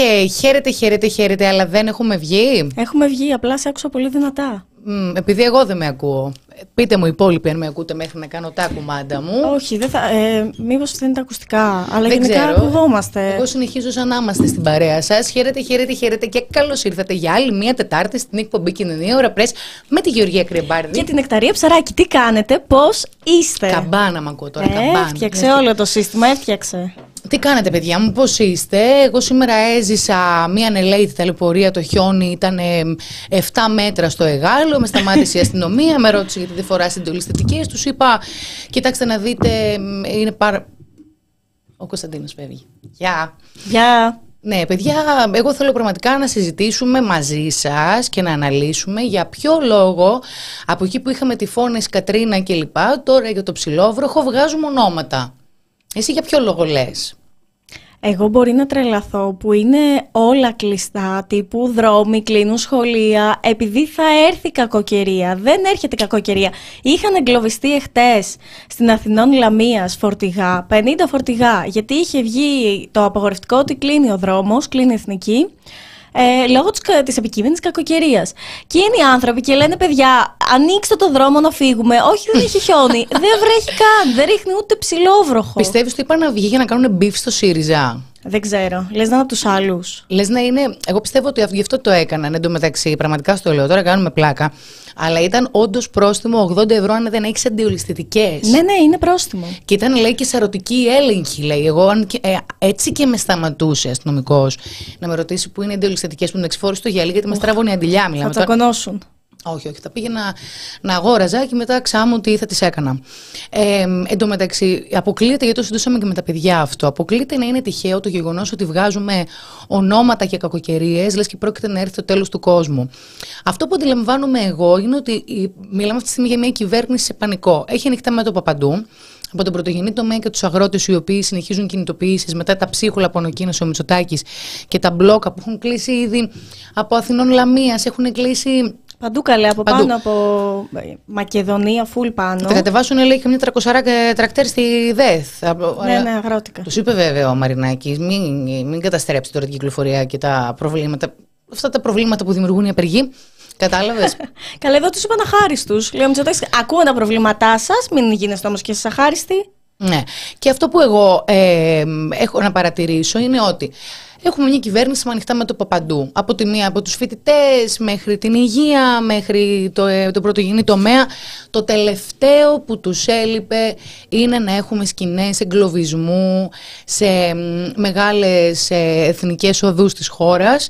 και χαίρετε, χαίρετε, χαίρετε, αλλά δεν έχουμε βγει. Έχουμε βγει, απλά σε άκουσα πολύ δυνατά. Μ, επειδή εγώ δεν με ακούω. Πείτε μου οι υπόλοιποι αν με ακούτε μέχρι να κάνω τα κουμάντα μου. Όχι, δεν θα. Ε, Μήπως δεν είναι τα ακουστικά. Αλλά Δεν γενικά ξέρω. ακουγόμαστε. Εγώ συνεχίζω σαν να είμαστε στην παρέα σας. Χαίρετε, χαίρετε, χαίρετε και καλώς ήρθατε για άλλη μία Τετάρτη στην εκπομπή Κοινωνία Ωρα Πρέσ με τη Γεωργία Κρεμπάρδη. Και την Νεκταρία Ψαράκη, τι κάνετε, πώς είστε; Καμπάνα μ' ακούω τώρα, Ε, καμπάνα. Έφτιαξε όλο το σύστημα, έφτιαξε. Τι κάνετε, παιδιά μου, πώς είστε; Εγώ σήμερα έζησα μία ανελαίτη ταλαιπωρία. Το χιόνι ήταν ε, 7 μέτρα στο Εγάλο. Με σταμάτησε η αστυνομία. Με ρώτησε γιατί δεν φορά συντολιστατικέ. Τους είπα, κοιτάξτε να δείτε, μ, είναι πάρα. Ο Κωνσταντίνος φεύγει. Γεια. Γεια. Ναι, παιδιά, εγώ θέλω πραγματικά να συζητήσουμε μαζί σας και να αναλύσουμε για ποιο λόγο από εκεί που είχαμε τυφώνες Κατρίνα και λοιπά, τώρα για το ψηλόβροχο βγάζουμε ονόματα. Εσύ για ποιο λόγο λες; Εγώ μπορεί να τρελαθώ που είναι όλα κλειστά, τύπου δρόμοι, κλείνουν σχολεία, επειδή θα έρθει κακοκαιρία. Δεν έρχεται κακοκαιρία. Είχαν εγκλωβιστεί εχθές στην Αθηνών Λαμίας φορτηγά, 50 φορτηγά, γιατί είχε βγει το απαγορευτικό ότι κλείνει ο δρόμος, κλείνει η εθνική, ε, λόγω της, κα- της επικείμενης κακοκαιρίας. Και είναι οι άνθρωποι και λένε παιδιά, ανοίξτε το δρόμο να φύγουμε. Όχι, δεν έχει χιόνι, δεν βρέχει καν, δεν ρίχνει ούτε ψηλόβροχο. Πιστεύεις ότι είπα να βγει για να κάνουν beef στο ΣΥΡΙΖΑ; Δεν ξέρω, λες να είναι από τους άλλους. Λες να είναι, εγώ πιστεύω ότι γι' αυτό το έκαναν εντωμεταξύ, πραγματικά στο λέω, τώρα κάνουμε πλάκα. Αλλά ήταν όντως πρόστιμο 80 ευρώ αν δεν έχεις αντιολισθητικές. Ναι, ναι, είναι πρόστιμο. Και ήταν, λέει, και σαρωτικοί έλεγχοι, λέει. Εγώ, αν και- ε, έτσι και με σταματούσε αστυνομικός να με ρωτήσει που είναι οι αντιολισθητικές που με εξφόρησε το γυαλί, γιατί μας τράβωνε η αντιλιά. Θα Μιλάμε τώρα. τσακωνώσουν. Όχι, όχι. Θα πήγαινα να αγόραζα και μετά ξάμου τι θα τις έκανα. Ε, εν τω μεταξύ, αποκλείεται, γιατί το συζητούσαμε και με τα παιδιά αυτό, αποκλείεται να είναι τυχαίο το γεγονός ότι βγάζουμε ονόματα και κακοκαιρίες, λες και πρόκειται να έρθει το τέλος του κόσμου. Αυτό που αντιλαμβάνομαι εγώ είναι ότι η- μιλάμε αυτή τη στιγμή για μια κυβέρνηση σε πανικό. Έχει ανοιχτά μέτωπα παντού. Από τον πρωτογενή τομέα και τους αγρότες οι οποίοι συνεχίζουν κινητοποιήσεις, μετά τα ψίχουλα που ανακοίνωσε ο Μητσοτάκης και τα μπλόκα που έχουν κλείσει ήδη από Αθηνών Λαμίας, έχουν κλείσει Παντού καλέ, από Παντού. πάνω από ε, Μακεδονία, φουλ πάνω. Θα κατεβάσουν, λέει, και μια 300 τρακτέρ στη ΔΕΘ. Ναι, ναι, αγρότικα. Του είπε βέβαια ο Μαρινάκης, μην, μην καταστρέψει τώρα την κυκλοφορία και τα προβλήματα. Αυτά τα προβλήματα που δημιουργούν οι απεργοί. Κατάλαβες; Καλά, εδώ τους είπαν αχάριστους. Λέω Μητσοτάκη, ακούμε τα προβλήματά σας, μην γίνεστε όμως και εσείς αχάριστοι. ναι. Και αυτό που εγώ ε, έχω να παρατηρήσω είναι ότι έχουμε μια κυβέρνηση με ανοιχτά μέτωπα παντού. Από τη μία, από τους φοιτητές μέχρι την υγεία, μέχρι το, ε, το πρωτογενή τομέα. Το τελευταίο που τους έλειπε είναι να έχουμε σκηνές εγκλωβισμού σε μ, μεγάλες ε, εθνικές οδούς της χώρας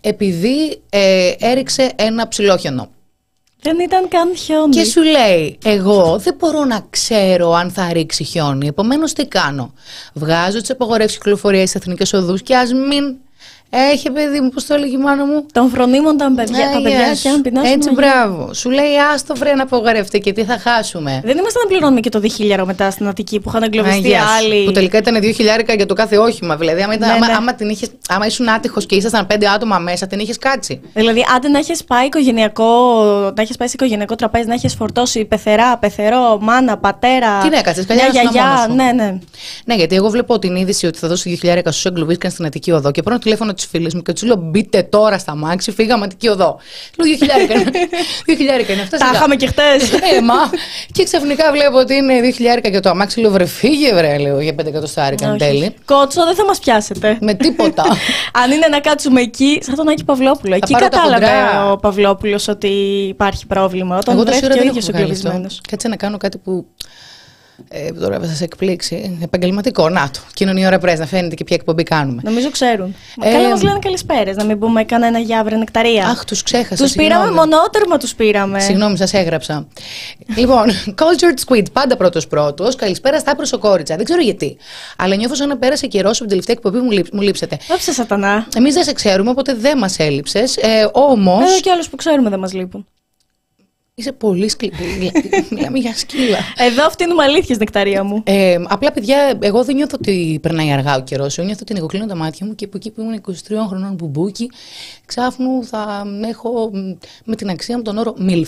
επειδή ε, έριξε ένα ψηλόχιονο. Δεν ήταν καν χιόνι. Και σου λέει, εγώ δεν μπορώ να ξέρω αν θα ρίξει χιόνι. Επομένως, τι κάνω. Βγάζω τις απαγορεύσεις κυκλοφορίας στις εθνικές οδούς και ας μην έχει παιδί μου, πώς το έλεγε η μάνα μου; Των φρονίμων τα παιδιά, τα Ε, παιδιά yes. και αν πεινάσουν. Έτσι, να μπράβο. Σου λέει, άστο βρε να απογορευτεί και τι θα χάσουμε. Δεν είμαστε να πληρώνουμε και το διχίλιαρο μετά στην Αττική που είχαν εγκλωβιστεί Αγίας, άλλοι. Που τελικά ήταν 2 χιλιάρικα για το κάθε όχημα. Δηλαδή, άμα, ήταν, Ναι, άμα, ναι. άμα, την είχες, άμα ήσουν άτυχος και ήσασταν πέντε άτομα μέσα, την είχες κάτσει. Δηλαδή, άντε να έχεις πάει οικογενειακό, να έχεις πάει σε οικογενειακό τραπέζι, να έχεις φορτώσει πεθερά, πεθερό, μάνα, πατέρα. Τι να έκατες, μια καλιά, ήσουν μόνος γιαγιά. σου. Ναι, ναι. Ναι, γιατί εγώ βλέπω την είδηση ότι θα δώσει 2 χιλιάρικα στους εγκλωβίστηκαν στην Αττική Οδό και παίρνω τηλέφωνο τη φίλη μου και τους λέω: Μπείτε τώρα στα μάξι, φύγαμε Αττική Οδό. Λέω 2 χιλιάρικα. είναι. 2 χιλιάρικα είναι αυτά. Τα σιγά». είχαμε και χτε. Ε, μα. Και ξαφνικά βλέπω ότι είναι 2 χιλιάρικα για το αμάξι. Λέω: Βρε, φύγε, βρε, λέω για 5 εκατοστάρικα εν τέλει. Κότσο δεν θα μας πιάσετε. Με τίποτα. Αν είναι να κάτσουμε εκεί, σαν τον Άκη Παυλόπουλο. Εκεί πάρω τα κατάλαβε χοντρά. ο Παυλόπουλος ότι υπάρχει πρόβλημα. Όταν Εγώ τόση ώρα βρέθηκε ο δεν ίδιος έχω βγάλει αυτό. εγκλωβισμένος. Κάτσε να κάνω κάτι που. Ε, τώρα θα σας εκπλήξει. Επαγγελματικό. Να το. Κοινωνία ώρα πρέσβη, να φαίνεται και ποια εκπομπή κάνουμε. Νομίζω ξέρουν. Μα Ε, καλά μας λένε καλησπέρες, να μην πούμε κανένα γιάβρε νεκταρία. Αχ, τους ξέχασα. τους πήραμε συγγνώμη. μονότερμα, τους πήραμε. Συγγνώμη, σας έγραψα. λοιπόν, Cultured Squid, πάντα πρώτος πρώτος. Καλησπέρα στα προσοκόριτσα. Δεν ξέρω γιατί. Αλλά νιώθω σαν να πέρασε καιρός από την τελευταία εκπομπή μου, λείψ- μου λείψετε. Όψε σατανά. Εμείς δεν σε ξέρουμε, οπότε δεν μας έλειψες. Ε, Όμω. Εδώ και άλλους που ξέρουμε δεν μας λείπουν. Είσαι πολύ σκληρή. δηλαδή, Μιλάμε για σκύλα. Εδώ φτύνουμε αλήθειες, Νεκταρία μου. Ε, απλά, παιδιά, εγώ δεν νιώθω ότι περνάει αργά ο καιρός. Εγώ νιώθω ότι εγώ κλείνω τα μάτια μου και από εκεί που ήμουν 23 χρονών μπουμπούκι, ξάφνου θα έχω μ, με την αξία μου τον όρο MILF.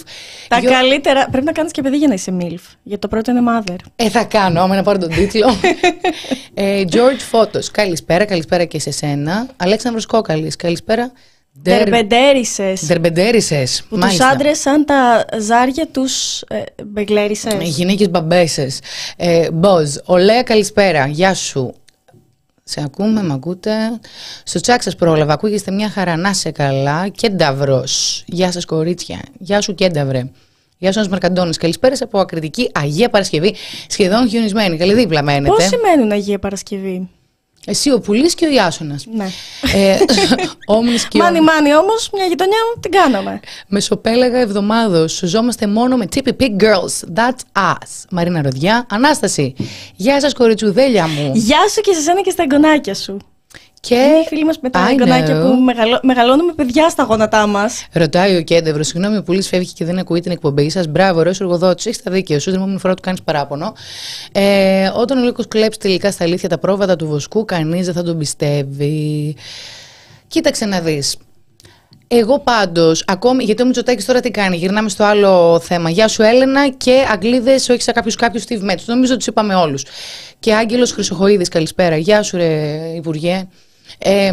Τα Γιο- καλύτερα. Πρέπει να κάνεις και παιδί για να είσαι MILF. Γιατί το πρώτο είναι mother. Ε, θα κάνω, άμα να πάρω τον τίτλο. ε, George Photos. Καλησπέρα, καλησπέρα και σε σένα. Αλέξανδρος Κόκαλης, καλησπέρα. Τερμπεντέρισες. Δερμπεντέρισες. Που τους άντρες σαν τα ζάρια τους ε, μπεγκλέρισες. Οι γυναίκες μπαμπέσες. Ε, Μποζ, Ολέα καλησπέρα. Γεια σου. Σε ακούμε, μ' ακούτε; Στο τσάκ σας πρόλαβα, ακούγεστε μια χαρά, να σε καλά. Κένταυρος. Γεια σας κορίτσια. Γεια σου Κένταυρε. Γεια σου Ένας Μαρκαντώνης. Καλησπέρα από ακριτική Αγία Παρασκευή. Σχεδόν χιονισμένη. Καλή δίπλα μένετε. Πώς σημαίνουν Αγία Παρασκευή; Εσύ ο Πουλής και ο Ιάσονας. Ναι. ε, όμνης και Μάνι, όμνης. μάνι όμως, μια γειτονιά την κάναμε. Μεσοπέλαγα εβδομάδος. Σουζόμαστε μόνο με Tippy Pig Girls. That's us. Μαρίνα Ροδιά. Ανάσταση. Γεια σας κοριτσουδέλια μου. Γεια σου και σε σένα και στα εγγονάκια σου. Και... Είναι οι φίλοι μας με τα I εγγονάκια know. που μεγαλώ... μεγαλώνουμε παιδιά στα γόνατά μας. Ρωτάει ο Κέντευρος, συγγνώμη, ο Πουλή φεύγει και δεν ακούει την εκπομπή σας. Μπράβο, ωραίος εργοδότης. Έχεις τα δίκαια σου. Την επόμενη φορά του κάνεις παράπονο. Ε, όταν ο Λύκος κλέψει τελικά στα αλήθεια τα πρόβατα του βοσκού, κανείς δεν θα τον πιστεύει. Κοίταξε να δεις. Εγώ πάντως, ακόμη, γιατί ο Μητσοτάκης τώρα τι κάνει, γυρνάμε στο άλλο θέμα. Γεια σου, Έλενα, και Αγγλίδες, όχι σαν κάποιους κάποιους Steve Μέτς. Νομίζω τους είπαμε όλους. Και Άγγελος Χρυσοχοίδης, καλησπέρα. Γεια σου, ρε Υπουργέ. Ε,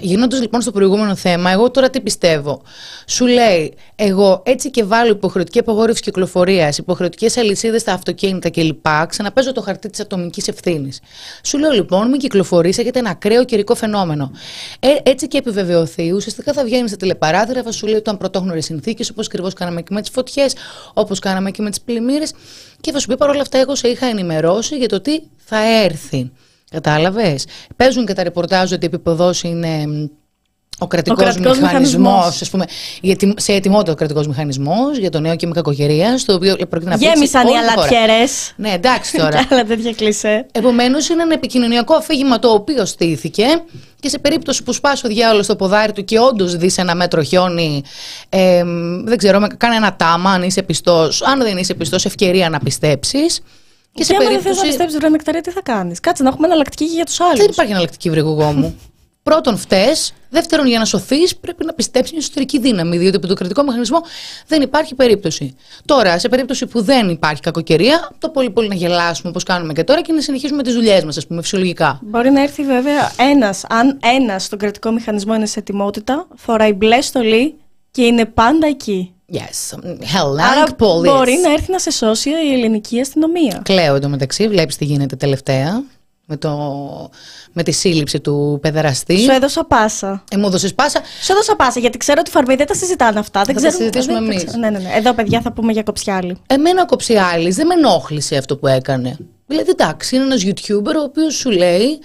Γυρνώντας λοιπόν στο προηγούμενο θέμα, εγώ τώρα τι πιστεύω; Σου λέει, εγώ έτσι και βάλω υποχρεωτική απαγόρευση κυκλοφορίας, υποχρεωτικές αλυσίδες στα αυτοκίνητα κλπ. Ξαναπέζω το χαρτί της ατομικής ευθύνης. Σου λέω λοιπόν, μην κυκλοφορείς, έχετε ένα ακραίο καιρικό φαινόμενο. Ε, έτσι και επιβεβαιωθεί, ουσιαστικά θα βγαίνεις στα τηλεπαράθυρα, θα σου λέει ότι ήταν πρωτόγνωρε συνθήκες, όπως ακριβώς κάναμε και με τις φωτιές, όπως κάναμε και με τις πλημμύρες. Και θα σου πει παρόλα αυτά, εγώ σε είχα ενημερώσει για το τι θα έρθει. Κατάλαβες; Παίζουν και τα ρεπορτάζ ότι επίπεδο είναι μ, ο κρατικός κρατικός μηχανισμός. μηχανισμός. Α πούμε, η ετοι- σε ετοιμότητα ο κρατικός μηχανισμός για το νέο κύμα κακοκαιρίας, το οποίο πρόκειται να πλήξει Γέμισαν οι όλη τη χώρα. αλατιέρες. Ναι, εντάξει τώρα. Και άλλα τέτοια κλισέ. Επομένως, είναι ένα επικοινωνιακό αφήγημα το οποίο στήθηκε και σε περίπτωση που σπάσει ο διάολος στο ποδάρι του και όντως δεις ένα μέτρο χιόνι, ε, δεν ξέρω, με- κάνε ένα τάμα αν είσαι πιστός. Αν δεν είσαι πιστός, ευκαιρία να πιστέψεις. Και σε Και άμα δεν θες περίπτωση. να πιστέψεις, βρε νεκταρία, τι θα κάνεις; Κάτσε να έχουμε εναλλακτική για τους άλλους. Δεν υπάρχει εναλλακτική βρεγωγό μου. Πρώτον, φταίει. Δεύτερον, για να σωθείς, πρέπει να πιστέψεις μια εσωτερική δύναμη. Διότι από τον κρατικό μηχανισμό δεν υπάρχει περίπτωση. Τώρα, σε περίπτωση που δεν υπάρχει κακοκαιρία, το πολύ πολύ να γελάσουμε όπως κάνουμε και τώρα και να συνεχίσουμε τις δουλειές μας, ας πούμε, φυσιολογικά. Μπορεί να έρθει βέβαια ένας, αν ένας στον κρατικό μηχανισμό είναι σε ετοιμότητα, φοράει μπλε στολή και είναι πάντα εκεί. Yes. Άρα Hellenic police. μπορεί να έρθει να σε σώσει η ελληνική αστυνομία. Κλαίω εντωμεταξύ, βλέπεις τι γίνεται τελευταία. Με, το, με τη σύλληψη του παιδεραστή. Σου έδωσα πάσα. Ε, μου έδωσες πάσα. Σου έδωσα πάσα γιατί ξέρω ότι οι Φαρμοί δεν τα συζητάνε αυτά. Δεν Θα τα ξέρουν- συζητήσουμε δεν- εμείς. δεν- Ναι, ναι, ναι. Εδώ, παιδιά, θα πούμε για κοψιάλι. Εμένα ο Κοψιάλης δεν με ενόχλησε αυτό που έκανε. Δηλαδή, εντάξει, είναι ένας YouTuber ο οποίος σου λέει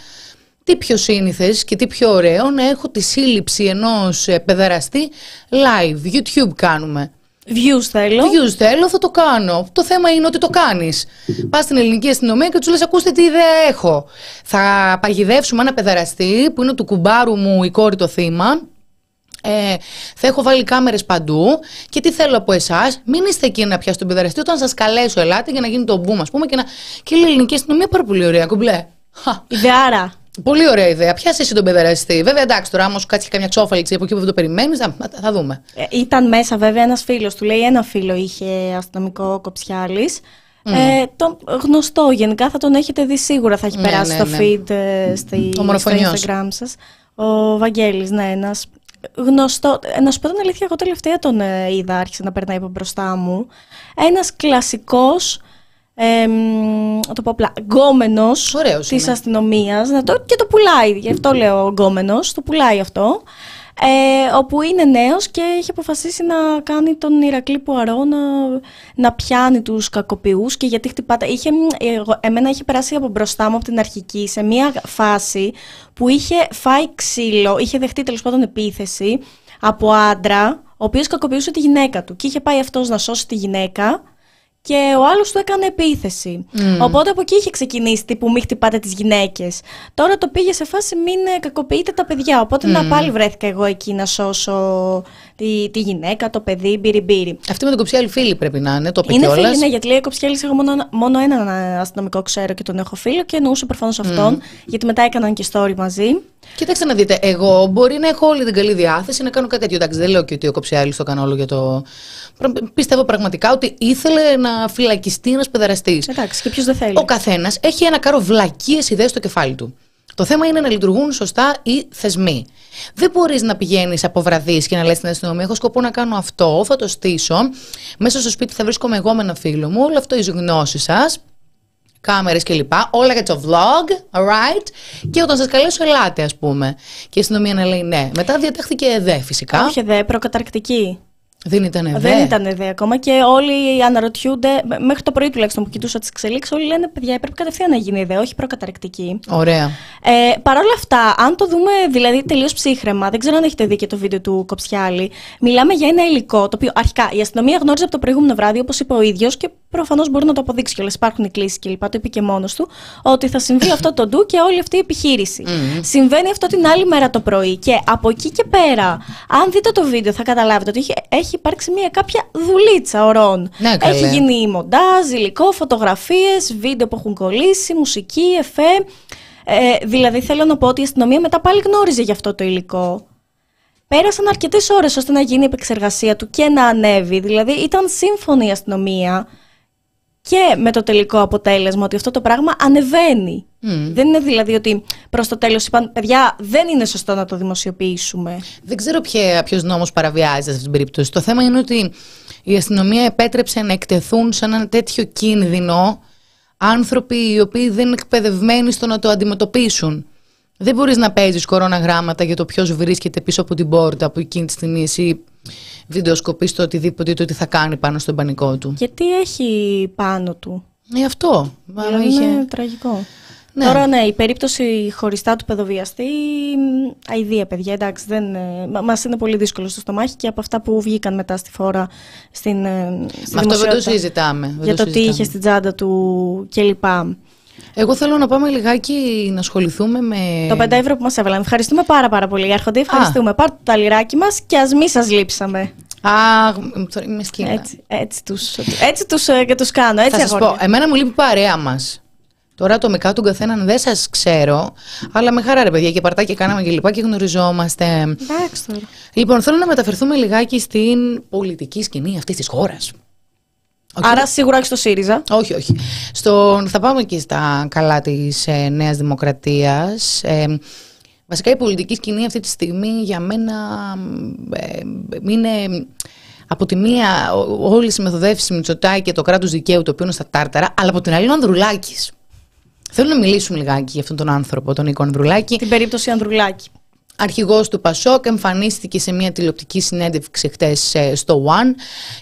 τι πιο σύνηθες και τι πιο ωραίο να έχω τη σύλληψη ενός ε, παιδεραστή live. YouTube κάνουμε. Views θέλω. Views θέλω, θα το κάνω. Το θέμα είναι ότι το κάνεις. Πας στην ελληνική αστυνομία και τους λες ακούστε τι ιδέα έχω. Θα παγιδεύσουμε ένα παιδεραστή που είναι του κουμπάρου μου η κόρη το θύμα. Ε, θα έχω βάλει κάμερες παντού και τι θέλω από εσάς μην είστε εκεί να πιάσετε τον παιδεραστή όταν σας καλέσω ελάτε για να γίνει το boom ας πούμε και, να... και η ελληνική αστυνομία πάρα πολύ ωραία κουμπλέ Χα. Ιδεάρα. Πολύ ωραία ιδέα. Πιάσε εσύ τον παιδεραστή. Βέβαια, εντάξει, τώρα άμα σου κάτσει καμιά ξόφαληξη από εκεί που δεν το περιμένεις, θα, θα δούμε. Ε, Ήταν μέσα βέβαια ένας φίλος του, λέει ένα φίλο είχε αστυνομικό κοψιάλης. Ε, το γνωστό γενικά θα τον έχετε δει σίγουρα, θα έχει Ναι, περάσει ναι, στο ναι. feed ε, στη, Ο στο Μορφωνιός. Instagram σας. Ο Βαγγέλης, ναι, ένας γνωστό. ε, Να σου πω την αλήθεια, εγώ τελευταία τον ε, είδα, άρχισε να περνάει από μπροστά μου. Ένας κλασικός, ε, μ, να το πω απλά, γκόμενος Ωραίος της είναι. αστυνομίας να το, και το πουλάει, γι' αυτό λέω γκόμενος, το πουλάει αυτό. Ε, όπου είναι νέος και έχει αποφασίσει να κάνει τον Ηρακλή Πουαρό να, να πιάνει τους κακοποιούς και γιατί χτυπάτε. Είχε, εγώ- εμένα είχε περάσει από μπροστά μου από την αρχική σε μια φάση που είχε φάει ξύλο, είχε δεχτεί τέλος πάντων επίθεση από άντρα ο οποίος κακοποιούσε τη γυναίκα του και είχε πάει αυτός να σώσει τη γυναίκα και ο άλλος του έκανε επίθεση. Οπότε από εκεί είχε ξεκινήσει τύπου μη χτυπάτε τις γυναίκες. Τώρα το πήγε σε φάση μην ε, κακοποιείτε τα παιδιά. Οπότε να πάλι βρέθηκα εγώ εκεί να σώσω τη, τη γυναίκα, το παιδί, μπύρι Αυτή με τον Κοψιάλη φίλη πρέπει να είναι, το είπε Είναι φίλη, ναι, γιατί λέει Κοψιάλη, εγώ μόνο, μόνο έναν αστυνομικό ξέρω και τον έχω φίλο και εννοούσε προφανώς αυτόν, γιατί μετά έκαναν και story μαζί. Κοιτάξτε να δείτε, εγώ μπορεί να έχω όλη την καλή διάθεση να κάνω κάτι τέτοιο. Εντάξει, δεν λέω και ότι ο Κοψιάλη το κάνω όλο για το. Πιστεύω πραγματικά ότι ήθελε να φυλακιστεί ένας παιδαραστής. Εντάξει, και ποιος δεν θέλει. Ο καθένας έχει ένα κάρο βλακίες ιδέες στο κεφάλι του. Το θέμα είναι να λειτουργούν σωστά οι θεσμοί. Δεν μπορείς να πηγαίνεις από βραδύ και να λες στην αστυνομία: Έχω σκοπό να κάνω αυτό, θα το στήσω. Μέσα στο σπίτι θα βρίσκομαι εγώ με ένα φίλο μου, όλο αυτό η γνώση σας κάμερες κλπ. Όλα για το vlog, alright. Και όταν σας καλέσω, ελάτε, ας πούμε. Και η αστυνομία να λέει ναι. Μετά διατάχθηκε ΕΔΕ, φυσικά. Όχι ΕΔΕ, προκαταρκτική. Δεν ήταν ιδέα. Δεν ήταν ιδέα ακόμα και όλοι αναρωτιούνται, μέχρι το πρωί τουλάχιστον που κοιτούσα τις εξελίξεις, όλοι λένε: Παιδιά, έπρεπε κατευθείαν να γίνει ιδέα, όχι προκαταρκτική. Ωραία. Ε, Παρ' όλα αυτά, αν το δούμε δηλαδή τελείως ψύχρεμα, δεν ξέρω αν έχετε δει και το βίντεο του Κοψιάλη, μιλάμε για ένα υλικό το οποίο αρχικά η αστυνομία γνώριζε από το προηγούμενο βράδυ, όπως είπε ο ίδιος, και προφανώς μπορεί να το αποδείξει κιόλας. Υπάρχουν οι κλήσεις κλπ. Το είπε και μόνος του, ότι θα συμβεί αυτό το ντου και όλη αυτή η επιχείρηση. Mm. Συμβαίνει αυτό την άλλη μέρα το πρωί και από εκεί και πέρα, αν δείτε το βίντεο, θα καταλάβετε ότι έχει, έχει υπάρξει μια κάποια δουλίτσα ορών. Ναι, έχει γίνει μοντάζ, υλικό, φωτογραφίες, βίντεο που έχουν κολλήσει, μουσική, εφέ. Ε, δηλαδή θέλω να πω ότι η αστυνομία μετά πάλι γνώριζε γι' αυτό το υλικό. Πέρασαν αρκετές ώρες ώστε να γίνει η επεξεργασία του και να ανέβει. Δηλαδή ήταν σύμφωνη η αστυνομία και με το τελικό αποτέλεσμα ότι αυτό το πράγμα ανεβαίνει. Δεν είναι δηλαδή ότι προς το τέλος είπαν, παιδιά, δεν είναι σωστό να το δημοσιοποιήσουμε. Δεν ξέρω ποιος νόμος παραβιάζεται σε αυτή την περίπτωση. Το θέμα είναι ότι η αστυνομία επέτρεψε να εκτεθούν σε ένα τέτοιο κίνδυνο άνθρωποι οι οποίοι δεν είναι εκπαιδευμένοι στο να το αντιμετωπίσουν. Δεν μπορείς να παίζεις κορώνα γράμματα για το ποιος βρίσκεται πίσω από την πόρτα από εκείνη τη στιγμή εσύ βιντεοσκοπεί το οτιδήποτε το τι θα κάνει πάνω στον πανικό του. Και τι έχει πάνω του; Ε, αυτό. Δηλαδή είχε... Είναι τραγικό. Ναι. Τώρα ναι, η περίπτωση χωριστά του παιδοβιαστή, αηδία παιδιά, εντάξει, δεν, ε, μας είναι πολύ δύσκολο στο στομάχι και από αυτά που βγήκαν μετά στη φόρα στην, ε, στην Αυτό δεν το συζητάμε. Για το, τι είχε στην τσάντα του κλπ. Εγώ θέλω να πάμε λιγάκι να ασχοληθούμε με. Το 5 ευρώ που μας έβαλαν. Ευχαριστούμε πάρα, πάρα πολύ. Έρχονται, ευχαριστούμε. Πάρτε το λιράκι μας και ας μην σας λείψαμε. Α, είμαι σκύλα. Έτσι, έτσι τους, έτσι τους, ε, και τους κάνω. Έτσι Θα σας πω, εμένα μου λείπει παρέα μας. Τώρα ατομικά του καθέναν δεν σας ξέρω, αλλά με χαρά ρε παιδιά και παρτάκια κάναμε και λοιπά και γνωριζόμαστε. Εντάξει τώρα. Λοιπόν, θέλω να μεταφερθούμε λιγάκι στην πολιτική σκηνή αυτής της χώρας. Άρα σίγουρα όχι στο ΣΥΡΙΖΑ. Όχι, όχι. Στο, θα πάμε και στα καλά της ε, Νέας Δημοκρατίας. Ε, βασικά η πολιτική σκηνή αυτή τη στιγμή για μένα ε, είναι από τη μία όλη η μεθοδεύση Μητσοτάκη και το κράτος δικαίου το οποίο είναι στα τάρταρα, αλλά από την άλλη ο Ανδρουλάκης. Θέλω να μιλήσουμε λιγάκι για αυτόν τον άνθρωπο, τον Νίκο Ανδρουλάκη. Την περίπτωση Ανδρουλάκη αρχηγός του Πασόκ εμφανίστηκε σε μια τηλεοπτική συνέντευξη χτες ε, στο One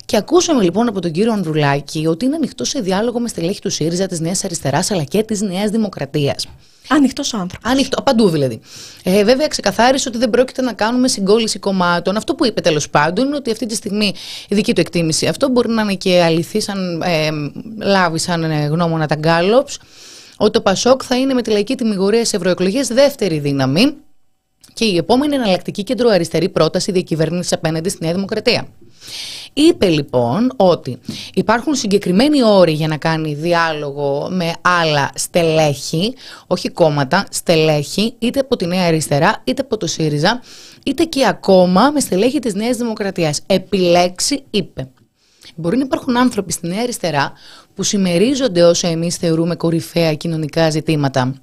και ακούσαμε λοιπόν από τον κύριο Ανδρουλάκη ότι είναι ανοιχτό σε διάλογο με στελέχη του ΣΥΡΙΖΑ, της Νέας Αριστεράς αλλά και της Νέας Δημοκρατίας. Ανοιχτός άνθρωπος. Ανοιχτό, παντού δηλαδή. Ε, βέβαια, ξεκαθάρισε ότι δεν πρόκειται να κάνουμε συγκόλληση κομμάτων. Αυτό που είπε τέλος πάντων είναι ότι αυτή τη στιγμή η δική του εκτίμηση αυτό μπορεί να είναι και αληθή, αν ε, λάβει σαν ε, γνώμονα τα γκάλοψ, ότι το Πασόκ θα είναι με τη λαϊκή τιμιγορία σε ευρωεκλογές δεύτερη δύναμη και η επόμενη εναλλακτική κεντροαριστερή πρόταση διακυβέρνησης απέναντι στη Νέα Δημοκρατία. Είπε λοιπόν ότι υπάρχουν συγκεκριμένοι όροι για να κάνει διάλογο με άλλα στελέχη, όχι κόμματα, στελέχη, είτε από τη Νέα Αριστερά, είτε από το ΣΥΡΙΖΑ, είτε και ακόμα με στελέχη της Νέας Δημοκρατίας. Επιλέξει, είπε. Μπορεί να υπάρχουν άνθρωποι στη Νέα Αριστερά που συμμερίζονται όσο εμείς θεωρούμε κορυφαία κοινωνικά ζητήματα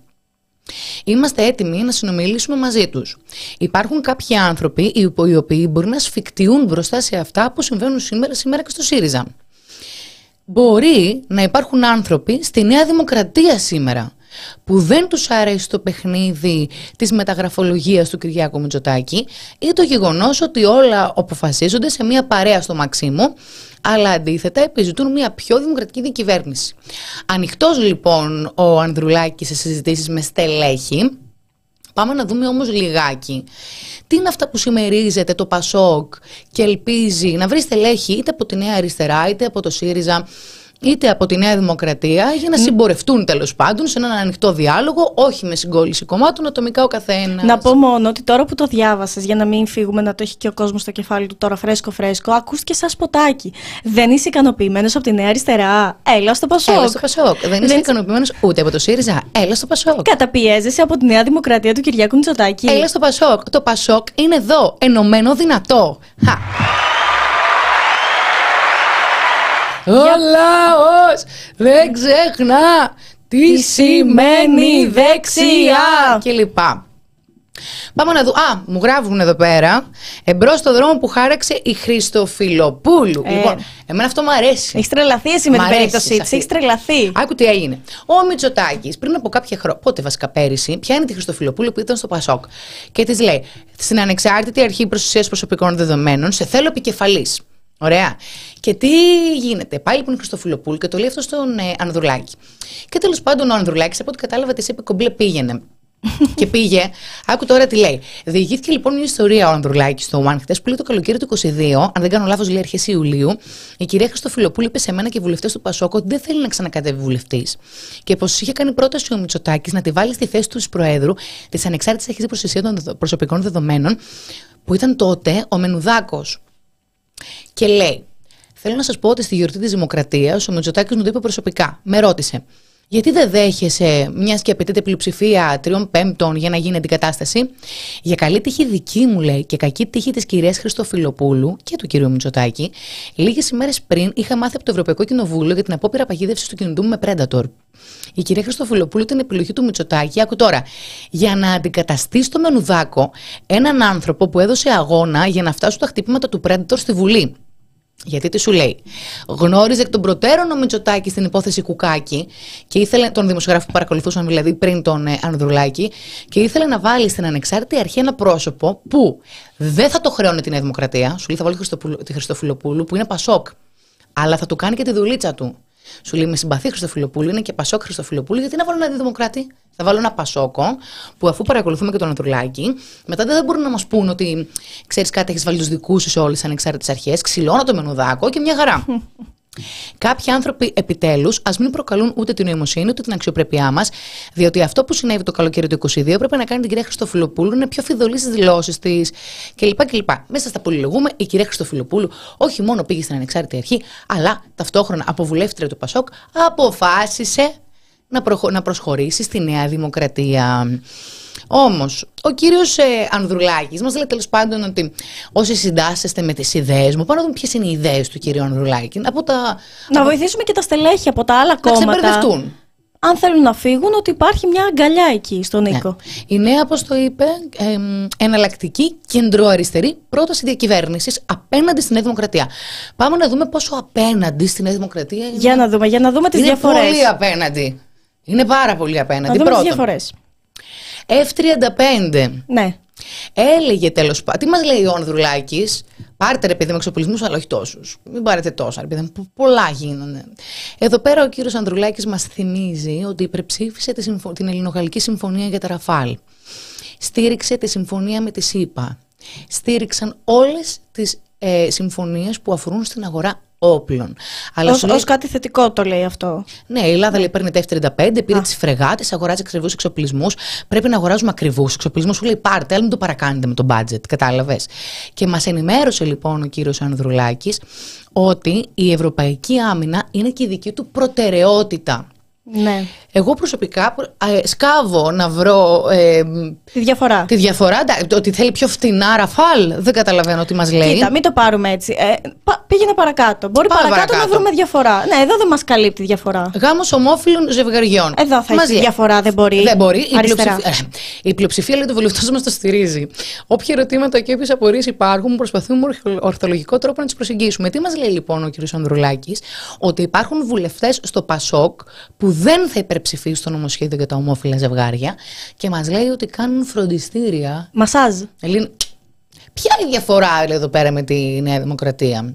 Είμαστε έτοιμοι να συνομιλήσουμε μαζί τους. Υπάρχουν κάποιοι άνθρωποι οι οποίοι μπορεί να σφικτιούν μπροστά σε αυτά που συμβαίνουν σήμερα, σήμερα και στο ΣΥΡΙΖΑ. Μπορεί να υπάρχουν άνθρωποι στη Νέα Δημοκρατία σήμερα που δεν τους αρέσει το παιχνίδι της μεταγραφολογίας του Κυριάκου Μητσοτάκη ή το γεγονός ότι όλα αποφασίζονται σε μια παρέα στο Μαξίμου αλλά αντίθετα επιζητούν μια πιο δημοκρατική διακυβέρνηση. Ανοιχτός λοιπόν ο Ανδρουλάκης σε συζητήσεις με στελέχη, Πάμε να δούμε όμως λιγάκι τι είναι αυτά που συμμερίζεται το ΠΑΣΟΚ και ελπίζει να βρει στελέχη είτε από τη Νέα Αριστερά είτε από το ΣΥΡΙΖΑ είτε από τη Νέα Δημοκρατία για να συμπορευτούν τέλος πάντων σε έναν ανοιχτό διάλογο, όχι με συγκόλληση κομμάτων, ατομικά ο καθένας. Να πω μόνο ότι τώρα που το διάβασες, για να μην φύγουμε να το έχει και ο κόσμος στο κεφάλι του τώρα φρέσκο-φρέσκο, ακούστηκε σαν σποτάκι. Δεν είσαι ικανοποιημένος από τη Νέα Αριστερά. Έλα στο Πασόκ. Έλα στο Πασόκ. Δεν είσαι ικανοποιημένος ούτε από το ΣΥΡΙΖΑ. Έλα στο Πασόκ. Καταπιέζεσαι από τη Νέα Δημοκρατία του Κυριάκου Μητσοτάκη. Έλα στο Πασόκ. Το Πασόκ είναι εδώ, ενωμένο δυνατό. Χα. Ο λαός δεν ξεχνά τι σημαίνει δεξιά και λοιπά. Πάμε να δούμε. Α, μου γράφουν εδώ πέρα. Εμπρός στο δρόμο που χάραξε η Χριστοφιλοπούλου. Ε. Λοιπόν, εμένα αυτό μου αρέσει. Έχεις τρελαθεί εσύ με Μ' την αρέσει περίπτωσή της. αυτή. Έχεις τρελαθεί. Άκου τι έγινε. Ο Μητσοτάκης πριν από κάποια χρόνια, πότε βασικά πέρυσι, πιάνει τη Χριστοφιλοπούλου που ήταν στο Πασόκ και της λέει στην ανεξάρτητη αρχή προστασίας προσωπικών δεδομένων, σε θέλω επικεφαλής. Ωραία. Και τι γίνεται; Πάλι λοιπόν η Χριστοφιλοπούλου και το λέει αυτό στον ε, Ανδρουλάκη. Και τέλος πάντων ο Ανδρουλάκης, από ό,τι κατάλαβα, της είπε κομπλέ πήγαινε. και πήγε. Άκου τώρα τι λέει. Διηγήθηκε λοιπόν μια ιστορία ο Ανδρουλάκης στο One χτε που λέει το καλοκαίρι του 22, αν δεν κάνω λάθος, λέει αρχές Ιουλίου. Η κυρία Χριστοφιλοπούλου είπε σε μένα και βουλευτές του Πασόκ ότι δεν θέλει να ξανακατεύει βουλευτής. Και πως είχε κάνει πρόταση ο Μητσοτάκης να τη βάλει στη θέση του της Προέδρου της Ανεξάρτητης Αρχής Προστασία των Δεδο- Προσωπικών Δεδομένων, που ήταν τότε ο Μενουδάκος. Και λέει, Θέλω να σας πω ότι στη γιορτή της Δημοκρατίας ο Μητσοτάκης μου το είπε προσωπικά. Με ρώτησε, γιατί δεν δέχεσαι, μιας και απαιτείται πλειοψηφία τριών πέμπτων για να γίνει αντικατάσταση; Για καλή τύχη δική μου, λέει, και κακή τύχη της κυρίας Χριστοφιλοπούλου και του κυρίου Μητσοτάκη, λίγες ημέρες πριν είχα μάθει από το Ευρωπαϊκό Κοινοβούλιο για την απόπειρα παγίδευσης του κινητού μου με Predator. Η κυρία Χριστοφιλοπούλου ήταν επιλογή του Μητσοτάκη, άκου τώρα, για να αντικαταστήσει στο Μενουδάκο έναν άνθρωπο που έδωσε αγώνα για να φτάσουν τα χτυπήματα του Predator στη Βουλή. Γιατί τι σου λέει; Γνώριζε εκ των προτέρων ο Μητσοτάκη στην υπόθεση Κουκάκη και ήθελε, τον δημοσιογράφο που παρακολουθούσαν δηλαδή πριν τον ε, Ανδρουλάκη, και ήθελε να βάλει στην ανεξάρτητη αρχή ένα πρόσωπο που δεν θα το χρεώνει την Νέα Δημοκρατία. Σου λέει θα βάλει Χριστοπούλου- τη Χριστοφιλοπούλου που είναι Πασόκ. Αλλά θα του κάνει και τη δουλίτσα του. Σου λέει με συμπαθεί Χριστοφιλοπούλου, είναι και Πασόκ Χριστοφιλοπούλου, γιατί να βάλω ένα δημοκράτη; Θα βάλω ένα Πασόκο που αφού παρακολουθούμε και τον Ανδρουλάκη, μετά δεν θα μπορούν να μας πούν ότι ξέρεις κάτι, έχεις βάλει τους δικούς σου σε όλες τις ανεξάρτητες αρχές, ξυλώνω το μενουδάκο και μια χαρά. Κάποιοι άνθρωποι επιτέλους ας μην προκαλούν ούτε την νοημοσύνη ούτε την αξιοπρέπειά μας, διότι αυτό που συνέβη το καλοκαίρι του 22 έπρεπε να κάνει την κυρία Χριστοφιλοπούλου να είναι πιο φιδωλή στις δηλώσεις της κλπ. κλπ. Μέσα στα πολυλογούμε, η κυρία Χριστοφιλοπούλου όχι μόνο πήγε στην ανεξάρτητη αρχή, αλλά ταυτόχρονα από βουλεύτρια του Πασόκ αποφάσισε να, προχω- να προσχωρήσει στη Νέα Δημοκρατία. Όμως, ο κύριος ε, Ανδρουλάκης μας λέει τέλος πάντων ότι όσοι συντάσσεστε με τις ιδέες μου, πάμε να δούμε ποιες είναι οι ιδέες του κύριου Ανδρουλάκη. Από τα. Να βοηθήσουμε και τα στελέχη από τα άλλα να κόμματα. ξεμπερδευτούν. Αν θέλουν να φύγουν, ότι υπάρχει μια αγκαλιά εκεί στον Νίκο. Ναι. Η νέα, όπως το είπε, εμ, εναλλακτική κεντροαριστερή πρόταση διακυβέρνησης απέναντι στη Νέα Δημοκρατία. Πάμε να δούμε πόσο απέναντι στη Νέα Δημοκρατία είναι. Για να δούμε, για να δούμε τις είναι διαφορές. πολύ απέναντι. Είναι πάρα πολύ Να απέναντι. δούμε τις Πρώτον, διαφορές. F35. Ναι. Έλεγε τέλος πάντων. Τι μας λέει ο Ανδρουλάκη, πάρτε ρε παιδί με εξοπλισμούς, αλλά όχι τόσους. Μην πάρετε τόσα, ρε παιδί μου. Πο- Πολλά γίνανε. Εδώ πέρα ο κύριος Ανδρουλάκης μας θυμίζει ότι υπερψήφισε τη συμφω- την Ελληνογαλλική Συμφωνία για τα Ραφάλ. Στήριξε τη συμφωνία με τη ΣΥΠΑ. Στήριξαν όλες τις ε, συμφωνίες που αφορούν στην αγορά όπλων. Αλλά Ως, σου λέει- ως κάτι θετικό το λέει αυτό. ναι, η Ελλάδα λέει παίρνει τα F-35, πήρε τις φρεγάτες, αγοράζει ακριβούς εξοπλισμούς. Πρέπει να αγοράζουμε ακριβούς εξοπλισμούς. Σου λέει πάρτε, αλλά μην το παρακάνετε με το budget. Κατάλαβες. Και μας ενημέρωσε λοιπόν ο κύριος Ανδρουλάκης ότι η ευρωπαϊκή άμυνα είναι και η δική του προτεραιότητα. Ναι. Εγώ προσωπικά ε, σκάβω να βρω ε, Τη διαφορά. τη διαφορά. Εντάξει, το Ότι θέλει πιο φτηνά ραφάλ, δεν καταλαβαίνω τι μας λέει. Κοίτα, μην το πάρουμε έτσι. Ε, πα- πήγαινε παρακάτω. Μπορεί Πάμε παρακάτω, παρακάτω. να βρούμε διαφορά. Ναι, εδώ δεν μας καλύπτει διαφορά. Γάμος ομόφυλων ζευγαριών. Εδώ θα Μας έχει λέει. διαφορά, δεν μπορεί. Δεν μπορεί. Η Αριστερά. πλειοψηφία, η πλειοψηφία λέει του βουλευτών μας το στηρίζει. Όποια ερωτήματα και όποιες απορίες υπάρχουν, προσπαθούμε με ορθο- ορθολογικό τρόπο να τις προσεγγίσουμε. Τι μας λέει λοιπόν ο κ. Ανδρουλάκης, ότι υπάρχουν βουλευτές στο Πασόκ που δεν θα υπερψηφίσουν το νομοσχέδιο για τα ομόφυλα ζευγάρια και μας λέει ότι κάνουν φροντιστήρια. Μασάζ. Ελλήν- Ποια είναι η διαφορά λέει, εδώ πέρα με τη Νέα Δημοκρατία;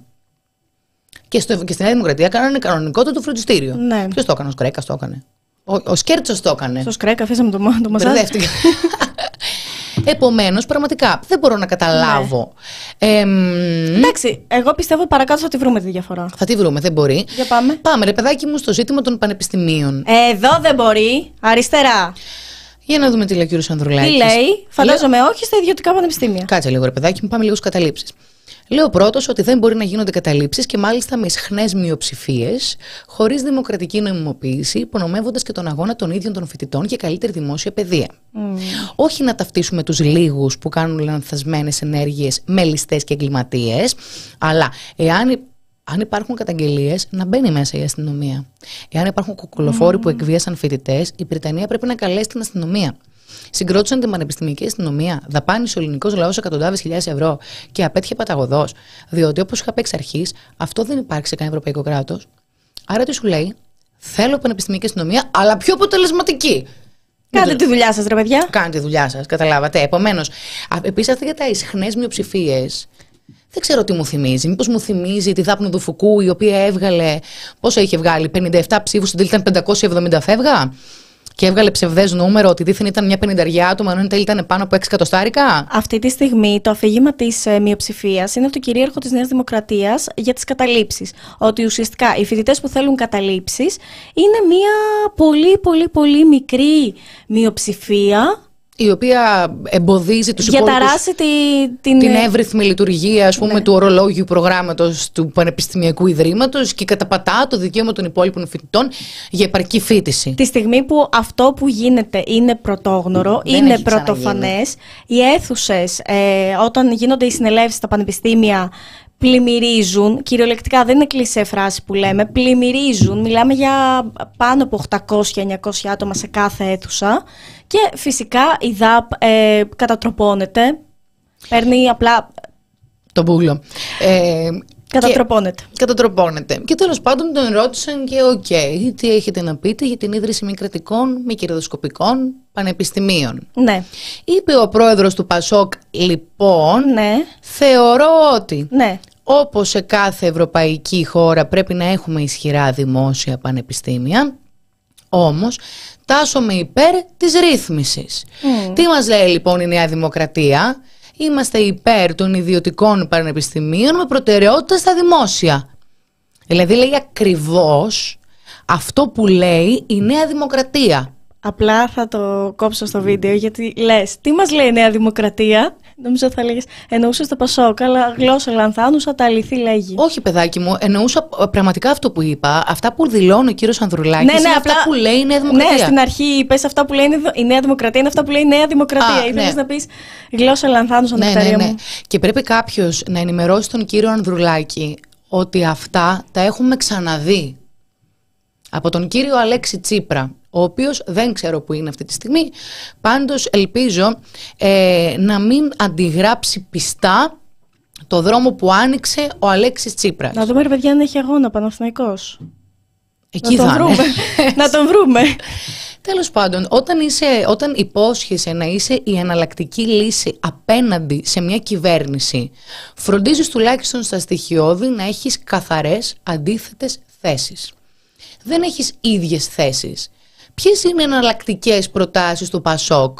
Και, στο, και στη Νέα Δημοκρατία κάνανε κανονικότατο το φροντιστήριο. Ναι. Ποιος το έκανε, ο Σκρέκας το έκανε. Ο, ο Σκέρτσος το έκανε. Στο σκρέκα, αφήσαμε το, το μασάζ. Μπερδεύτηκα. Επομένως, πραγματικά δεν μπορώ να καταλάβω. Ναι. Ε, μ, Εντάξει, εγώ πιστεύω παρακάτω θα τη βρούμε τη διαφορά. θα τη βρούμε, δεν μπορεί. Για πάμε. Πάμε, ρε παιδάκι μου, στο ζήτημα των πανεπιστημίων. Εδώ δεν μπορεί. Αριστερά. Για να δούμε τι λέει ο κύριος Ανδρουλάκης. Τι λέει, φαντάζομαι όχι στα ιδιωτικά πανεπιστήμια. Κάτσε λίγο, ρε παιδάκι μου, πάμε λίγο στου καταλήψεις. Λέω πρώτος ότι δεν μπορεί να γίνονται καταλήψεις και μάλιστα με ισχνές μειοψηφίες, χωρίς δημοκρατική νομιμοποίηση, υπονομεύοντας και τον αγώνα των ίδιων των φοιτητών για καλύτερη δημόσια παιδεία. Όχι να ταυτίσουμε τους λίγους που κάνουν λανθασμένες ενέργειες με ληστές και εγκληματίες, αλλά εάν υ- αν υπάρχουν καταγγελίες, να μπαίνει μέσα η αστυνομία. Εάν υπάρχουν κοκκολοφόροι που εκβίασαν φοιτητές, η Βρετανία πρέπει να καλέσει την αστυνομία. Συγκρότησαν την πανεπιστημιακή αστυνομία, δαπάνησε ο ελληνικός λαός εκατοντάδες χιλιάδες ευρώ και απέτυχε παταγωδός. Διότι όπως είχα πει εξ αρχής, αυτό δεν υπάρχει σε κανένα ευρωπαϊκό κράτος. Άρα τι σου λέει, θέλω πανεπιστημιακή αστυνομία, αλλά πιο αποτελεσματική. Κάντε τη δουλειά σας, ρε παιδιά. Κάντε τη δουλειά σας, καταλάβατε. Επομένως, επίσης αυτή για τα ισχνές μειοψηφίες. Δεν ξέρω τι μου θυμίζει. Μήπως μου θυμίζει τη Δάπνο του Φουκού, η οποία έβγαλε. Πόσο είχε βγάλει, 57 ψήφους, στην τέλη ήταν 570 φεύγα; Και έβγαλε ψευδές νούμερο ότι δίθεν ήταν μια πενηνταριά άτομα, ενώ εν τέλει ήταν πάνω από 6 εκατοστάρικα; Αυτή τη στιγμή το αφήγημα της ε, μειοψηφίας είναι από το κυρίαρχο της Νέας Δημοκρατίας για τις καταλήψεις. Ότι ουσιαστικά οι φοιτητές που θέλουν καταλήψεις είναι μια πολύ πολύ πολύ μικρή μειοψηφία Η οποία εμποδίζει τους για υπόλοιπους. ταράσει τη, την. Την εύρυθμη λειτουργία ας πούμε, του ορολόγιου προγράμματος του Πανεπιστημιακού Ιδρύματος και καταπατά το δικαίωμα των υπόλοιπων φοιτητών για επαρκή φίτηση. Τη στιγμή που αυτό που γίνεται είναι πρωτόγνωρο, Δεν είναι έχει ξαναγίνει. πρωτοφανέ, οι αίθουσες, ε, όταν γίνονται οι συνελεύσεις στα πανεπιστήμια, πλημμυρίζουν. Κυριολεκτικά δεν είναι κλεισέ φράση που λέμε. Πλημμυρίζουν. Μιλάμε για πάνω από 800-900 άτομα σε κάθε αίθουσα. Και φυσικά η ΔΑΠ ε, κατατροπώνεται. Παίρνει απλά. Το πούλο. Ε, Κατατροπώνεται. Και, κατατροπώνεται. Και τέλος πάντων τον ρώτησαν και οκ, τι έχετε να πείτε για την ίδρυση μη κρατικών, μη κερδοσκοπικών πανεπιστημίων; Ναι. Είπε ο πρόεδρος του Πασόκ, λοιπόν, Ναι. θεωρώ ότι Ναι. όπως σε κάθε ευρωπαϊκή χώρα πρέπει να έχουμε ισχυρά δημόσια πανεπιστήμια, όμως τάσσομαι υπέρ της ρύθμισης. Τι μας λέει λοιπόν η Νέα Δημοκρατία; Είμαστε υπέρ των ιδιωτικών πανεπιστημίων με προτεραιότητα στα δημόσια. Δηλαδή λέει ακριβώς αυτό που λέει η Νέα Δημοκρατία. Απλά θα το κόψω στο βίντεο γιατί λες τι μας λέει η Νέα Δημοκρατία; Νομίζω θα λέγες εννοούσες το Πασόκ, αλλά γλώσσα λανθάνουσα τα αληθή λέγει. Όχι, παιδάκι μου, εννοούσα ε, πραγματικά αυτό που είπα. Αυτά που δηλώνει ο κύριος Ανδρουλάκης Ναι, είναι ναι, αυτά απλά- που λέει η Νέα Δημοκρατία. Ναι, στην αρχή είπες αυτά που λέει η Νέα Δημοκρατία είναι αυτά που λέει η Νέα Δημοκρατία. Α, Ήθελες ναι. να πεις γλώσσα λανθάνουσα, ναι, ναι, νεκταρία ναι. μου. Και πρέπει κάποιος να ενημερώσει τον κύριο Ανδρουλάκη ότι αυτά τα έχουμε ξαναδεί. Από τον κύριο Αλέξη Τσίπρα, ο οποίος δεν ξέρω που είναι αυτή τη στιγμή, πάντως ελπίζω ε, να μην αντιγράψει πιστά το δρόμο που άνοιξε ο Αλέξης Τσίπρας. Να δούμε ρε παιδιά αν έχει αγώνα Παναθηναϊκός. Εκεί να τον θα είναι. βρούμε. να τον βρούμε. Τέλος πάντων, όταν, είσαι, όταν υπόσχεσαι να είσαι η εναλλακτική λύση απέναντι σε μια κυβέρνηση, φροντίζεις τουλάχιστον στα στοιχειώδη να έχεις καθαρές αντίθετες θέσεις. Δεν έχεις ίδιες θέσεις. Ποιες είναι οι εναλλακτικές προτάσεις του Πασόκ;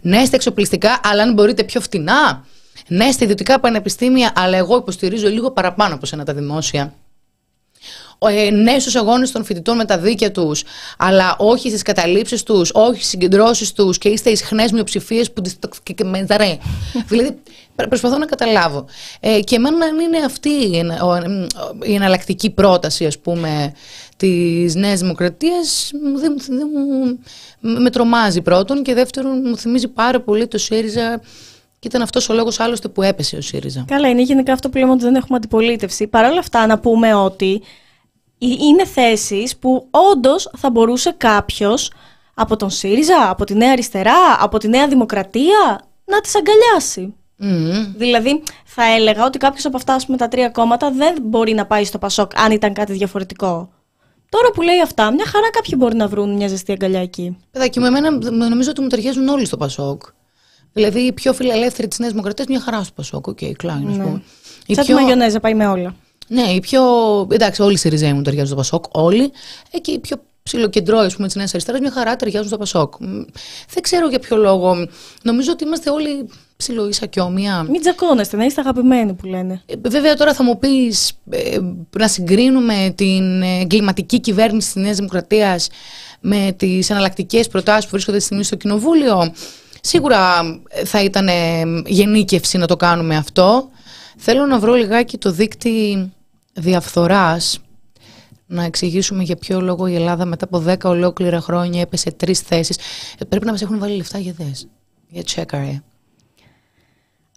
Ναι στα εξοπλιστικά, αλλά αν μπορείτε πιο φτηνά. Ναι στα ιδιωτικά πανεπιστήμια, αλλά εγώ υποστηρίζω λίγο παραπάνω από σένα τα δημόσια ε, ναι στους αγώνες των φοιτητών με τα δίκαια τους, αλλά όχι στις καταλήψεις τους, όχι στις συγκεντρώσεις τους και είστε ισχνές μειοψηφίες που τις και- και με δαρέ. δηλαδή, προ- προσπαθώ να καταλάβω. Ε, και εμένα αν είναι αυτή η, ενα- ο- εμ, η εναλλακτική πρόταση, ας πούμε, της Νέας Δημοκρατίας, μου- δεν, μου- δεν μου, με τρομάζει πρώτον και δεύτερον μου θυμίζει πάρα πολύ το ΣΥΡΙΖΑ και ήταν αυτός ο λόγος άλλωστε που έπεσε ο ΣΥΡΙΖΑ. Καλά, είναι γενικά αυτό που λέμε ότι δεν έχουμε αντιπολίτευση. Παρ' όλα αυτά, να πούμε ότι ε- είναι θέσεις που όντως θα μπορούσε κάποιος από τον ΣΥΡΙΖΑ, από τη Νέα Αριστερά, από τη Νέα Δημοκρατία να τις αγκαλιάσει. Μμμ. Δηλαδή, θα έλεγα ότι κάποιος από αυτά, ας πούμε, τα τρία κόμματα δεν μπορεί να πάει στο Πασόκ αν ήταν κάτι διαφορετικό. Τώρα που λέει αυτά, μια χαρά κάποιοι μπορεί να βρουν μια ζεστή αγκαλιά εκεί. Παιδάκι μου, εμένα μ- νομίζω ότι μου ταιριάζουν όλοι στο Πασόκ. Δηλαδή, οι πιο φιλελεύθεροι της Νέας Δημοκρατίας μια χαρά στο Πασόκ. Οκ, okay, κλάιν, ας πούμε. Οι Σαν τη μαγιονέζα πάει με όλα. Ναι, οι πιο. Εντάξει, όλοι οι Σιριζέοι μου ταιριάζουν στο Πασόκ, όλοι. Ε, και οι πιο ψιλοκεντρώοι της Νέας Αριστεράς, μια χαρά ταιριάζουν στο Πασόκ. Δεν ξέρω για ποιο λόγο. Νομίζω ότι είμαστε όλοι ψιλο ίσα και όμοια. Μην τσακώνεστε, να είστε αγαπημένοι που λένε. Ε, βέβαια, τώρα θα μου πεις ε, να συγκρίνουμε την εγκληματική κυβέρνηση της Νέας Δημοκρατίας με τις εναλλακτικές προτάσεις που βρίσκονται στη στιγμή στο Κοινοβούλιο. Σίγουρα ε, θα ήταν γενίκευση να το κάνουμε αυτό. Θέλω να βρω λιγάκι το δίκτυ διαφθοράς να εξηγήσουμε για ποιο λόγο η Ελλάδα μετά από 10 ολόκληρα χρόνια έπεσε τρεις θέσεις. Ε, πρέπει να μας έχουν βάλει λεφτά για δες. Για τσέκαρε.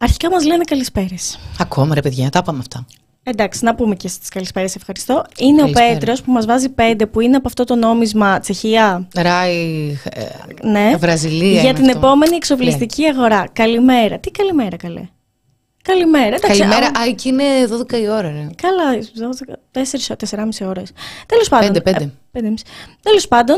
Αρχικά μας λένε καλησπέρες. Ακόμα ρε παιδιά, τα είπαμε αυτά. Εντάξει, να πούμε και στις καλησπέρες, ευχαριστώ. Είναι Καλησπέρα. ο Πέτρος που μας βάζει πέντε, που είναι από αυτό το νόμισμα Τσεχία. Ράι, ε, ναι. Βραζιλία. Για την αυτό. επόμενη εξοπλιστική αγορά. Καλημέρα. Τι καλημέρα, καλέ. Καλημέρα. Καλημέρα. Α, εκεί είναι 12 η ώρα, ρε. Καλά, 4-4,5 ώρες. Τέλος πάντων. 5-5. Ε, Τέλος πάντων,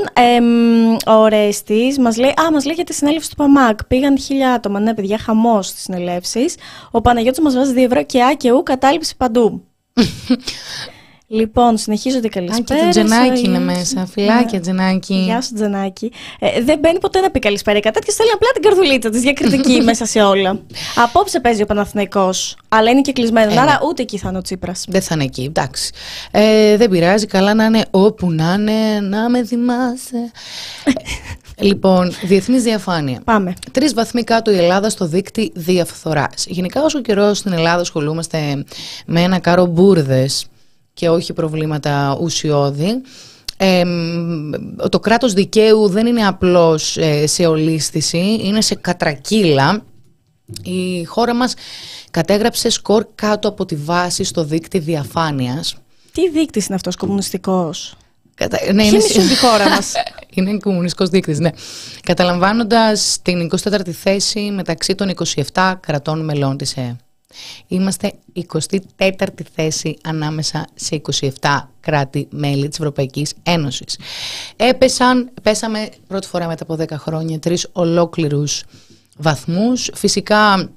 ο Ρέστη μας λέει, α, μας λέει για τη συνέλευση του ΠΑΜΑΚ. Πήγαν χίλια άτομα. Ναι, παιδιά, χαμός στις συνελεύσεις. Ο Παναγιώτης μας βάζει 2 ευρώ και Α και Ου κατάληψη παντού. Λοιπόν, συνεχίζω την καλησπέρα. Και το Τζενάκι είναι μέσα. Φιλάκια, Τζενάκι. Γεια σου, Τζενάκι. Ε, δεν μπαίνει ποτέ να πει καλησπέρα. Κατά και στέλνει απλά την καρδουλίτσα της διακριτική μέσα σε όλα. Απόψε παίζει ο Παναθηναϊκός, αλλά είναι και κλεισμένος. Ε, άρα ναι. ούτε εκεί θα είναι ο Τσίπρας. Δεν θα είναι εκεί, εντάξει. Ε, δεν πειράζει. Καλά να είναι όπου να είναι, να με θυμάσαι. Λοιπόν, διεθνής διαφάνεια. Πάμε. Τρεις βαθμοί κάτω η Ελλάδα στο δίκτυο διαφθοράς. Γενικά, όσο καιρό στην Ελλάδα ασχολούμαστε με ένα κάρο μπουρδες και όχι προβλήματα ουσιώδη. Ε, το κράτος δικαίου δεν είναι απλώς ε, σε ολίσθηση, είναι σε κατρακύλα. Η χώρα μας κατέγραψε σκορ κάτω από τη βάση στο δίκτυο διαφάνειας. Τι δείκτης είναι αυτός, κομμουνιστικός; Κατα... Ναι, είναι στη χώρα μας; είναι κομμουνιστικός δείκτης, ναι. Καταλαμβάνοντας την 24η θέση μεταξύ των 27 κρατών μελών της ΕΕ. Είμαστε 24η θέση ανάμεσα σε 27 κράτη-μέλη της Ευρωπαϊκής Ένωσης. Έπεσαν, πέσαμε πρώτη φορά μετά από 10 χρόνια τρεις ολόκληρους βαθμούς. Φυσικά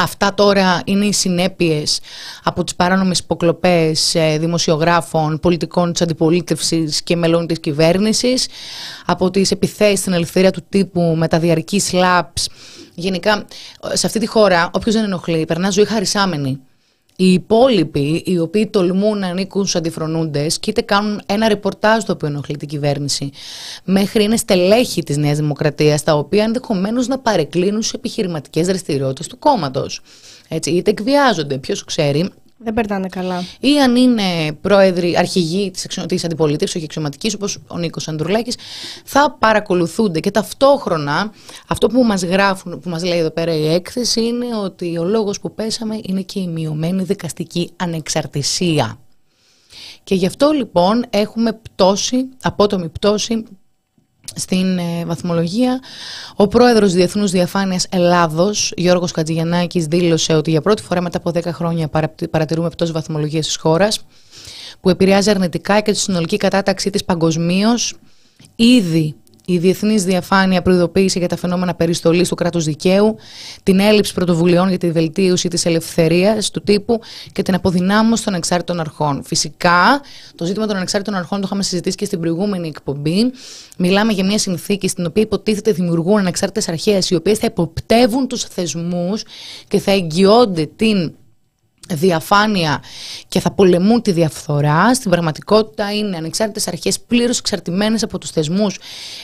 Αυτά τώρα είναι οι συνέπειες από τις παράνομες υποκλοπές ε, δημοσιογράφων, πολιτικών της αντιπολίτευσης και μελών της κυβέρνησης, από τις επιθέσεις στην ελευθερία του τύπου με τα διαρκή σλάπς. Γενικά, σε αυτή τη χώρα, όποιος δεν ενοχλεί, περνάς ζωή χαρισάμενη. Οι υπόλοιποι, οι οποίοι τολμούν να ανήκουν στους αντιφρονούντες και είτε κάνουν ένα ρεπορτάζ το οποίο ενοχλεί την κυβέρνηση, μέχρι είναι στελέχη της Νέας Δημοκρατίας, τα οποία ενδεχομένως να παρεκκλίνουν σε επιχειρηματικές δραστηριότητες του κόμματος. Είτε εκβιάζονται, ποιος ξέρει. Δεν περνάνε καλά. Ή αν είναι πρόεδροι, αρχηγοί της αντιπολίτευσης, όχι εξωματική, όπως ο Νίκος Ανδρουλάκης, θα παρακολουθούνται. Και ταυτόχρονα, αυτό που μας γράφουν, που μας λέει εδώ πέρα η έκθεση, είναι ότι ο λόγος που πέσαμε είναι και η μειωμένη δικαστική ανεξαρτησία. Και γι' αυτό λοιπόν έχουμε πτώση, απότομη πτώση στην ε, βαθμολογία. Ο πρόεδρος Διεθνούς Διαφάνειας Ελλάδος, Γιώργος Κατζηγιαννάκης, δήλωσε ότι για πρώτη φορά μετά από 10 χρόνια παρατηρούμε πτώση βαθμολογίας της χώρας, που επηρεάζει αρνητικά και τη συνολική κατάταξή της παγκοσμίως. Ήδη η διεθνής διαφάνεια προειδοποίησε για τα φαινόμενα περιστολής του κράτους δικαίου, την έλλειψη πρωτοβουλειών για τη βελτίωση της ελευθερίας του τύπου και την αποδυνάμωση των ανεξάρτητων αρχών. Φυσικά, το ζήτημα των ανεξάρτητων αρχών το είχαμε συζητήσει και στην προηγούμενη εκπομπή. Μιλάμε για μια συνθήκη στην οποία υποτίθεται δημιουργούν ανεξάρτητες αρχές, οι οποίες θα υποπτεύουν τους θεσμούς και θα εγγυώνται την διαφάνεια και θα πολεμούν τη διαφθορά. Στην πραγματικότητα είναι ανεξάρτητες αρχές πλήρως εξαρτημένες από τους θεσμούς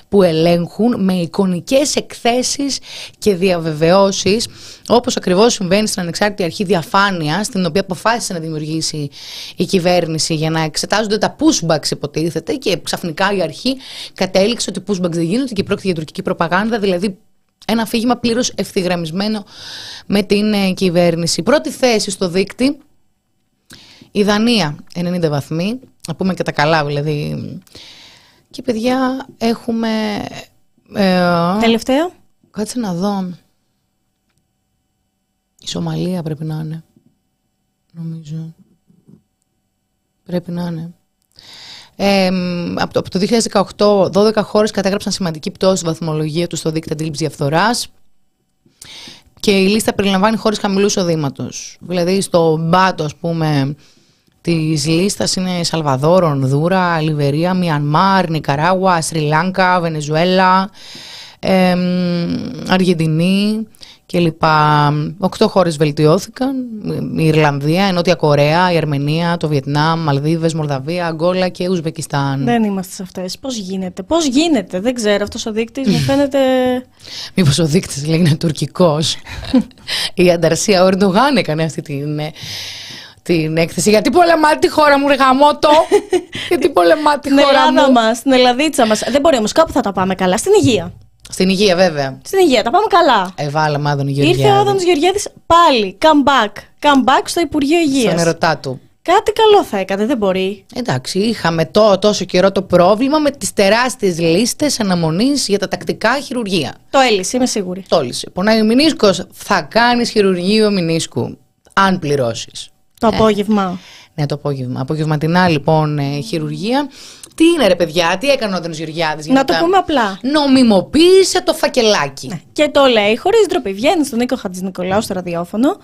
που ελέγχουν με εικονικές εκθέσεις και διαβεβαιώσεις όπως ακριβώς συμβαίνει στην ανεξάρτητη αρχή διαφάνεια στην οποία αποφάσισε να δημιουργήσει η κυβέρνηση για να εξετάζονται τα pushbacks υποτίθεται και ξαφνικά η αρχή κατέληξε ότι pushbacks δεν γίνονται και πρόκειται για τουρκική προπαγάνδα δηλαδή ένα αφήγημα πλήρως ευθυγραμμισμένο με την ε, κυβέρνηση. Πρώτη θέση στο δίκτυ, η Δανία 90 βαθμοί, να πούμε και τα καλά δηλαδή. Και παιδιά έχουμε... Ε, Τελευταίο. Κάτσε να δω. Η Σομαλία πρέπει να είναι. Νομίζω. Πρέπει να είναι. Ε, από, το, 2018, 12 χώρες κατέγραψαν σημαντική πτώση στη βαθμολογία τους στο δίκτυο αντίληψης διαφθοράς. Και η λίστα περιλαμβάνει χώρες χαμηλού εισοδήματος. Δηλαδή στο μπάτο, ας πούμε, της λίστας είναι Σαλβαδόρ, Ονδούρα, Λιβερία, Μιανμάρ, Νικαράγουα, Σρι Λάνκα, Βενεζουέλα, ε, Αργεντινή και λοιπά. Οκτώ χώρες βελτιώθηκαν, η Ιρλανδία, η Νότια Κορέα, η Αρμενία, το Βιετνάμ, Μαλδίβες, Μολδαβία, Αγκόλα και Ουσβεκιστάν. Δεν είμαστε σε αυτές. Πώς γίνεται, πώς γίνεται, δεν ξέρω αυτός ο δείκτης, μου φαίνεται... Μήπως ο δείκτης λέει είναι τουρκικός. η Ανταρσία Ορντογάν έκανε αυτή την... ε, Την έκθεση. Γιατί πολεμάτε τη χώρα μου, ρε γαμότο! Γιατί πολεμάτε τη Στην χώρα Ελλάδα μου. μας, στην Ελλαδίτσα μας. Δεν μπορεί όμως, κάπου θα τα πάμε καλά. Στην υγεία. Στην υγεία, βέβαια. Στην υγεία, τα πάμε καλά. Ε, βάλαμε Άδωνη Ήρθε ο Γεωργιάδη. Άδωνος Γεωργιάδης πάλι, come back. Come back στο Υπουργείο Στον Υγείας. ερωτά του. Κάτι καλό θα έκανε, δεν μπορεί. Εντάξει, είχαμε το, τόσο καιρό το πρόβλημα με τις τεράστιες λίστες αναμονής για τα τακτικά χειρουργία. Το έλυσε, είμαι σίγουρη. Τόλισε. Πονάει ο μηνίσκος, θα κάνεις χειρουργείο μηνίσκου, αν πληρώσεις. Το απόγευμα. Ναι, το απόγευμα. Απογευματινά λοιπόν ε, χειρουργία. Τι είναι ρε παιδιά, τι έκανε ο Άδωνος Γεωργιάδης για Να το τα- πούμε απλά. Νομιμοποίησε το φακελάκι. Και το λέει χωρίς ντροπή. Βγαίνει στον Νίκο Χατζηνικολάου στο ραδιόφωνο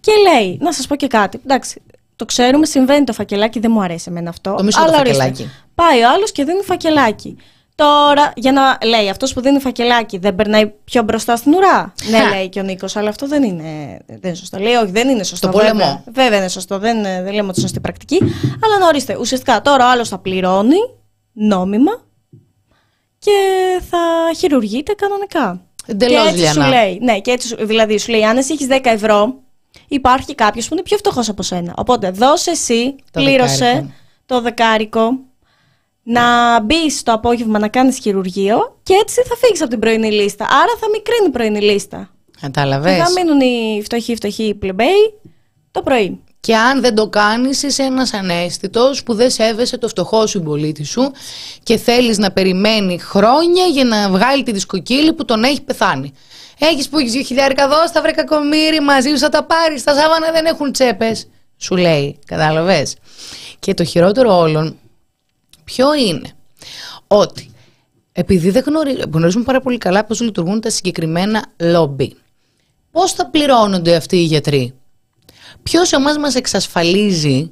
και λέει: Να σας πω και κάτι. Εντάξει, το ξέρουμε, συμβαίνει το φακελάκι, δεν μου αρέσει εμένα αυτό. Το μισό το αλλά ορίστε. φακελάκι. Πάει ο άλλος και δίνει φακελάκι. Τώρα, για να λέει αυτός που δίνει φακελάκι, δεν περνάει πιο μπροστά στην ουρά. ναι, Χα. λέει και ο Νίκος, αλλά αυτό δεν είναι, δεν είναι σωστό. Λέει, Όχι, δεν είναι σωστό. Το βέβαια. πολεμό. Βέβαια είναι σωστό, δεν, δεν λέμε ότι είναι σωστή πρακτική. Αλλά να ορίστε, ουσιαστικά τώρα ο άλλος θα πληρώνει νόμιμα και θα χειρουργείται κανονικά. Εντελώς, και έτσι σου Λιανά. λέει, ναι, και έτσι, σου- δηλαδή σου λέει, αν εσύ έχεις 10 ευρώ, υπάρχει κάποιος που είναι πιο φτωχός από σένα. Οπότε δώσε εσύ, Το πλήρωσε δεκάρικο. το δεκάρικο, να μπει το απόγευμα να κάνεις χειρουργείο και έτσι θα φύγεις από την πρωινή λίστα. Άρα θα μικρύνει η πρωινή λίστα. Και Κατάλαβες. θα μείνουν οι φτωχοί, φτωχοί πλεμπέοι το πρωί. Και αν δεν το κάνεις είσαι ένας ανέστητος που δεν σέβεσαι το φτωχό συμπολίτη σου και θέλεις να περιμένει χρόνια για να βγάλει τη δισκοκύλη που τον έχει πεθάνει. Έχεις που έχεις δύο χιλιάρικα δώστα βρε κακομύρι μαζί σου θα τα πάρεις, τα σάβανα δεν έχουν τσέπες. Σου λέει, κατάλαβες. Και το χειρότερο όλων ποιο είναι; Ότι επειδή δεν γνωρι- γνωρίζουμε πάρα πολύ καλά πώς λειτουργούν τα συγκεκριμένα λόμπι. Πώς θα πληρώνονται αυτοί οι γιατροί; Ποιος εμάς μας εξασφαλίζει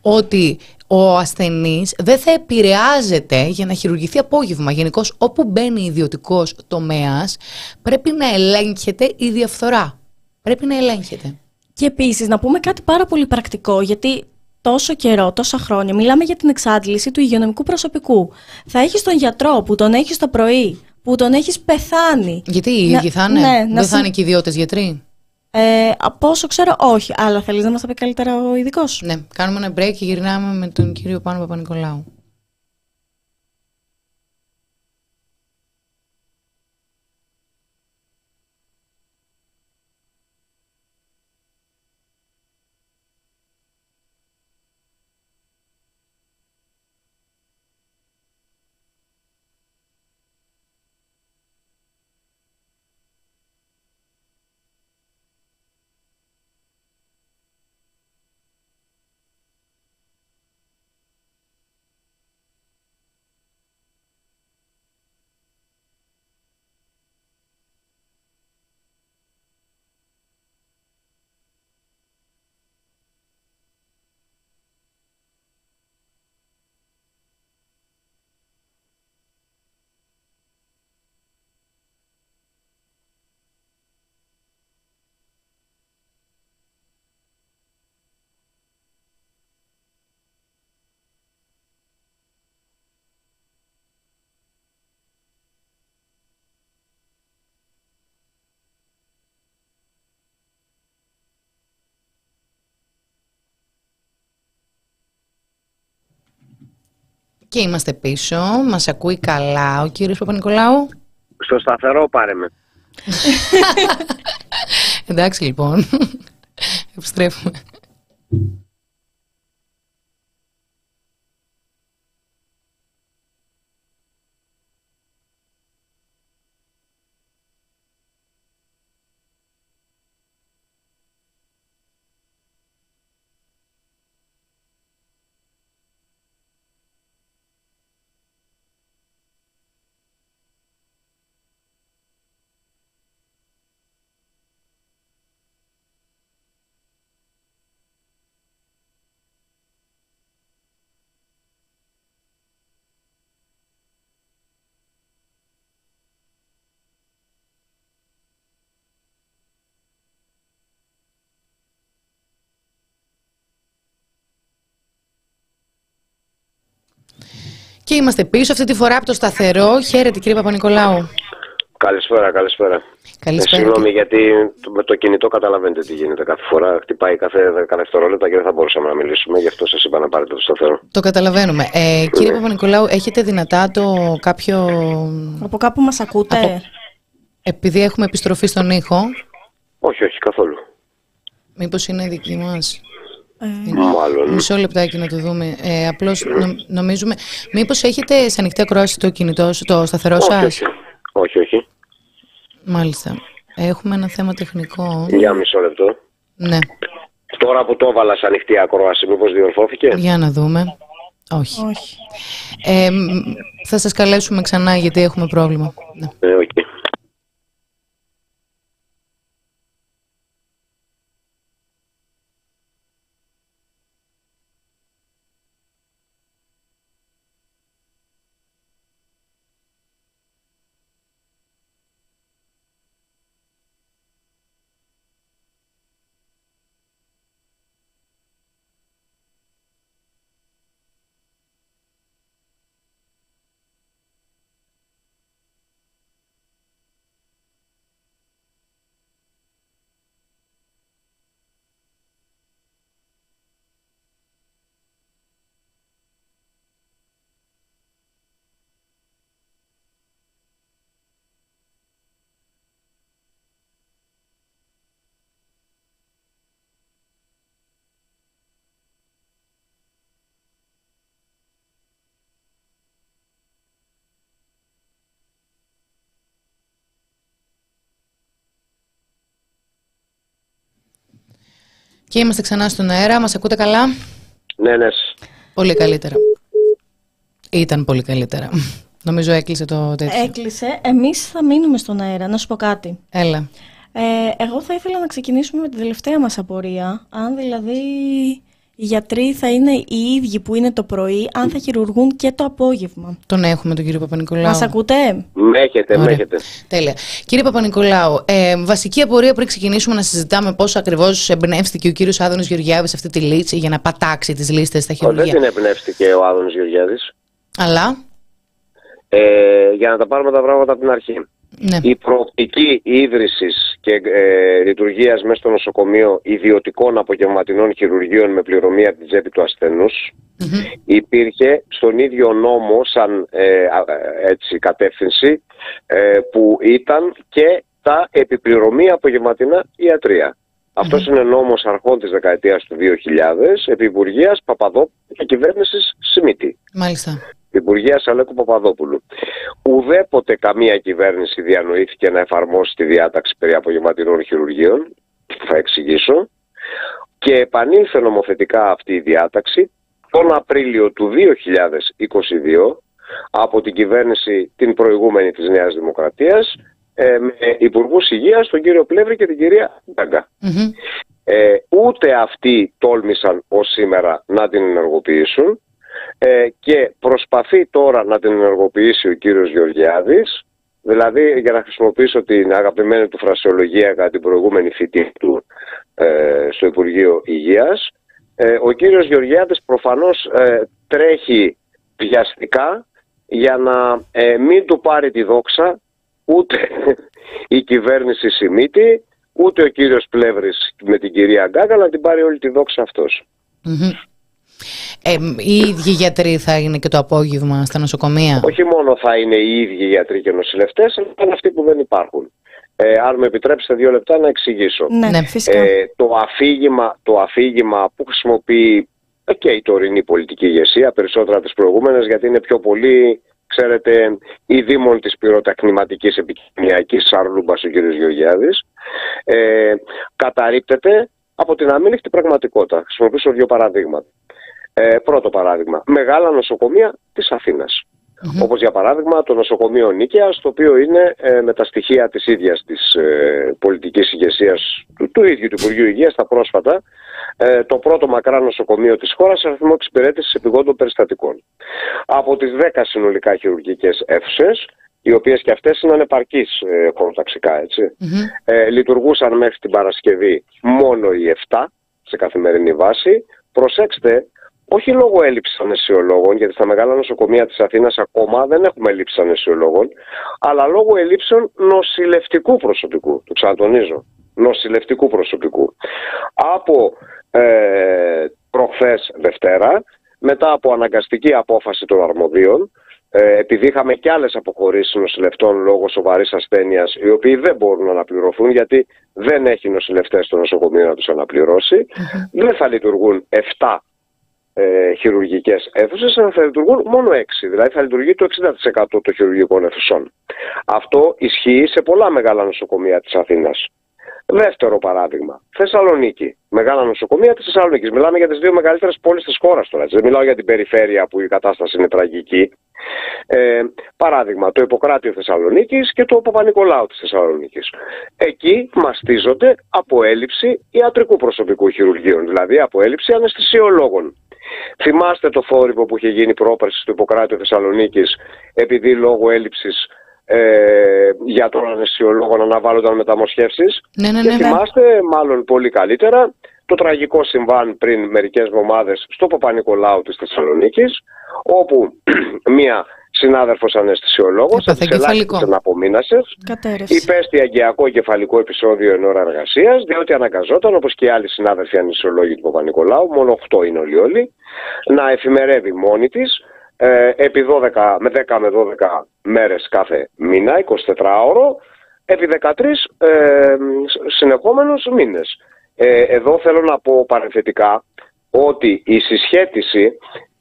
ότι ο ασθενής δεν θα επηρεάζεται για να χειρουργηθεί απόγευμα; Γενικώς όπου μπαίνει ιδιωτικός τομέας πρέπει να ελέγχεται η διαφθορά. Πρέπει να ελέγχεται. Και επίσης να πούμε κάτι πάρα πολύ πρακτικό, γιατί τόσο καιρό, τόσα χρόνια, μιλάμε για την εξάντληση του υγειονομικού προσωπικού. Θα έχεις τον γιατρό που τον έχεις το πρωί, που τον έχεις πεθάνει. Γιατί οι Να- ίδιοι θα είναι, ναι, να δεν θα συ- είναι και ιδιώτες γιατροί; Ε, από όσο ξέρω, όχι. Αλλά θέλεις να μας τα πει καλύτερα ο ειδικός; Ναι, κάνουμε ένα break και γυρνάμε με τον κύριο Πάνο Παπα-Νικολάου. Και είμαστε πίσω. Μας ακούει καλά ο κύριος Παπα-Νικολάου. Στο σταθερό πάρε με. Εντάξει λοιπόν. Επιστρέφουμε. Και είμαστε πίσω αυτή τη φορά από το σταθερό. Χαίρετε κύριε Παπα-Νικολάου. Καλησπέρα, καλησπέρα. Καλησπέρα. Ε, συγγνώμη, γιατί το- με το κινητό καταλαβαίνετε τι γίνεται κάθε φορά. Χτυπάει κάθε 10 δευτερόλεπτα και δεν θα μπορούσαμε να μιλήσουμε. Γι' αυτό σας είπα να πάρετε το σταθερό. Το καταλαβαίνουμε. Ε, κύριε Παπα-Νικολάου, έχετε δυνατά το κάποιο... Από κάπου μας ακούτε; Από- Επειδή έχουμε επιστροφή στον ήχο, Όχι, όχι, καθόλου. μήπως είναι δική μας... Ε, Μάλλον. Μισό λεπτάκι να το δούμε. Ε, απλώς νο- νομίζουμε... Μήπως έχετε σε ανοιχτή ακρόαση το κινητό, το σταθερό όχι, σας; όχι. όχι, όχι. Μάλιστα. Έχουμε ένα θέμα τεχνικό. Για μισό λεπτό. Ναι. Τώρα που το έβαλα σε ανοιχτή ακρόαση, μήπως διορθώθηκε; Για να δούμε. Όχι. όχι. Ε, μ, θα σας καλέσουμε ξανά γιατί έχουμε πρόβλημα. Ναι. Ε, οκ. Και είμαστε ξανά στον αέρα. Μας ακούτε καλά; Ναι, ναι. Πολύ καλύτερα. Ήταν πολύ καλύτερα. Νομίζω έκλεισε το τέτοιο. Έκλεισε. Εμείς θα μείνουμε στον αέρα. Να σου πω κάτι. Έλα. Ε, εγώ θα ήθελα να ξεκινήσουμε με την τελευταία μας απορία. Αν δηλαδή οι γιατροί θα είναι οι ίδιοι που είναι το πρωί, αν θα χειρουργούν και το απόγευμα. Τον έχουμε τον κύριο Παπα-Νικολάου. Μας ακούτε; Με έχετε, με Ωραία. έχετε. Τέλεια. Κύριε Παπα-Νικολάου, ε, βασική απορία πριν ξεκινήσουμε να συζητάμε πώς ακριβώς εμπνεύστηκε ο κύριος Άδωνο Γεωργιάδης αυτή τη λύση για να πατάξει τις λίστες στα Ω, Δεν χειρουργεία. την εμπνεύστηκε ο Άδωνος Γεωργιάδης. Αλλά; Ε, για να τα πάρουμε τα πράγματα από την αρχή. Ναι. Η προοπτική ίδρυσης και ε, λειτουργίας μέσα στο νοσοκομείο ιδιωτικών απογευματινών χειρουργείων με πληρωμή από την τσέπη του ασθενούς Μμμ. υπήρχε στον ίδιο νόμο σαν ε, α, ε, έτσι, κατεύθυνση ε, που ήταν και τα επιπληρωμή απογευματινά ιατρία. Αυτός είναι νόμος αρχών της δεκαετίας του 2000 επί Υπουργείας Παπαδόπουλου και κυβέρνησης Σιμίτη. Μάλιστα. Υπουργεία Αλέκου Παπαδόπουλου. Ουδέποτε καμία κυβέρνηση διανοήθηκε να εφαρμόσει τη διάταξη περί απογευματινών χειρουργείων. Θα εξηγήσω. Και επανήλθε νομοθετικά αυτή η διάταξη τον Απρίλιο του 2022 από την κυβέρνηση την προηγούμενη της Νέας Δημοκρατίας ε, με Υπουργούς Υγείας τον κύριο Πλεύρη και την κυρία Ντάγκα. Μμμ. Ε, ούτε αυτοί τόλμησαν ως σήμερα να την ενεργοποιήσουν ε, και προσπαθεί τώρα να την ενεργοποιήσει ο κύριος Γεωργιάδης δηλαδή για να χρησιμοποιήσω την αγαπημένη του φρασιολογία κατά την προηγούμενη θητεία του ε, στο Υπουργείο Υγείας ε, ο κύριος Γεωργιάδης προφανώς ε, τρέχει βιαστικά για να ε, μην του πάρει τη δόξα ούτε η κυβέρνηση Σιμίτη ούτε ο κύριος Πλεύρης με την κυρία Γκάγκα να την πάρει όλη τη δόξα αυτός. Μμμ. Ε, οι ίδιοι γιατροί θα είναι και το απόγευμα στα νοσοκομεία; Όχι μόνο θα είναι οι ίδιοι γιατροί και νοσηλευτές, αλλά είναι αυτοί που δεν υπάρχουν. Ε, αν με επιτρέψετε δύο λεπτά να εξηγήσω. Ναι, Ναι. φυσικά. Ε, το, αφήγημα, το αφήγημα που χρησιμοποιεί ε, και η τωρινή πολιτική ηγεσία, περισσότερα από τις προηγούμενες, γιατί είναι πιο πολύ, ξέρετε, η δήμον της πυροτεχνηματικής επικοινωνιακής σαρλούμπας ο κ. Γεωργιάδης, ε, καταρρύπτεται από την αμήνυχτη πραγματικότητα. Θα Χρησιμοποιήσω δύο παραδείγματα. Ε, πρώτο παράδειγμα, μεγάλα νοσοκομεία της Αθήνας. Όπως για παράδειγμα το νοσοκομείο Νίκαιας, το οποίο είναι ε, με τα στοιχεία της ίδιας της ε, πολιτικής ηγεσίας του, του ίδιου του Υπουργείου Υγείας τα πρόσφατα, ε, το πρώτο μακρά νοσοκομείο της χώρας σε αριθμό εξυπηρέτησης επιγόντων περιστατικών. Από τις 10 συνολικά χειρουργικές αίθουσες, οι οποίες και αυτές είναι ανεπαρκείς ε, χωροταξικά, έτσι, Μμμ. ε, λειτουργούσαν μέχρι την Παρασκευή μόνο οι 7 σε καθημερινή βάση. Προσέξτε όχι λόγω έλλειψης ανεσιολόγων, γιατί στα μεγάλα νοσοκομεία της Αθήνας ακόμα δεν έχουμε έλλειψη ανεσιολόγων, αλλά λόγω ελλείψεων νοσηλευτικού προσωπικού. Το ξανατονίζω. Νοσηλευτικού προσωπικού. Από ε, προχθές Δευτέρα, μετά από αναγκαστική απόφαση των αρμοδίων, ε, επειδή είχαμε και άλλες αποχωρήσεις νοσηλευτών λόγω σοβαρής ασθένειας, οι οποίοι δεν μπορούν να αναπληρωθούν γιατί δεν έχει νοσηλευτές στο νοσοκομείο να τους αναπληρωσει δεν θα λειτουργούν 7 ε, χειρουργικές αίθουσες, αλλά θα λειτουργούν μόνο 6. Δηλαδή θα λειτουργεί το 60% των χειρουργικών αίθουσων. Αυτό ισχύει σε πολλά μεγάλα νοσοκομεία της Αθήνας. Δεύτερο παράδειγμα. Θεσσαλονίκη. Μεγάλα νοσοκομεία της Θεσσαλονίκης. Μιλάμε για τις δύο μεγαλύτερες πόλεις της χώρας τώρα. Δεν μιλάω για την περιφέρεια που η κατάσταση είναι τραγική. Ε, παράδειγμα, το Ιπποκράτιο Θεσσαλονίκης και το Παπα-Νικολάου της Θεσσαλονίκης. Εκεί μαστίζονται από έλλειψη ιατρικού προσωπικού χειρουργείων, δηλαδή από έλλειψη αναισθησιολόγων. Θυμάστε το θόρυβο που είχε γίνει πρόπερσης στο Ιπποκράτιο Θεσσαλονίκης, επειδή λόγω έλλειψης ε, για τον αναισθησιολόγο να αναβάλλονταν μεταμοσχεύσεις; Ναι, ναι, και ναι, ναι. θυμάστε μάλλον πολύ καλύτερα το τραγικό συμβάν πριν μερικές εβδομάδες στο Παπα-Νικολάου της Θεσσαλονίκης όπου μία συνάδελφος αναισθησιολόγος Έπαθε από τις κεφαλικό. ελάχιστες αναπομείνασες Κατέρευση. υπέστη αγκιακό κεφαλικό επεισόδιο εν ώρα εργασίας, διότι αναγκαζόταν, όπως και οι άλλοι συνάδελφοι ανισιολόγοι του Παπα-Νικολάου, μόνο 8 είναι όλοι όλοι, να εφημερεύει μόνη της ε, επί 12, με 10 με 12 μέρες κάθε μήνα, 24 ώρο, επί 13 ε, συνεχόμενους μήνες. Ε, εδώ θέλω να πω παρενθετικά ότι η συσχέτιση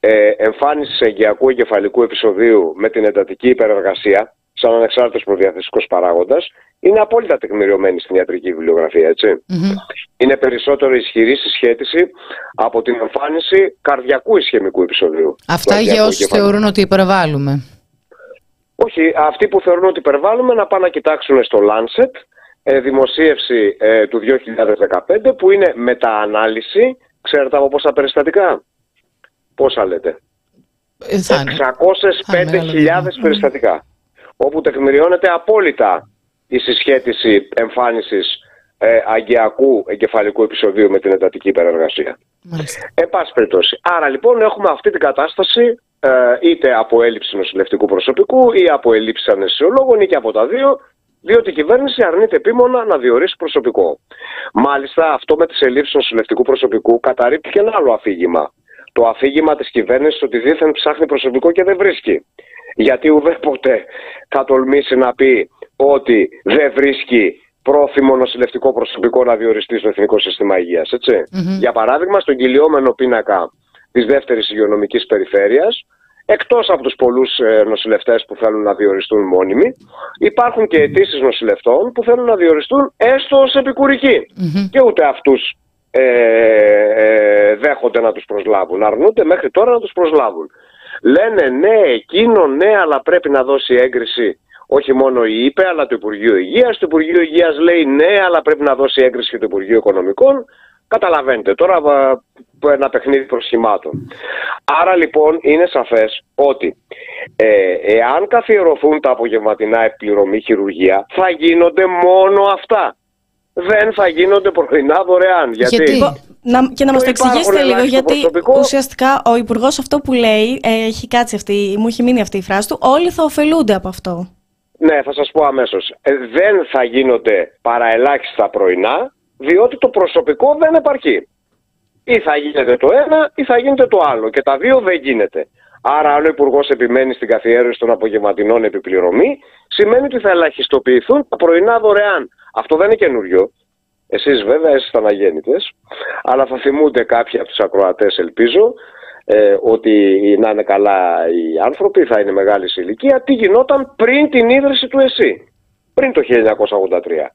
ε, εμφάνισης εγγυακού εγκεφαλικού επεισοδίου με την εντατική υπερεργασία σαν ανεξάρτητος προδιαθεσικός παράγοντας είναι απόλυτα τεκμηριωμένη στην ιατρική βιβλιογραφία, έτσι. Μμμ. Είναι περισσότερο ισχυρή συσχέτιση από την εμφάνιση καρδιακού ισχυμικού επεισοδίου. Αυτά του για αγκιακού όσους εγκεφαλικού. θεωρούν ότι υπερβάλλουμε. Όχι, αυτοί που θεωρούν ότι υπερβάλλουμε να πάνε να κοιτάξουν στο Lancet, ε, δημοσίευση ε, του 2015 που είναι μεταανάλυση, ξέρετε από πόσα περιστατικά; Πόσα λέτε; Ε, θα είναι. 605.000 περιστατικά. Όπου τεκμηριώνεται απόλυτα η συσχέτιση εμφάνισης ε, αγκιακού εγκεφαλικού επεισοδίου με την εντατική υπερεργασία. Μάλιστα. Εν πάση περιπτώσει. Άρα λοιπόν έχουμε αυτή την κατάσταση ε, είτε από έλλειψη νοσηλευτικού προσωπικού ή από έλλειψη αναισθησιολόγων ή και από τα δύο, διότι η κυβέρνηση αρνείται επίμονα να διορίσει προσωπικό. Μάλιστα αυτό με τις ελλείψεις νοσηλευτικού προσωπικού καταρρύπτει και ένα άλλο αφήγημα. Το αφήγημα της κυβέρνησης ότι δίθεν ψάχνει προσωπικό και δεν βρίσκει. Γιατί ουδέποτε θα τολμήσει να πει ότι δεν βρίσκει πρόθυμο νοσηλευτικό προσωπικό να διοριστεί στο Εθνικό Σύστημα Υγείας, έτσι. Μμμ. Για παράδειγμα, στον κυλιόμενο πίνακα της δεύτερης υγειονομικής περιφέρειας, εκτός από τους πολλούς ε, νοσηλευτές που θέλουν να διοριστούν μόνιμοι, υπάρχουν και αιτήσεις νοσηλευτών που θέλουν να διοριστούν έστω ως επικουρικοί. Μμμ. Και ούτε αυτούς ε, ε, δέχονται να τους προσλάβουν. Αρνούνται μέχρι τώρα να τους προσλάβουν. Λένε ναι, εκείνο ναι, αλλά πρέπει να δώσει έγκριση όχι μόνο η ΥΠΕ, αλλά το Υπουργείο Υγείας. Το Υπουργείο Υγείας λέει ναι, αλλά πρέπει να δώσει έγκριση και το Υπουργείο Οικονομικών. Καταλαβαίνετε τώρα βα- που ένα παιχνίδι προσχημάτων. Άρα λοιπόν είναι σαφές ότι ε, εάν καθιερωθούν τα απογευματινά επιπληρωμή χειρουργία θα γίνονται μόνο αυτά. Δεν θα γίνονται πρωινά δωρεάν. Γιατί, Γιατί; Μπο- Να, και να μας το Το εξηγήσετε υπάρχουν λίγο, ελάχιστο γιατί προσωπικό. ουσιαστικά ο Υπουργός αυτό που λέει, ε, έχει κάτσει αυτή, μου έχει μείνει αυτή η φράση του, όλοι θα ωφελούνται από αυτό. Ναι, θα σας πω αμέσως. Ε, δεν θα γίνονται παραελάχιστα πρωινά, διότι το προσωπικό δεν επαρκεί. Ή θα γίνεται το ένα ή θα γίνεται το άλλο. Και τα δύο δεν γίνεται. Άρα, αν ο Υπουργός επιμένει στην καθιέρωση των απογευματινών επιπληρωμή, σημαίνει ότι θα ελαχιστοποιηθούν τα πρωινά δωρεάν. Αυτό δεν είναι καινούριο. Εσείς βέβαια είστε αναγέννητες, αλλά θα θυμούνται κάποιοι από τους ακροατές ελπίζω ε, ότι να είναι καλά οι άνθρωποι, θα είναι μεγάλη σε ηλικία, τι γινόταν πριν την ίδρυση του ΕΣΥ, πριν το 1983.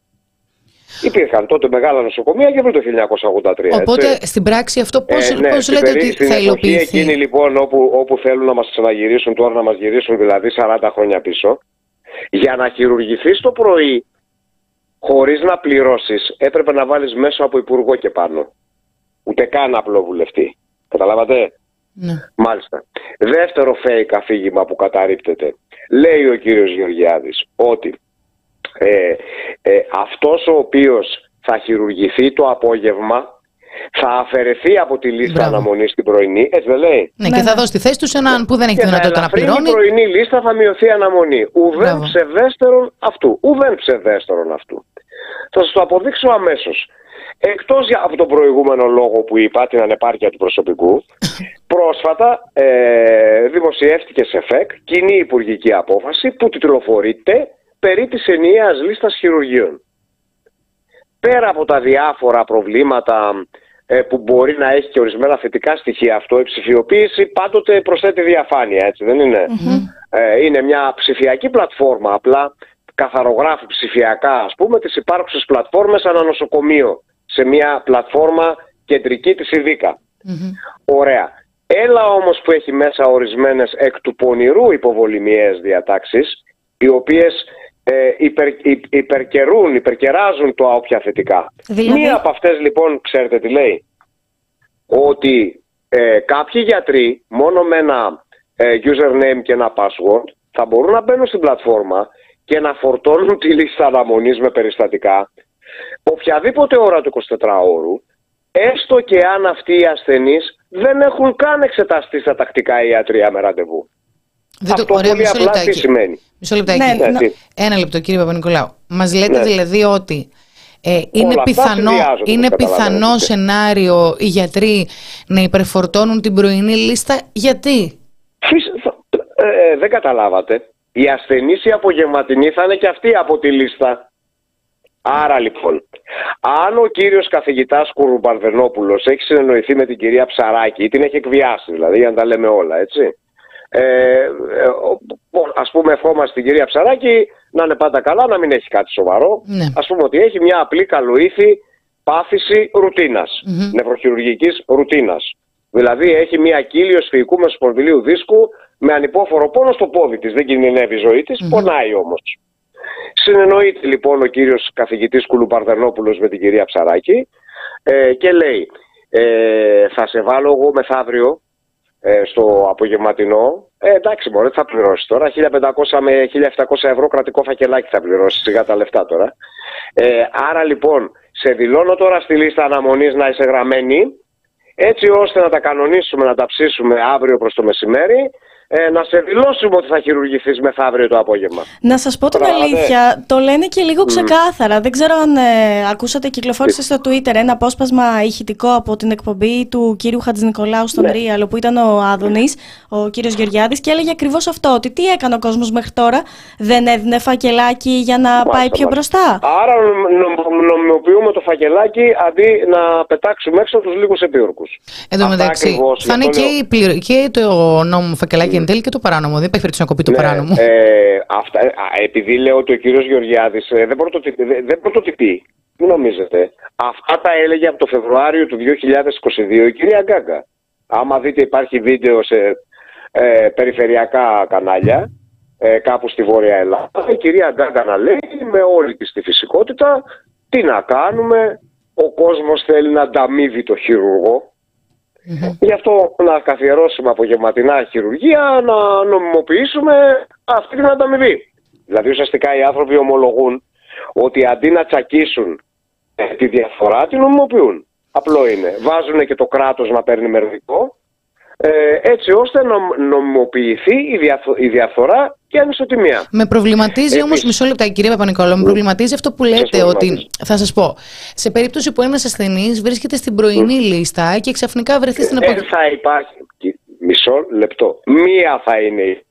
Υπήρχαν τότε μεγάλα νοσοκομεία και πριν το 1983. Οπότε έτσι. στην πράξη αυτό πώς, Ε, ναι, πώς στην λέτε περί- ότι στην θα εποχή υλοποιηθεί; Εκείνη λοιπόν όπου, όπου θέλουν να μας ξαναγυρίσουν τώρα να μας γυρίσουν δηλαδή 40 χρόνια πίσω για να χειρουργηθείς το πρωί χωρίς να πληρώσεις έπρεπε να βάλεις μέσω από υπουργό και πάνω. Ούτε καν απλό βουλευτή. Καταλάβατε; Ναι. Μάλιστα. Δεύτερο fake αφήγημα που καταρρύπτεται. Λέει ο κύριος Γεωργιάδης ότι ε, ε, αυτός ο οποίος θα χειρουργηθεί το απόγευμα θα αφαιρεθεί από τη λίστα Μπράβο. αναμονής στην πρωινή, έτσι δεν λέει; Ναι, Ναι, και θα ναι. δώσει τη θέση τους σε έναν που δεν έχει τη Και θα δυνατότητα να ελαφρύνει πληρώνει. η πρωινή λίστα, θα μειωθεί η αναμονή. Ουδέν Μπράβο. ψευδέστερον αυτού. Ουδέν ψευδέστερον αυτού. Θα σας το αποδείξω αμέσως. Εκτός από τον προηγούμενο λόγο που είπα, την ανεπάρκεια του προσωπικού, πρόσφατα ε, δημοσιεύτηκε σε ΦΕΚ κοινή υπουργική απόφαση που τιτλοφορείται περί της ενιαίας λίστας χειρουργείων. Πέρα από τα διάφορα προβλήματα ε, που μπορεί να έχει και ορισμένα θετικά στοιχεία αυτό, η ψηφιοποίηση πάντοτε προσθέτει διαφάνεια, έτσι δεν ειναι Ε, είναι μια ψηφιακή πλατφόρμα, απλά καθαρογράφει ψηφιακά, ας πούμε, τις υπάρχουσες πλατφόρμες ανά νοσοκομείο, σε μια πλατφόρμα κεντρική της ΙΔΙΚΑ. Μμμ. Ωραία. Έλα όμως που έχει μέσα ορισμένες εκ του πονηρού υποβολημιαίες διατάξεις, οι οποίες ε, υπερ, υ- υπερκερούν, υπερκεράζουν το άοπια θετικά. Δηλαδή; Μία από αυτές λοιπόν, ξέρετε τι λέει, ότι ε, κάποιοι γιατροί μόνο με ένα ε, username και ένα password θα μπορούν να μπαίνουν στην πλατφόρμα και να φορτώνουν τη λίστα αναμονής με περιστατικά οποιαδήποτε ώρα του 24ωρου έστω και αν αυτοί οι ασθενείς δεν έχουν καν εξεταστεί στα τακτικά ιατρία με ραντεβού. Δεν το- Αυτό ωραία, πολύ μισό απλά τι λεπτάκι. σημαίνει. Μισό λεπτάκι. Ναι, Ναι, να- τι. Ένα λεπτό κύριε Παπα-Νικολάου. Μας λέτε Ναι. δηλαδή ότι ε, είναι, αυτά πιθανό, συνδυάζονται, είναι το καταλαβαίνετε. πιθανό σενάριο οι γιατροί να υπερφορτώνουν την πρωινή λίστα; Γιατί; Φυσ- θα- ε, δεν καταλάβατε. Οι ασθενείς οι απογευματινοί θα είναι και αυτοί από τη λίστα. Άρα λοιπόν, αν ο κύριος καθηγητάς Κουρουμπαρδενόπουλος έχει συνεννοηθεί με την κυρία Ψαράκη ή την έχει εκβιάσει δηλαδή, για να τα λέμε όλα, έτσι. Ε, ε, ο- ο- ας πούμε ευχόμαστε την κυρία Ψαράκη να είναι πάντα καλά, να μην έχει κάτι σοβαρό. Ναι. Ας πούμε ότι έχει μια απλή καλοήθη πάθηση ρουτίνας, Μμμ. νευροχειρουργικής ρουτίνας. Δηλαδή έχει μια κύλιο σφυγικού μεσοπονδυλίου δίσκου με ανυπόφορο πόνο στο πόδι της. Δεν κινδυνεύει η ζωή της, πονάει όμως. Συνεννοείται λοιπόν ο κύριος καθηγητής Κουλουπαρδενόπουλος με την κυρία Ψαράκη ε, και λέει ε, θα σε βάλω εγώ μεθαύριο ε, στο απογευματινό. Ε, εντάξει μωρέ, τι θα πληρώσεις τώρα; 1500 με 1700 ευρώ κρατικό φακελάκι θα πληρώσεις. Σιγά τα λεφτά τώρα. Ε, άρα λοιπόν, σε δηλώνω τώρα στη λίστα αναμονής να είσαι γραμμένη, έτσι ώστε να τα κανονίσουμε, να τα ψήσουμε αύριο προς το μεσημέρι, ε, να σε δηλώσουμε ότι θα χειρουργηθείς μεθαύριο το απόγευμα. Να σας πω την Καταλάβατε. αλήθεια, το λένε και λίγο ξεκάθαρα. Δεν ξέρω αν ε, ακούσατε, κυκλοφόρησε στο Twitter ένα απόσπασμα ηχητικό από την εκπομπή του κύριου Χατζηνικολάου στον Ναι. Ρίαλο, που ήταν ο Άδωνης, ο κύριος Γεωργιάδης, και έλεγε ακριβώς αυτό, ότι τι έκανε ο κόσμος μέχρι τώρα, δεν έδινε φακελάκι για να Μάλιστα, πάει πιο μάλιστα. μπροστά. Άρα νομ- νομιμοποιούμε το φακελάκι αντί να πετάξουμε έξω τους λίγους επίορκους. Εν τω Αυτά μεταξύ, ακριβώς, θα γι' είναι αυτό και, λέω. η πληρω- και το νόμο φακελάκι εν τέλει και το παράνομο. Δεν υπάρχει περίπτωση να κοπεί το Ναι, παράνομο. ε, αυτά, α, επειδή λέω ότι ο κύριος Γεωργιάδης ε, δεν, πρωτοτυπεί, δεν, δεν πρωτοτυπεί, μην νομίζετε; Αυτά τα έλεγε από το Φεβρουάριο του 2022 η κυρία Γκάγκα. Άμα δείτε υπάρχει βίντεο σε ε, περιφερειακά κανάλια, ε, κάπου στη Βόρεια Ελλάδα, η κυρία Γκάγκα να λέει με όλη της τη φυσικότητα τι να κάνουμε, ο κόσμος θέλει να ανταμείβει το χειρουργό. Γι' αυτό να καθιερώσουμε απογευματινά χειρουργία, να νομιμοποιήσουμε αυτή την ανταμοιβή. Δηλαδή ουσιαστικά οι άνθρωποι ομολογούν ότι αντί να τσακίσουν ε, τη διαφορά, την νομιμοποιούν. Απλό είναι. Βάζουν και το κράτος να παίρνει μερδικό, ε, έτσι ώστε να νομιμοποιηθεί η, διαφο- η διαφορά και η ανισοτιμία. Με προβληματίζει Επίσης. όμω, μισό λεπτά, κύριε Παπα-Νικόλαου, με προβληματίζει αυτό που λέτε προβληματίζει; ότι. Θα σας πω. Σε περίπτωση που ένας ασθενής βρίσκεται στην πρωινή λίστα και ξαφνικά βρεθεί στην Δεν απογευματινή. θα υπάρχει... Μισό λεπτό. Μία θα είναι η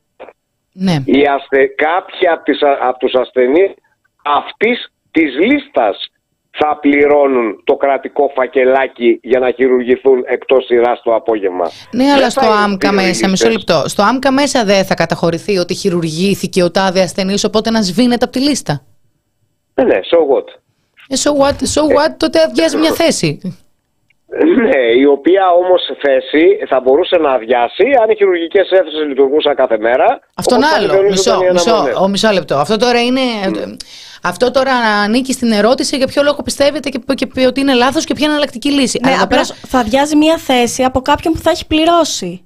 Ναι. οι αστε... κάποιοι από, τις... από τους ασθενείς αυτής της λίστας θα πληρώνουν το κρατικό φακελάκι για να χειρουργηθούν εκτός σειράς το απόγευμα. Ναι, Δεν αλλά θα στο είναι άμκα μέσα, πληρωμιστές. μισό λεπτό. Στο άμκα μέσα δεν θα καταχωρηθεί ότι χειρουργήθηκε ο τάδε ασθενής, οπότε να σβήνεται από τη λίστα. Ναι, ναι, so what; Ε, so what, so what, τότε αδειάζει μια θέση. Ναι, η οποία όμως θέση θα μπορούσε να αδειάσει αν οι χειρουργικές αίθουσες λειτουργούσαν κάθε μέρα. Αυτόν όπως θα άλλο. συντονίζονταν Μισό, οι μισό, αναμονές. ο, μισό λεπτό. Αυτό τώρα είναι. Αυτό τώρα ανήκει στην ερώτηση για ποιο λόγο πιστεύετε και, και ότι είναι λάθος και ποια είναι η εναλλακτική λύση. Ναι, Αλλά εδώ απλώς θα αδειάζει μια θέση από κάποιον που θα έχει πληρώσει.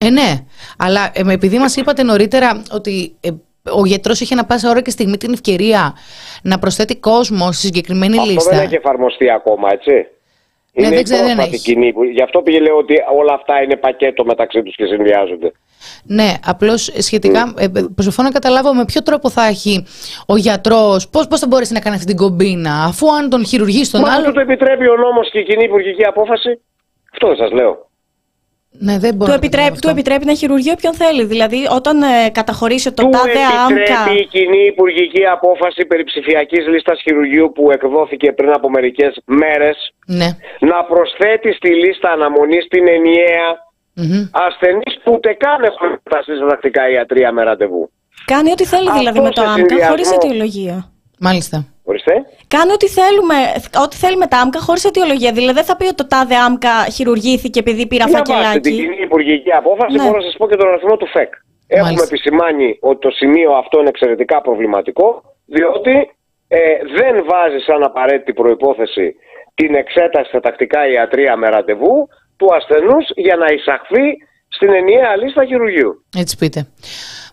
Ε, ναι. Αλλά ε, επειδή μας είπατε νωρίτερα ότι ε, ο γιατρός έχει ανα πάσα ώρα και στιγμή την ευκαιρία να προσθέτει κόσμο στη συγκεκριμένη Αυτό λίστα. δεν έχει εφαρμοστεί ακόμα, έτσι. Ναι, είναι δεν η ξέρω, δεν πρόσφατη έχει. κοινή. που- Γι' αυτό πήγε λέω ότι όλα αυτά είναι πακέτο μεταξύ τους και συνδυάζονται. Ναι, απλώς σχετικά. Ε, προσπαθώ να καταλάβω με ποιο τρόπο θα έχει ο γιατρός, πώς πώς θα μπορέσει να κάνει αυτή την κομπίνα, αφού αν τον χειρουργείς στον Μα άλλο. του το επιτρέπει ο νόμος και η κοινή υπουργική απόφαση. Αυτό δεν σας λέω. Ναι, δεν μπορώ Του να επιτρέπει, καταλάβω του αυτό. επιτρέπει να χειρουργεί όποιον θέλει. Δηλαδή, όταν ε, καταχωρήσει το Του τάδε άμκα. επιτρέπει η κοινή υπουργική απόφαση περί ψηφιακής λίστας χειρουργείου που εκδόθηκε πριν από μερικές μέρες Ναι. να προσθέτει στη λίστα αναμονής την ενιαία Μμμ. ασθενείς που ούτε καν έχουν φτάσει στα δακτικά ιατρία με ραντεβού. Κάνει ό,τι θέλει Αυτό δηλαδή με το σε άμκα, χωρίς συνδυασμό. αιτιολογία. Μάλιστα. Ορίστε. Κάνει ό,τι θέλουμε, ό,τι θέλει με τα άμκα χωρίς αιτιολογία. Δηλαδή, δεν θα πει ότι το τάδε άμκα χειρουργήθηκε επειδή πήρα Διαβάστε την φακελάκι. κοινή υπουργική απόφαση, Ναι. μπορώ να σας πω και τον αριθμό του ΦΕΚ. Έχουμε Μάλιστα. επισημάνει ότι το σημείο αυτό είναι εξαιρετικά προβληματικό, διότι ε, δεν βάζει σαν απαραίτητη προϋπόθεση την εξέταση στα τακτικά ιατρία με ραντεβού του ασθενούς για να εισαχθεί στην ενιαία λίστα χειρουργείου. Έτσι πείτε.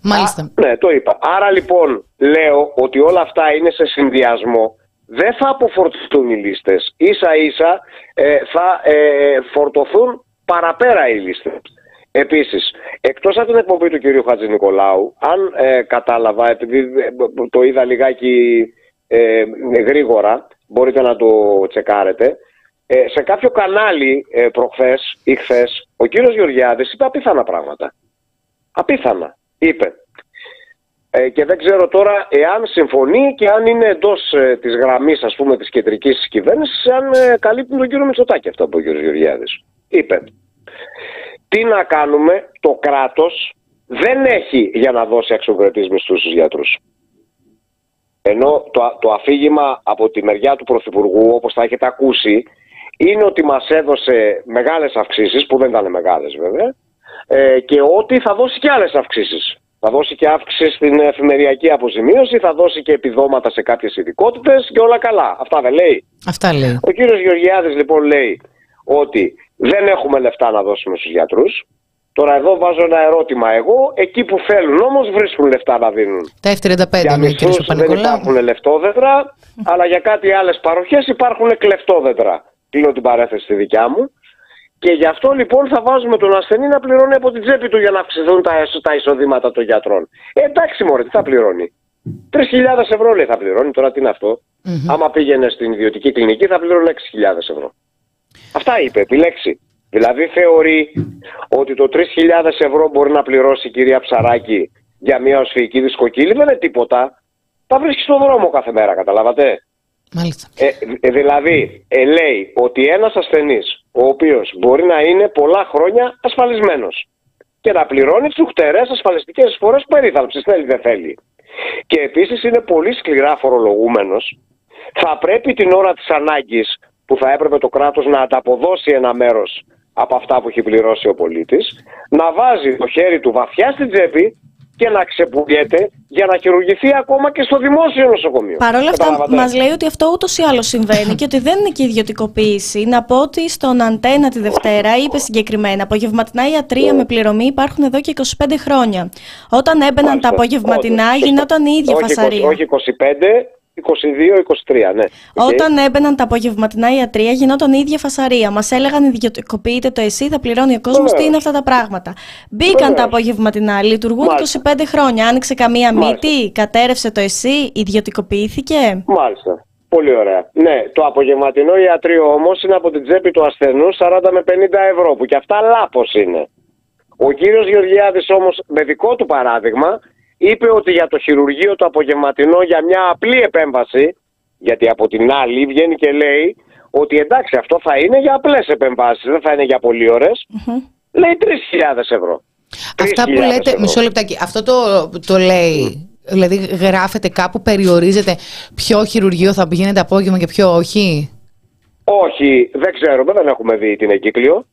Μάλιστα. Α, ναι, το είπα. Άρα λοιπόν λέω ότι όλα αυτά είναι σε συνδυασμό. Δεν θα αποφορτιστούν οι λίστες. Ίσα ίσα ε, θα ε, φορτωθούν παραπέρα οι λίστες. Επίσης, εκτός από την εκπομπή του κυρίου Χατζη Νικολάου, αν ε, κατάλαβα, επειδή ε, το είδα λιγάκι ε, γρήγορα, μπορείτε να το τσεκάρετε, ε, σε κάποιο κανάλι ε, προχθές ή χθες, ο κύριος Γεωργιάδης είπε απίθανα πράγματα. Απίθανα, είπε. Ε, και δεν ξέρω τώρα εάν συμφωνεί και αν είναι εντός ε, της γραμμής, ας πούμε, της κεντρικής κυβέρνησης, αν ε, καλύπτουν τον κύριο Μητσοτάκη αυτό που ο κύριος Γεωργιάδης. Είπε. Τι να κάνουμε, το κράτος δεν έχει για να δώσει αξιοκρατεί μισθού στους γιατρούς. Ενώ το, το αφήγημα από τη μεριά του Πρωθυπουργού, όπως θα έχετε ακούσει, είναι ότι μας έδωσε μεγάλες αυξήσεις, που δεν ήταν μεγάλες βέβαια, ε, και ότι θα δώσει και άλλες αυξήσεις. Θα δώσει και αύξηση στην εφημεριακή αποζημίωση, θα δώσει και επιδόματα σε κάποιες ειδικότητες και όλα καλά. Αυτά δεν λέει. Αυτά λέει. Ο κύριος Γεωργιάδης λοιπόν λέει ότι δεν έχουμε λεφτά να δώσουμε στους γιατρούς. Τώρα εδώ βάζω ένα ερώτημα εγώ. Εκεί που θέλουν όμως βρίσκουν λεφτά να δίνουν. Τα F35 Για είναι ο κ. μισθούς δεν Παπα-Νικολάου. υπάρχουν λεφτόδεντρα, αλλά για κάτι άλλες παροχές υπάρχουν κλεφτόδεντρα. Κλείνω την παρέθεση στη δικιά μου. Και γι' αυτό λοιπόν θα βάζουμε τον ασθενή να πληρώνει από την τσέπη του για να αυξηθούν τα, εσ- τα εισοδήματα των γιατρών. Ε, εντάξει μωρέ, τι θα πληρώνει; 3.000 ευρώ λέει θα πληρώνει, τώρα τι είναι αυτό; Μμμ. Άμα πήγαινε στην ιδιωτική κλινική θα πληρώνει 6.000 ευρώ. Αυτά είπε, επιλέξει. Δηλαδή θεωρεί ότι το 3.000 ευρώ μπορεί να πληρώσει η κυρία Ψαράκη για μια οσφυγική δισκοκύλη, δεν είναι τίποτα. Τα βρίσκει στον δρόμο κάθε μέρα, καταλάβατε; Μάλιστα. Ε, ε, δηλαδή, ε, λέει ότι ένας ασθενής, ο οποίος μπορεί να είναι πολλά χρόνια ασφαλισμένος και να πληρώνει τις ουχτερές ασφαλιστικές φορές περίθαλψης, θέλει δεν θέλει. Και επίσης είναι πολύ σκληρά φορολογούμενος, θα πρέπει την ώρα της ανάγκης που θα έπρεπε το κράτος να ανταποδώσει ένα μέρος από αυτά που έχει πληρώσει ο πολίτης, να βάζει το χέρι του βαθιά στην τσέπη και να ξεπουλιέται για να χειρουργηθεί ακόμα και στο δημόσιο νοσοκομείο. Παρ' όλα αυτά, Καταλάβατε; μας λέει ότι αυτό ούτως ή άλλως συμβαίνει και ότι δεν είναι και ιδιωτικοποίηση. Να πω ότι στον Αντέννα τη Δευτέρα είπε συγκεκριμένα: Απογευματινά ιατρεία με πληρωμή υπάρχουν εδώ και 25 χρόνια. Όταν έμπαιναν Μάλιστα. τα απογευματινά, Όντως, σωστό. γινόταν η ίδια όχι, φασαρία. 20, όχι 25, 22, 23, ναι. Οκ. Όταν έμπαιναν τα απογευματινά ιατρεία, γινόταν η ίδια φασαρία. Μας έλεγαν ιδιωτικοποιείται το ΕΣΥ, θα πληρώνει ο κόσμος. Τι Βεβαίως. είναι αυτά τα πράγματα; Μπήκαν Βεβαίως. τα απογευματινά, λειτουργούν Μάλιστα. 25 χρόνια. Άνοιξε καμία Μάλιστα. μύτη, κατέρρευσε το ΕΣΥ, ιδιωτικοποιήθηκε; Μάλιστα. Πολύ ωραία. Ναι, το απογευματινό ιατρείο όμως είναι από την τσέπη του ασθενού 40 με 50 ευρώ, που και αυτά λάθος είναι. Ο κύριος Γεωργιάδης όμως, με δικό του παράδειγμα, είπε ότι για το χειρουργείο το απογευματινό για μια απλή επέμβαση, γιατί από την άλλη βγαίνει και λέει ότι εντάξει, αυτό θα είναι για απλές επεμβάσεις, δεν θα είναι για πολύ ώρες, Λέει 3.000 ευρώ. Αυτά 3.000 που λέτε, ευρώ. μισό λεπτάκι, αυτό το, το λέει, δηλαδή γράφεται κάπου, περιορίζεται ποιο χειρουργείο θα πηγαίνετε απόγευμα και ποιο όχι; Όχι, δεν ξέρουμε, δεν έχουμε δει την εγκύκλιο.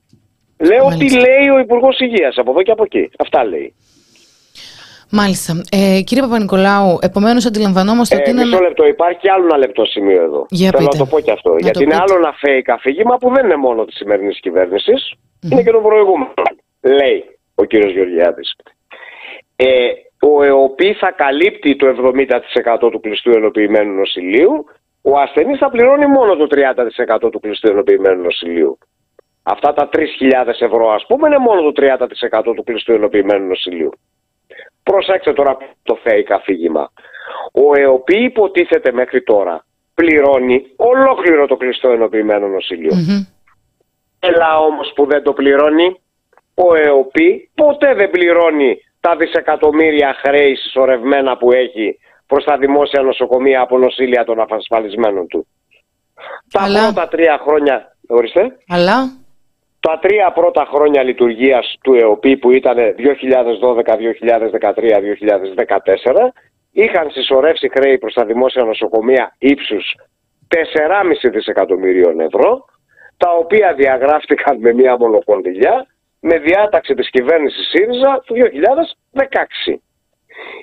Λέω τι Μάλιστα. λέει ο Υπουργός Υγείας από εδώ και από εκεί. Αυτά λέει. Μάλιστα. Ε, κύριε Παπα-Νικολάου, επομένως αντιλαμβανόμαστε ότι Ε, είναι. μισό λεπτό, υπάρχει και άλλο ένα λεπτό σημείο εδώ. Για Θέλω πείτε. να το πω και αυτό. Να γιατί το είναι πείτε. άλλο ένα fake αφήγημα που δεν είναι μόνο της σημερινής κυβέρνησης, είναι και των προηγούμενων. Λέει ο κύριος Γεωργιάδης. Ε, ο ΕΟΠΗ θα καλύπτει το 70% του κλειστού ενοποιημένου νοσηλείου ο ασθενής θα πληρώνει μόνο το 30% του κλειστού ενοποιημένου νοσηλείου. Αυτά τα 3.000 ευρώ ας πούμε είναι μόνο το 30% του κλειστού ενοποιημένου νοσηλείου. Προσέξτε τώρα το fake αφήγημα. Ο ΕΟΠΗ υποτίθεται μέχρι τώρα πληρώνει ολόκληρο το κλειστό ενοποιημένο νοσηλείο. Mm-hmm. Έλα όμως που δεν το πληρώνει, ο ΕΟΠΗ ποτέ δεν πληρώνει τα δισεκατομμύρια χρέη συσσωρευμένα που έχει προς τα δημόσια νοσοκομεία από νοσήλια των αφασφαλισμένων του. Αλλά... Τα πρώτα τρία χρόνια, ορίστε. Αλλά... Τα τρία πρώτα χρόνια λειτουργίας του ΕΟΠΗ που ήταν 2012, 2013, 2014 είχαν συσσωρεύσει χρέη προς τα δημόσια νοσοκομεία ύψους 4,5 δισεκατομμυρίων ευρώ τα οποία διαγράφτηκαν με μία μονοκοντιλιά με διάταξη της κυβέρνησης ΣΥΡΙΖΑ του 2016.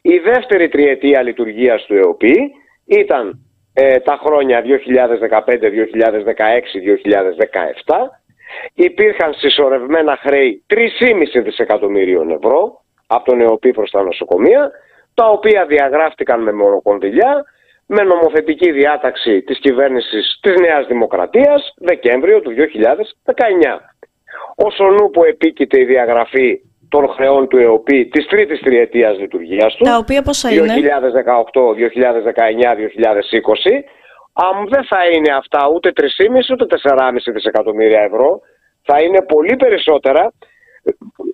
Η δεύτερη τριετία λειτουργίας του ΕΟΠΗ ήταν ε, τα χρόνια 2015, 2016, 2017. Υπήρχαν συσσωρευμένα χρέη 3,5 δισεκατομμυρίων ευρώ από τον ΕΟΠΗ προς τα νοσοκομεία, τα οποία διαγράφτηκαν με μονοκονδυλιά με νομοθετική διάταξη της κυβέρνησης της Νέας Δημοκρατίας Δεκέμβριο του 2019. Όσο νου που επίκειται η διαγραφή των χρεών του ΕΟΠΗ της τρίτης τριετίας λειτουργίας του, Τα οποία πόσα είναι; 2018, 2019, 2020, αν δεν θα είναι αυτά ούτε 3,5 ούτε 4,5 δισεκατομμύρια ευρώ, θα είναι πολύ περισσότερα,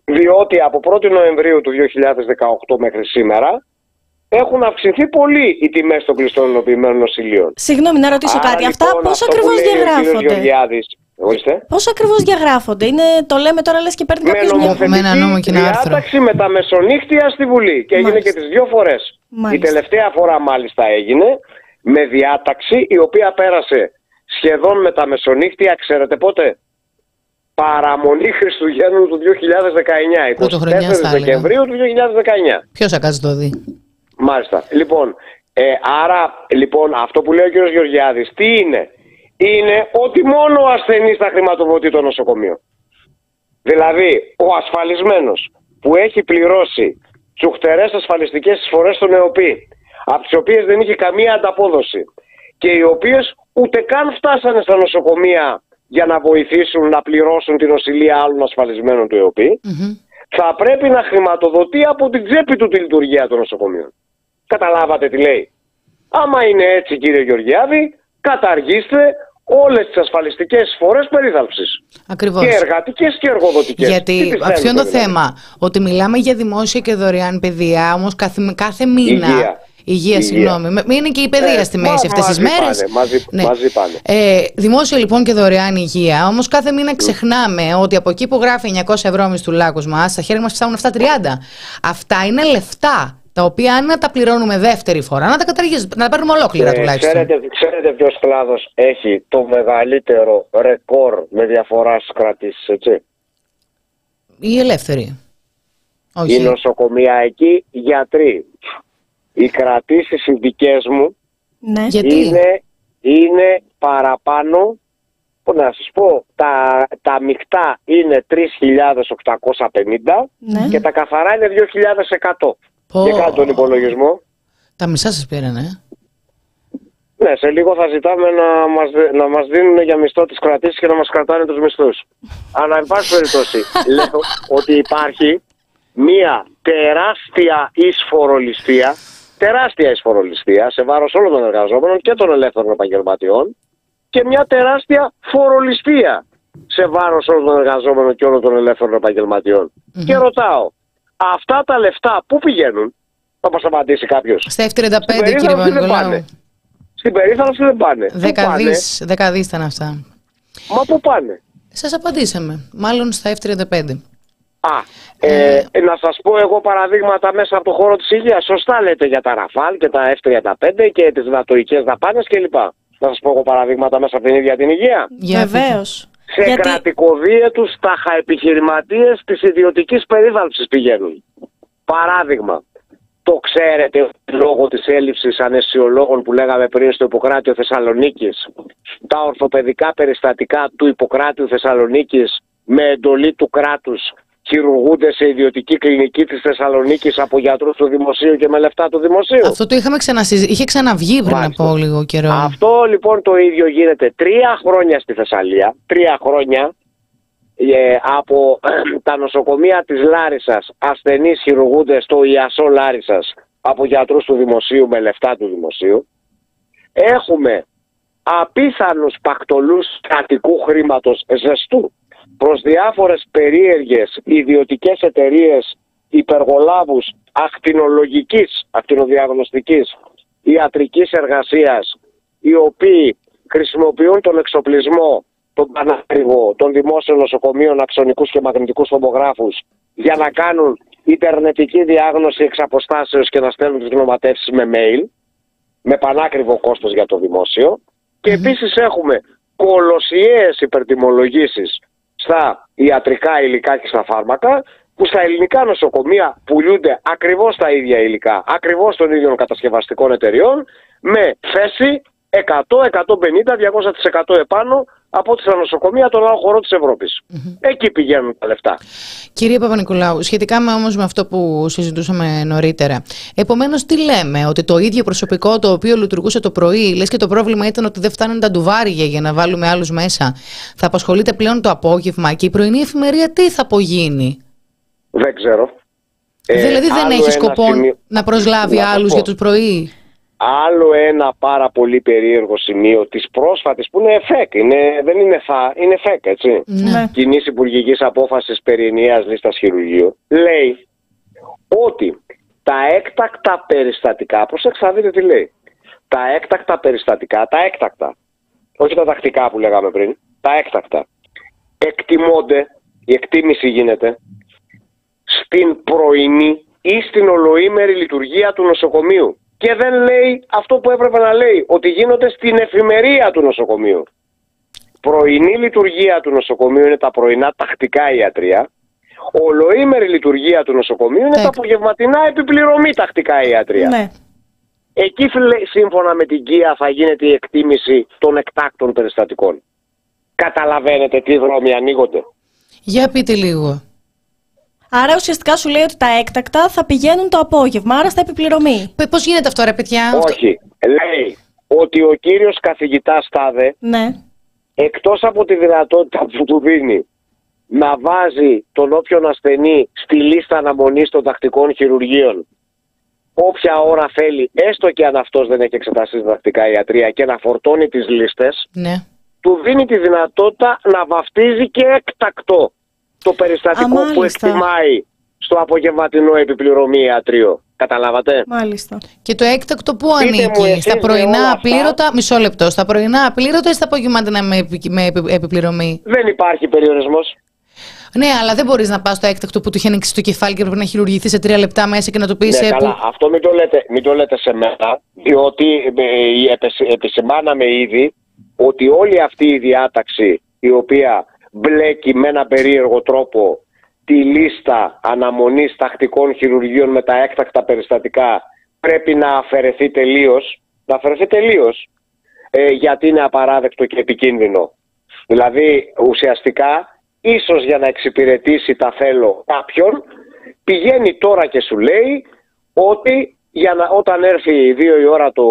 διότι από 1η Νοεμβρίου του 2018 μέχρι σήμερα έχουν αυξηθεί πολύ οι τιμές των κλειστών ενοποιημένων νοσηλείων. Συγγνώμη, να ρωτήσω Άρα, κάτι. Αυτά λοιπόν, πώς αυτό ακριβώς που λέει ο κύριος διαγράφονται; Γεωργιάδης, ορίστε. Πώς ακριβώς διαγράφονται; Είναι, το λέμε τώρα, λες και παίρνει με κάποιος μια. νομοθετική με ένα νόμο και ένα άρθρο. διάταξη με τα μεσονύχτια στη Βουλή. Και έγινε Μάλιστα. και τις δύο φορές. Η Μάλιστα. τελευταία φορά μάλιστα έγινε με διάταξη η οποία πέρασε σχεδόν με τα μεσονύχτια, ξέρετε πότε; Παραμονή Χριστουγέννων του 2019, Πρωτοχρονιάς, 24 θα έλεγα. Δεκεμβρίου του 2019. Ποιος θα κάτσει το δει; Μάλιστα. Λοιπόν, ε, άρα λοιπόν αυτό που λέει ο κ. Γεωργιάδης, τι είναι; Είναι ότι μόνο ο ασθενής θα χρηματοδοτεί το νοσοκομείο. Δηλαδή, ο ασφαλισμένος που έχει πληρώσει τσουχτερές ασφαλιστικές εισφορές στον ΕΟΠΗ, από τις οποίες δεν είχε καμία ανταπόδοση και οι οποίες ούτε καν φτάσανε στα νοσοκομεία για να βοηθήσουν να πληρώσουν την νοσηλεία άλλων ασφαλισμένων του ΕΟΠΗ, Μμμ. θα πρέπει να χρηματοδοτεί από την τσέπη του τη λειτουργία των νοσοκομείων. Καταλάβατε τι λέει. Άμα είναι έτσι κύριε Γεωργιάδη, καταργήστε όλες τις ασφαλιστικές φορές περίθαλψης. Ακριβώς. Και εργατικές και εργοδοτικές. Τι Γιατί πιστεύετε, αυτό είναι το δηλαδή; θέμα. Ότι μιλάμε για δημόσια και δωρεάν παιδεία, όμως κάθε, κάθε μήνα. Υγεία. Υγεία, Υγεία. συγγνώμη. Με- Είναι και η παιδεία Ε, στη μα- μέση αυτές τις μαζί μέρες. πάνε, μαζί- μαζί πάνε. Ε, δημόσια λοιπόν και δωρεάν υγεία. Όμως κάθε μήνα ξεχνάμε ότι από εκεί που γράφει 900 ευρώ μισθού λάκου μας, στα χέρια μας φτάνουν 730. Αυτά είναι λεφτά. Τα οποία αν να τα πληρώνουμε δεύτερη φορά, να τα καταργήσουμε, να τα παίρνουμε ολόκληρα Ε, τουλάχιστον. ξέρετε, ξέρετε ποιος κλάδος έχει το μεγαλύτερο ρεκόρ με διαφορά στις κρατήσεις, έτσι; Η ελεύθερη. Όχι. Οι νοσοκομιακοί γιατροί. Οι κρατήσεις οι δικές μου Ναι. Γιατί; είναι, είναι παραπάνω, που να σας πω, τα, τα μεικτά είναι 3.850 Ναι. και τα καθαρά είναι 2.100. Πω. Και κάνω τον υπολογισμό. Τα μισά σας πήραν, ε; Ναι, σε λίγο θα ζητάμε να μας, δι- να μας δίνουν για μισθό τις κρατήσεις και να μας κρατάνε τους μισθούς. Αλλά, εν πάση περιπτώσει, λέω ότι υπάρχει μία τεράστια εισφορολιστία, τεράστια εισφορολιστία σε βάρος όλων των εργαζόμενων και των ελεύθερων επαγγελματιών και μια τεράστια φορολιστία σε βάρος όλων των εργαζόμενων και όλων των ελεύθερων επαγγελματιών. Και ρωτάω, αυτά τα λεφτά πού πηγαίνουν, θα μας απαντήσει κάποιος. Στα F35, κύριε περίθαλψη δεν Παπα-Νικολάου. πάνε. Στην περίθαλψη δεν πάνε. Πού Δέκα πάνε; δις, δέκα δις ήταν αυτά. Μα πού πάνε; Σας απαντήσαμε. Μάλλον στα F35. Α, ε, να σας πω εγώ παραδείγματα μέσα από το χώρο της υγείας. Σωστά λέτε για τα Ραφάλ και τα F35 και τις νατοικές δαπάνες κλπ. Να σας πω εγώ παραδείγματα μέσα από την ίδια την υγεία. Για πείτε. Βεβαίως. Σε κρατικοδίαιτους τάχα επιχειρηματίες της ιδιωτικής περίθαλψης πηγαίνουν. Παράδειγμα, το ξέρετε ότι λόγω της έλλειψης αναισιολόγων που λέγαμε πριν στο Ιπποκράτιο Θεσσαλονίκης, τα ορθοπαιδικά περιστατικά του Ιπποκράτιου Θεσσαλονίκης με εντολή του κράτους χειρουργούνται σε ιδιωτική κλινική της Θεσσαλονίκης από γιατρούς του δημοσίου και με λεφτά του δημοσίου. Αυτό το είχαμε ξανασυζητήσει. Είχε ξαναβγεί πριν Μάλιστα. από λίγο καιρό. Αυτό λοιπόν το ίδιο γίνεται τρία χρόνια στη Θεσσαλία. Τρία χρόνια ε, από τα νοσοκομεία της Λάρισας ασθενείς χειρουργούνται στο Ιασό Λάρισας από γιατρούς του δημοσίου με λεφτά του δημοσίου. Έχουμε απίθανους πακτολούς κρατικού χρήματος ζεστού προς διάφορες περίεργες ιδιωτικές εταιρείες υπεργολάβους ακτινολογικής, ακτινοδιαγνωστικής ιατρικής εργασίας οι οποίοι χρησιμοποιούν τον εξοπλισμό, τον πανάκριβο των δημόσιων νοσοκομείων, αξονικούς και μαγνητικούς τομογράφους για να κάνουν ιντερνετική διάγνωση εξ αποστάσεως και να στέλνουν τις γνωματεύσεις με mail με πανάκριβο κόστος για το δημόσιο. Και επίσης έχουμε κολοσιαίες υπερτιμολογήσεις στα ιατρικά υλικά και στα φάρμακα που στα ελληνικά νοσοκομεία πουλούνται ακριβώς τα ίδια υλικά, ακριβώς των ίδιων κατασκευαστικών εταιριών με θέση 100, 150, 200% επάνω από ό,τι στα νοσοκομεία των άλλων χωρών της ευρωπης Εκεί πηγαίνουν τα λεφτά. Κύριε Παπα-Νικολάου, σχετικά με όμως με αυτό που συζητούσαμε νωρίτερα, επομένως τι λέμε, ότι το ίδιο προσωπικό το οποίο λειτουργούσε το πρωί, λες και το πρόβλημα ήταν ότι δεν φτάνουν τα ντουβάρια για να βάλουμε άλλους μέσα, θα απασχολείται πλέον το απόγευμα και η πρωινή εφημερία τι θα απογίνει; Δεν ξέρω. Ε, δηλαδή δεν άλλο έχει ένα σκοπό σημείο- να προσλάβει Να το άλλους πω. για τους πρωί; Άλλο ένα πάρα πολύ περίεργο σημείο της πρόσφατης που είναι ΕΦΕΚ, είναι, δεν είναι ΘΑ, είναι ΕΦΕΚ έτσι. Ναι. Κοινή Υπουργικής Απόφασης περί ενιαίας λίστας χειρουργείου, λέει ότι τα έκτακτα περιστατικά, προσέξτε να δείτε τι λέει, τα έκτακτα περιστατικά, τα έκτακτα, όχι τα τακτικά που λέγαμε πριν, τα έκτακτα, εκτιμώνται, η εκτίμηση γίνεται, στην πρωινή ή στην ολοήμερη λειτουργία του νοσοκομείου. Και δεν λέει αυτό που έπρεπε να λέει, ότι γίνονται στην εφημερία του νοσοκομείου. Πρωινή λειτουργία του νοσοκομείου είναι τα πρωινά τακτικά ιατρία. Ολοήμερη λειτουργία του νοσοκομείου είναι τα Τέκ. απογευματινά επιπληρωμή τακτικά ιατρία. Ναι. Εκεί φιλε- σύμφωνα με την ΚΙΑ θα γίνεται η εκτίμηση των εκτάκτων περιστατικών. Καταλαβαίνετε τι δρόμοι ανοίγονται. Για πείτε λίγο. Άρα ουσιαστικά σου λέει ότι τα έκτακτα θα πηγαίνουν το απόγευμα, άρα στα επιπληρωμή. Πε- Πώς γίνεται αυτό ρε παιδιά; Όχι. Λέει ότι ο κύριος καθηγητάς Τάδε Ναι. εκτός από τη δυνατότητα που του δίνει να βάζει τον όποιον ασθενή στη λίστα αναμονής των τακτικών χειρουργείων όποια ώρα θέλει, έστω και αν αυτός δεν έχει εξετάσει στην τακτικά ιατρία και να φορτώνει τις λίστες, Ναι. του δίνει τη δυνατότητα να βαφτίζει και έκτακτο το περιστατικό Α, που μάλιστα. εκτιμάει στο απογευματινό επιπληρωμή ιατρίο. Καταλάβατε; Μάλιστα. Και το έκτακτο που Πείτε μου ανήκει, εσείς στα με πρωινά όλα αυτά. απλήρωτα, μισό λεπτό, στα πρωινά απλήρωτα ή στα απογευματινά με, επι- με επι- επιπληρωμή; Δεν υπάρχει περιορισμός. Ναι, αλλά δεν μπορείς να πας στο έκτακτο που του είχε ανοίξει το κεφάλι και πρέπει να χειρουργηθείς σε τρία λεπτά μέσα και να το πεις. Ναι, καλά. Αυτό μην το, λέτε, μην το λέτε σε μένα, διότι ε, επεσ- επισημάναμε ήδη ότι όλη αυτή η διάταξη η οποία μπλέκει με ένα περίεργο τρόπο τη λίστα αναμονής τακτικών χειρουργείων με τα έκτακτα περιστατικά πρέπει να αφαιρεθεί τελείως, να αφαιρεθεί τελείως ε, γιατί είναι απαράδεκτο και επικίνδυνο. Δηλαδή ουσιαστικά ίσως για να εξυπηρετήσει τα θέλω κάποιον πηγαίνει τώρα και σου λέει ότι για να, όταν έρθει δύο η ώρα το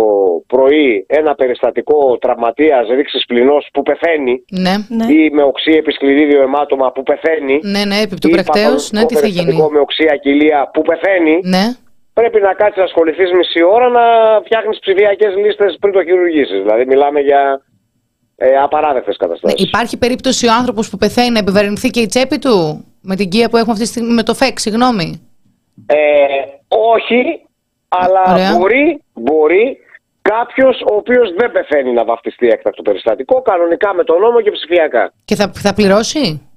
πρωί ένα περιστατικό τραυματίας ρήξης πληνός που πεθαίνει Ναι. Ναι. ή με οξύ επισκληρίδιο αιμάτωμα που πεθαίνει Ναι, ναι, επί του ή πρακτέως, παθολογικό ναι, τι θα περιστατικό γίνει; με οξύ ακυλία που πεθαίνει Ναι. πρέπει να κάτσεις να ασχοληθείς μισή ώρα να φτιάχνεις ψηφιακές λίστες πριν το χειρουργήσεις. Δηλαδή μιλάμε για ε, απαράδεκτες Ναι, καταστάσεις. Υπάρχει περίπτωση ο άνθρωπος που πεθαίνει να επιβαρυνθεί και η τσέπη του με την κία που έχουμε αυτή τη στιγμή, με το ΦΕΚ, συγγνώμη; Ε, όχι, αλλά Ωραία. μπορεί, μπορεί κάποιος ο οποίος δεν πεθαίνει να βαφτιστεί έκτακτο περιστατικό, κανονικά με τον νόμο και ψηφιακά. Και θα, θα πληρώσει;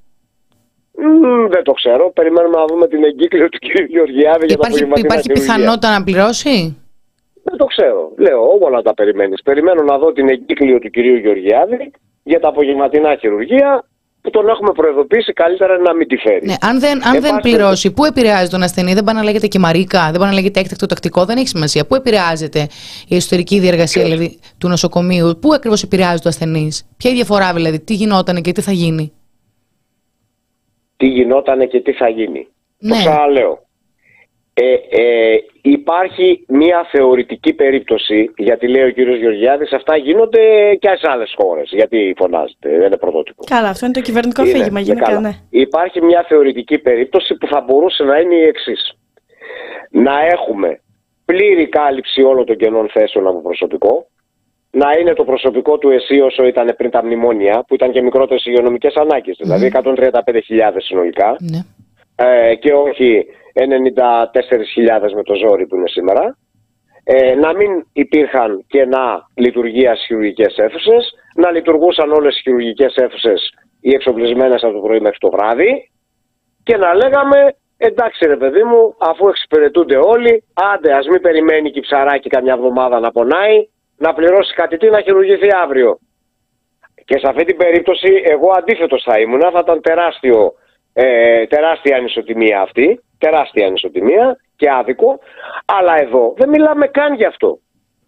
Μμμ, δεν το ξέρω. Περιμένουμε να δούμε την εγκύκλιο του κ. Γεωργιάδη για τα Υπάρχει, απογευματινά υπάρχει χειρουργία. πιθανότητα να πληρώσει; Δεν το ξέρω. Λέω, όλα τα περιμένεις. Περιμένω να δω την εγκύκλιο του κυρίου Γεωργιάδη για τα απογευματινά χειρουργία που τον έχουμε προειδοποιήσει καλύτερα να μην τη φέρει. Ναι, αν δεν, αν Εν δεν πάση πληρώσει, πού επηρεάζει τον ασθενή, δεν πάει να λέγεται και μαρίκα, δεν πάει να λέγεται έκτακτο τακτικό, δεν έχει σημασία. Πού επηρεάζεται η εσωτερική διεργασία δηλαδή, του νοσοκομείου, πού ακριβώς επηρεάζει το ασθενής, ποια η διαφορά δηλαδή, τι γινόταν και τι θα γίνει; τι γινότανε και τι θα γίνει; Ναι. Το ξαναλέω. Ε, ε, υπάρχει μια θεωρητική περίπτωση, γιατί λέει ο κύριος Γεωργιάδης, αυτά γίνονται και σε άλλες χώρες. Γιατί φωνάζετε, δεν είναι πρωτότυπο. Καλά, αυτό είναι το κυβερνητικό Είναι, αφήγημα ναι, γενικά, καλά. ναι. Υπάρχει μια θεωρητική περίπτωση που θα μπορούσε να είναι η εξής. Να έχουμε πλήρη κάλυψη όλων των κενών θέσεων από προσωπικό, να είναι το προσωπικό του ΕΣΥ όσο ήταν πριν τα μνημόνια, που ήταν και μικρότερες υγειονομικές ανάγκες, δηλαδή 135.000 συνολικά, Ναι. ε, και όχι 94.000 με το ζόρι που είναι σήμερα. Ε, να μην υπήρχαν κενά λειτουργίας στι χειρουργικές αίθουσες, να λειτουργούσαν όλες οι χειρουργικές αίθουσες οι εξοπλισμένες από το πρωί μέχρι το βράδυ και να λέγαμε εντάξει ρε παιδί μου, αφού εξυπηρετούνται όλοι, άντε ας μην περιμένει και η ψαράκι καμιά εβδομάδα να πονάει, να πληρώσει κάτι τι να χειρουργηθεί αύριο. Και σε αυτή την περίπτωση εγώ αντίθετος θα ήμουν, θα ήταν τεράστιο, ε, τεράστια ανισοτιμία αυτή, τεράστια ανισοτιμία και άδικο, αλλά εδώ δεν μιλάμε καν γι' αυτό.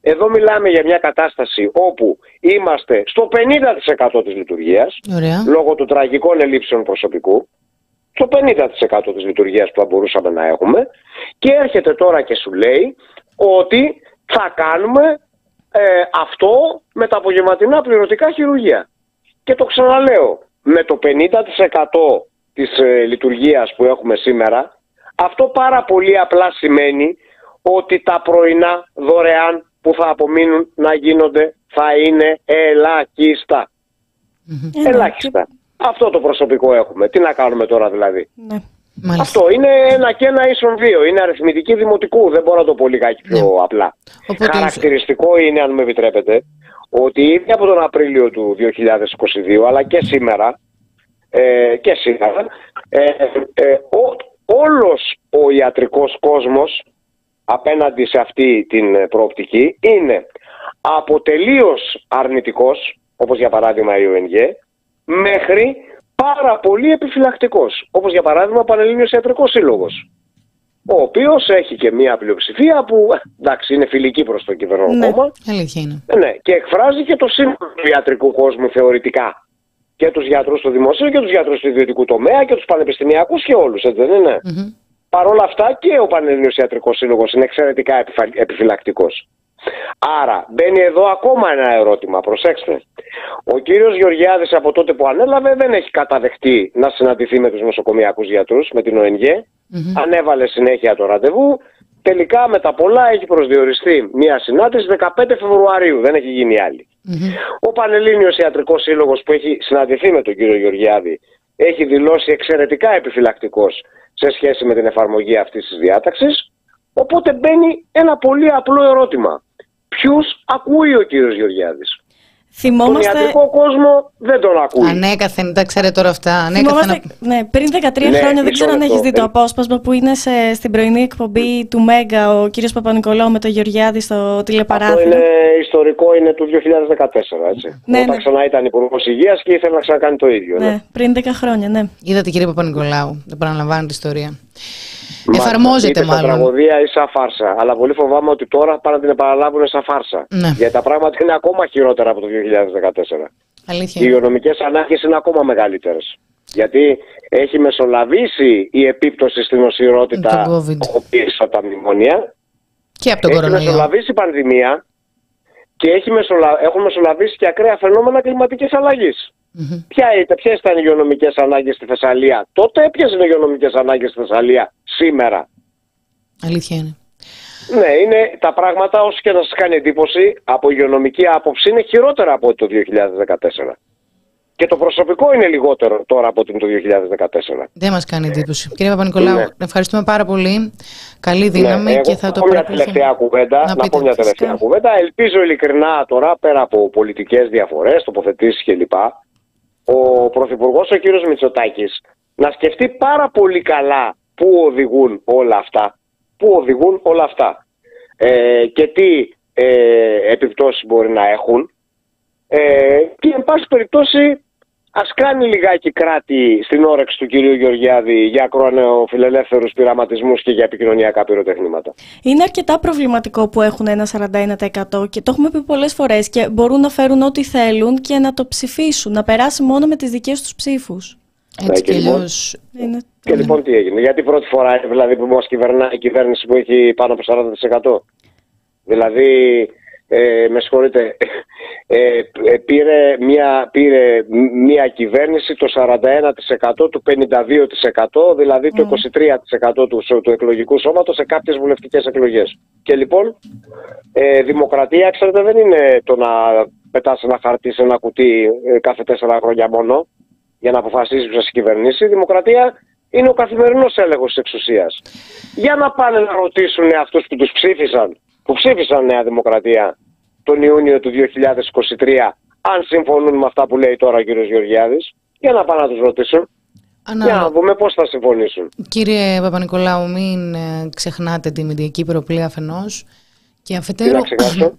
Εδώ μιλάμε για μια κατάσταση όπου είμαστε στο 50% της λειτουργίας, Ωραία. λόγω των τραγικών ελλείψεων προσωπικού, το 50% της λειτουργίας που θα μπορούσαμε να έχουμε και έρχεται τώρα και σου λέει ότι θα κάνουμε ε, αυτό με τα απογευματινά πληρωτικά χειρουργία. Και το ξαναλέω, με το 50% της ε, λειτουργίας που έχουμε σήμερα, αυτό πάρα πολύ απλά σημαίνει ότι τα πρωινά δωρεάν που θα απομείνουν να γίνονται θα είναι ελάχιστα. Ε, ναι, Ελάχιστα. Αυτό το προσωπικό έχουμε. Τι να κάνουμε τώρα δηλαδή; Ναι. Μάλιστα. Αυτό είναι ένα και ένα ίσον δύο. Είναι αριθμητική δημοτικού. Δεν μπορώ να το πω λιγάκι πιο Ναι. απλά. Οπότε- Χαρακτηριστικό είναι, αν με επιτρέπετε, ότι ήδη από τον Απρίλιο του 2022, αλλά και σήμερα, ε, και σήμερα, ε, ε, ο, όλος ο ιατρικός κόσμος απέναντι σε αυτή την ε, προοπτική είναι από τελείως αρνητικός, όπως για παράδειγμα η ΟΕΝΓΕ, μέχρι πάρα πολύ επιφυλακτικός, όπως για παράδειγμα ο Πανελλήνιος Ιατρικός Σύλλογος, ο οποίος έχει και μία πλειοψηφία που ε, εντάξει είναι φιλική προς το κυβερνό Ναι. κόμμα, Αλήθεια είναι. ε, Ναι, και εκφράζει και το σύνολο του ιατρικού κόσμου θεωρητικά. Και τους γιατρούς του δημοσίου και τους γιατρούς του ιδιωτικού τομέα και τους πανεπιστημιακούς και όλους, έτσι δεν είναι; Μμμ. Παρ' όλα αυτά και ο Πανελλήνιος Ιατρικός Σύλλογος είναι εξαιρετικά επιφα- επιφυλακτικός. Άρα μπαίνει εδώ ακόμα ένα ερώτημα, προσέξτε. Ο κύριος Γεωργιάδης από τότε που ανέλαβε δεν έχει καταδεχτεί να συναντηθεί με τους νοσοκομιακούς γιατρούς, με την ΟΕΝΓΕ. Μμμ. Ανέβαλε συνέχεια το ραντεβού. Τελικά με τα πολλά έχει προσδιοριστεί μια συνάντηση 15 Φεβρουαρίου, δεν έχει γίνει άλλη. Μμμ. Ο Πανελλήνιος Ιατρικός Σύλλογος που έχει συναντηθεί με τον κύριο Γεωργιάδη έχει δηλώσει εξαιρετικά επιφυλακτικός σε σχέση με την εφαρμογή αυτής της διάταξης. Οπότε μπαίνει ένα πολύ απλό ερώτημα. Ποιους ακούει ο κύριος Γεωργιάδης; Τον Θυμόμαστε, ιατρικό κόσμο δεν τον ακούει. Ανέκαθεν, τα ξέρετε τώρα αυτά. Ανέκαθεν. θυμόμαστε ναι, πριν 13 Ναι, χρόνια, δεν μισό ξέρω αν λεπτό. έχεις δει το Ε, απόσπασμα που είναι σε, στην πρωινή εκπομπή του Μέγκα ο κύριος Παπα-Νικολάου με τον Γεωργιάδη στο Αυτό τηλεπαράθυρο. είναι ιστορικό, είναι του 2014, έτσι. Ναι, Όταν ναι. ξανά ήταν υπουργός Υγείας και ήθελε να ξανακάνει το ίδιο. ναι. Ναι, πριν 10 χρόνια, ναι. Είδατε κύριε Παπα-Νικολάου, δεν παραλαμβάνω την ιστορία. Μάλιστα. Εφαρμόζεται Είτε σαν μάλλον. τραγωδία ή σαν φάρσα. Αλλά πολύ φοβάμαι ότι τώρα πάνε να την επαναλάβουν σαν φάρσα. Ναι. Γιατί τα πράγματα είναι ακόμα χειρότερα από το 2014. Αλήθεια. Οι είναι. υγειονομικές ανάγκες είναι ακόμα μεγαλύτερες. Γιατί έχει μεσολαβήσει η επίπτωση στην οσιρότητα Το COVID. πίσω από τα μνημονία. Και από τον έχει κορονοϊό. μεσολαβήσει η πανδημία και έχει μεσολα... έχουν μεσολαβήσει και ακραία φαινόμενα κλιματικής αλλαγής. Μμμ. Ποια ήταν, ποιες ήταν οι υγειονομικές ανάγκες στη Θεσσαλία; Τότε, ποιες είναι οι υγειονομικές ανάγκες στη Θεσσαλία; Σήμερα. Αλήθεια είναι. Ναι, είναι τα πράγματα όσο και να σας κάνει εντύπωση από υγειονομική άποψη είναι χειρότερα από το 2014. Και το προσωπικό είναι λιγότερο τώρα από το 2014. Δεν μας κάνει εντύπωση. Κύριε Παπα-Νικολάου, Ναι. ευχαριστούμε πάρα πολύ. Καλή δύναμη Ναι, εγώ και θα το πω μια παρακολουθούμε. τελευταία κουβέντα. Να, πείτε, πω μια φυσικά. τελευταία κουβέντα. Ελπίζω ειλικρινά τώρα, πέρα από πολιτικές διαφορές, τοποθετήσεις κλπ. Ο Πρωθυπουργός, ο κύριος Μητσοτάκης, να σκεφτεί πάρα πολύ καλά πού οδηγούν όλα αυτά. Πού οδηγούν όλα αυτά. Ε, και τι ε, επιπτώσεις μπορεί να έχουν. Ε, και εν πάση περιπτώσει ας κάνει λιγάκι κράτη στην όρεξη του κυρίου Γεωργιάδη για ακροανεοφιλελεύθερους πειραματισμούς και για επικοινωνιακά πυροτεχνήματα. Είναι αρκετά προβληματικό που έχουν ένα 41% και το έχουμε πει πολλές φορές και μπορούν να φέρουν ό,τι θέλουν και να το ψηφίσουν, να περάσει μόνο με τις δικές τους ψήφους. Έτσι και, λοιπόν, είναι... και λοιπόν τι έγινε; Γιατί πρώτη φορά δηλαδή που μας κυβερνάει η κυβέρνηση που έχει πάνω από 40%. Δηλαδή ε, με συγχωρείτε, ε, ε, πήρε, μια, πήρε μια κυβέρνηση το 41% του 52%, δηλαδή το 23% του, του εκλογικού σώματος σε κάποιες βουλευτικές εκλογές. Και λοιπόν, ε, δημοκρατία, ξέρετε, δεν είναι το να πετάς ένα χαρτί σε ένα κουτί ε, κάθε τέσσερα χρόνια μόνο για να αποφασίσει που σας κυβερνήσει. Η δημοκρατία είναι ο καθημερινός έλεγχος της εξουσίας. Για να πάνε να ρωτήσουν αυτούς που τους ψήφισαν που ψήφισαν Νέα Δημοκρατία τον Ιούνιο του 2023 αν συμφωνούν με αυτά που λέει τώρα ο κύριος Γεωργιάδης για να πάνε να τους ρωτήσουν Ανα... Για να δούμε πώς θα συμφωνήσουν. Κύριε Παπα-Νικολάου, μην ε, ξεχνάτε τη μηντιακή υπεροπλία αφενός και αφετέρου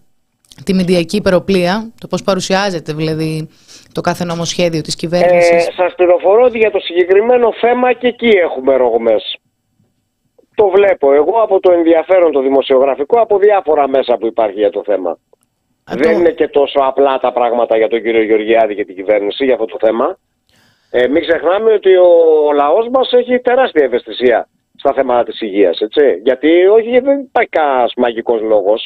τη μηντιακή υπεροπλία, το πώς παρουσιάζεται δηλαδή το κάθε νομοσχέδιο της κυβέρνησης. Ε, σας πληροφορώ ότι για το συγκεκριμένο θέμα και εκεί έχουμε ρογμές το βλέπω εγώ από το ενδιαφέρον το δημοσιογραφικό από διάφορα μέσα που υπάρχει για το θέμα. Δεν είναι και τόσο απλά τα πράγματα για τον κύριο Γεωργιάδη και την κυβέρνηση για αυτό το θέμα. Ε, μην ξεχνάμε ότι ο, ο λαός μας έχει τεράστια ευαισθησία στα θέματα της υγείας, έτσι. Γιατί όχι, δεν υπάρχει κανένας μαγικός λόγος.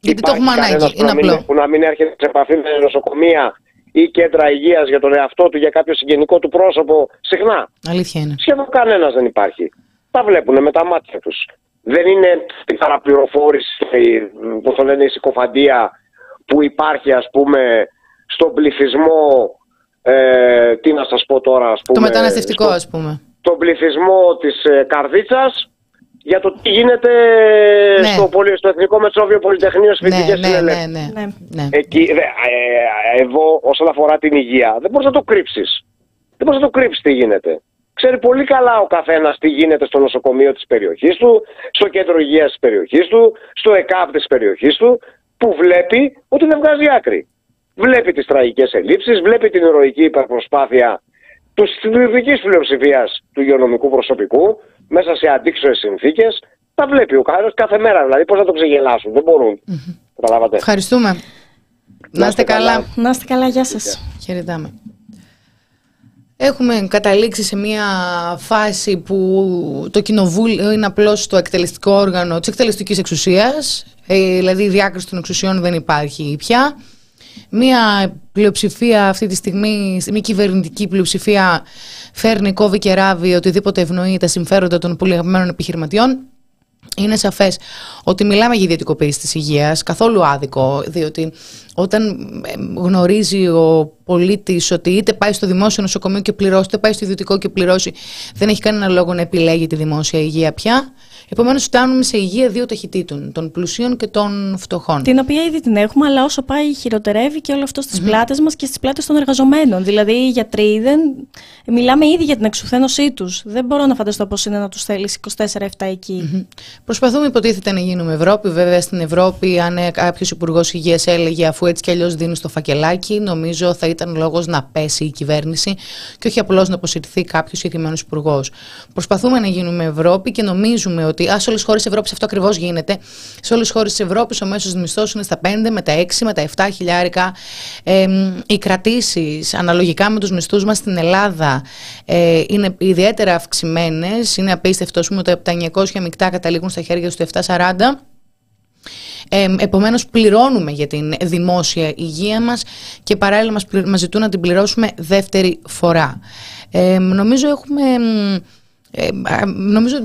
Γιατί το έχουμε ανάγκη, είναι απλό. Που να μην έρχεται σε επαφή με νοσοκομεία ή κέντρα υγείας για τον εαυτό του, για κάποιο συγγενικό του πρόσωπο, συχνά. Αλήθεια είναι. Σχεδόν κανένας δεν υπάρχει τα βλέπουν με τα μάτια τους. Δεν είναι η παραπληροφόρηση, που το λένε η συκοφαντία που υπάρχει ας πούμε στον πληθυσμό, ε, τι να σας πω τώρα ας πούμε. Το μεταναστευτικό στο, ας πούμε. Τον πληθυσμό της ε, Καρδίτσας για το τι γίνεται ναι. στο, στο Εθνικό Μετσόβιο Πολυτεχνείο στις ναι, ναι, ναι, ναι, ναι, ναι. Εκεί, ε, ε, εδώ όσον αφορά την υγεία δεν μπορείς να το κρύψεις. Δεν μπορείς να το κρύψεις τι γίνεται. Ξέρει πολύ καλά ο καθένας τι γίνεται στο νοσοκομείο της περιοχής του, στο κέντρο υγείας της περιοχής του, στο ΕΚΑΠ της περιοχής του, που βλέπει ότι δεν βγάζει άκρη. Βλέπει τις τραγικές ελλείψεις, βλέπει την ηρωική υπερπροσπάθεια του συντηρητική πλειοψηφίας του υγειονομικού προσωπικού μέσα σε αντίξωες συνθήκες. Τα βλέπει ο καθένας κάθε μέρα. Δηλαδή, πώς να το ξεγελάσουν. Δεν μπορούν. Mm-hmm. Ευχαριστούμε. Να είστε καλά. Να είστε καλά. Γεια σας. Χαιρετάμε. Έχουμε καταλήξει σε μια φάση που το κοινοβούλιο είναι απλώς το εκτελεστικό όργανο της εκτελεστικής εξουσίας, ε, δηλαδή η διάκριση των εξουσιών δεν υπάρχει πια. Μια πλειοψηφία αυτή τη στιγμή, μια κυβερνητική πλειοψηφία φέρνει, κόβει και ράβει οτιδήποτε ευνοεί τα συμφέροντα των πολυαγμένων επιχειρηματιών. Είναι σαφές ότι μιλάμε για ιδιωτικοποίηση της υγείας, καθόλου άδικο, διότι όταν ε, γνωρίζει ο πολίτης ότι είτε πάει στο δημόσιο νοσοκομείο και πληρώσει, είτε πάει στο ιδιωτικό και πληρώσει, δεν έχει κανένα λόγο να επιλέγει τη δημόσια υγεία πια. Επομένως, φτάνουμε σε υγεία δύο ταχυτήτων, των πλουσίων και των φτωχών. Την οποία ήδη την έχουμε, αλλά όσο πάει χειροτερεύει και όλο αυτό στις mm-hmm. πλάτες μας και στις πλάτες των εργαζομένων. Δηλαδή, οι γιατροί δεν. Μιλάμε ήδη για την εξουθένωσή τους. Δεν μπορώ να φανταστώ πώς είναι να τους θέλεις 24-7 εκεί. Mm-hmm. Προσπαθούμε, υποτίθεται, να γίνουμε Ευρώπη. Βέβαια, στην Ευρώπη, αν κάποιος υπουργός υγείας έλεγε αφού έτσι κι αλλιώς δίνει το φακελάκι, νομίζω θα ήταν λόγος να πέσει η κυβέρνηση και όχι απλώς να αποσυρθεί κάποιος συγκεκριμένος υπουργός. Προσπαθούμε να γίνουμε Ευρώπη και νομίζουμε ότι ότι σε όλες τις χώρες της Ευρώπης αυτό ακριβώς γίνεται. Σε όλες τις χώρες της Ευρώπης ο μέσος μισθό είναι στα 5, με τα 6, με τα 7 χιλιάρικα. Ε, οι κρατήσεις αναλογικά με τους μισθούς μας στην Ελλάδα ε, είναι ιδιαίτερα αυξημένες. Είναι απίστευτο, πούμε, ότι από τα 900 μεικτά καταλήγουν στα χέρια τους 740. Ε, επομένως πληρώνουμε για την δημόσια υγεία μας και παράλληλα μας, μας ζητούν να την πληρώσουμε δεύτερη φορά. Ε, νομίζω έχουμε ε, νομίζω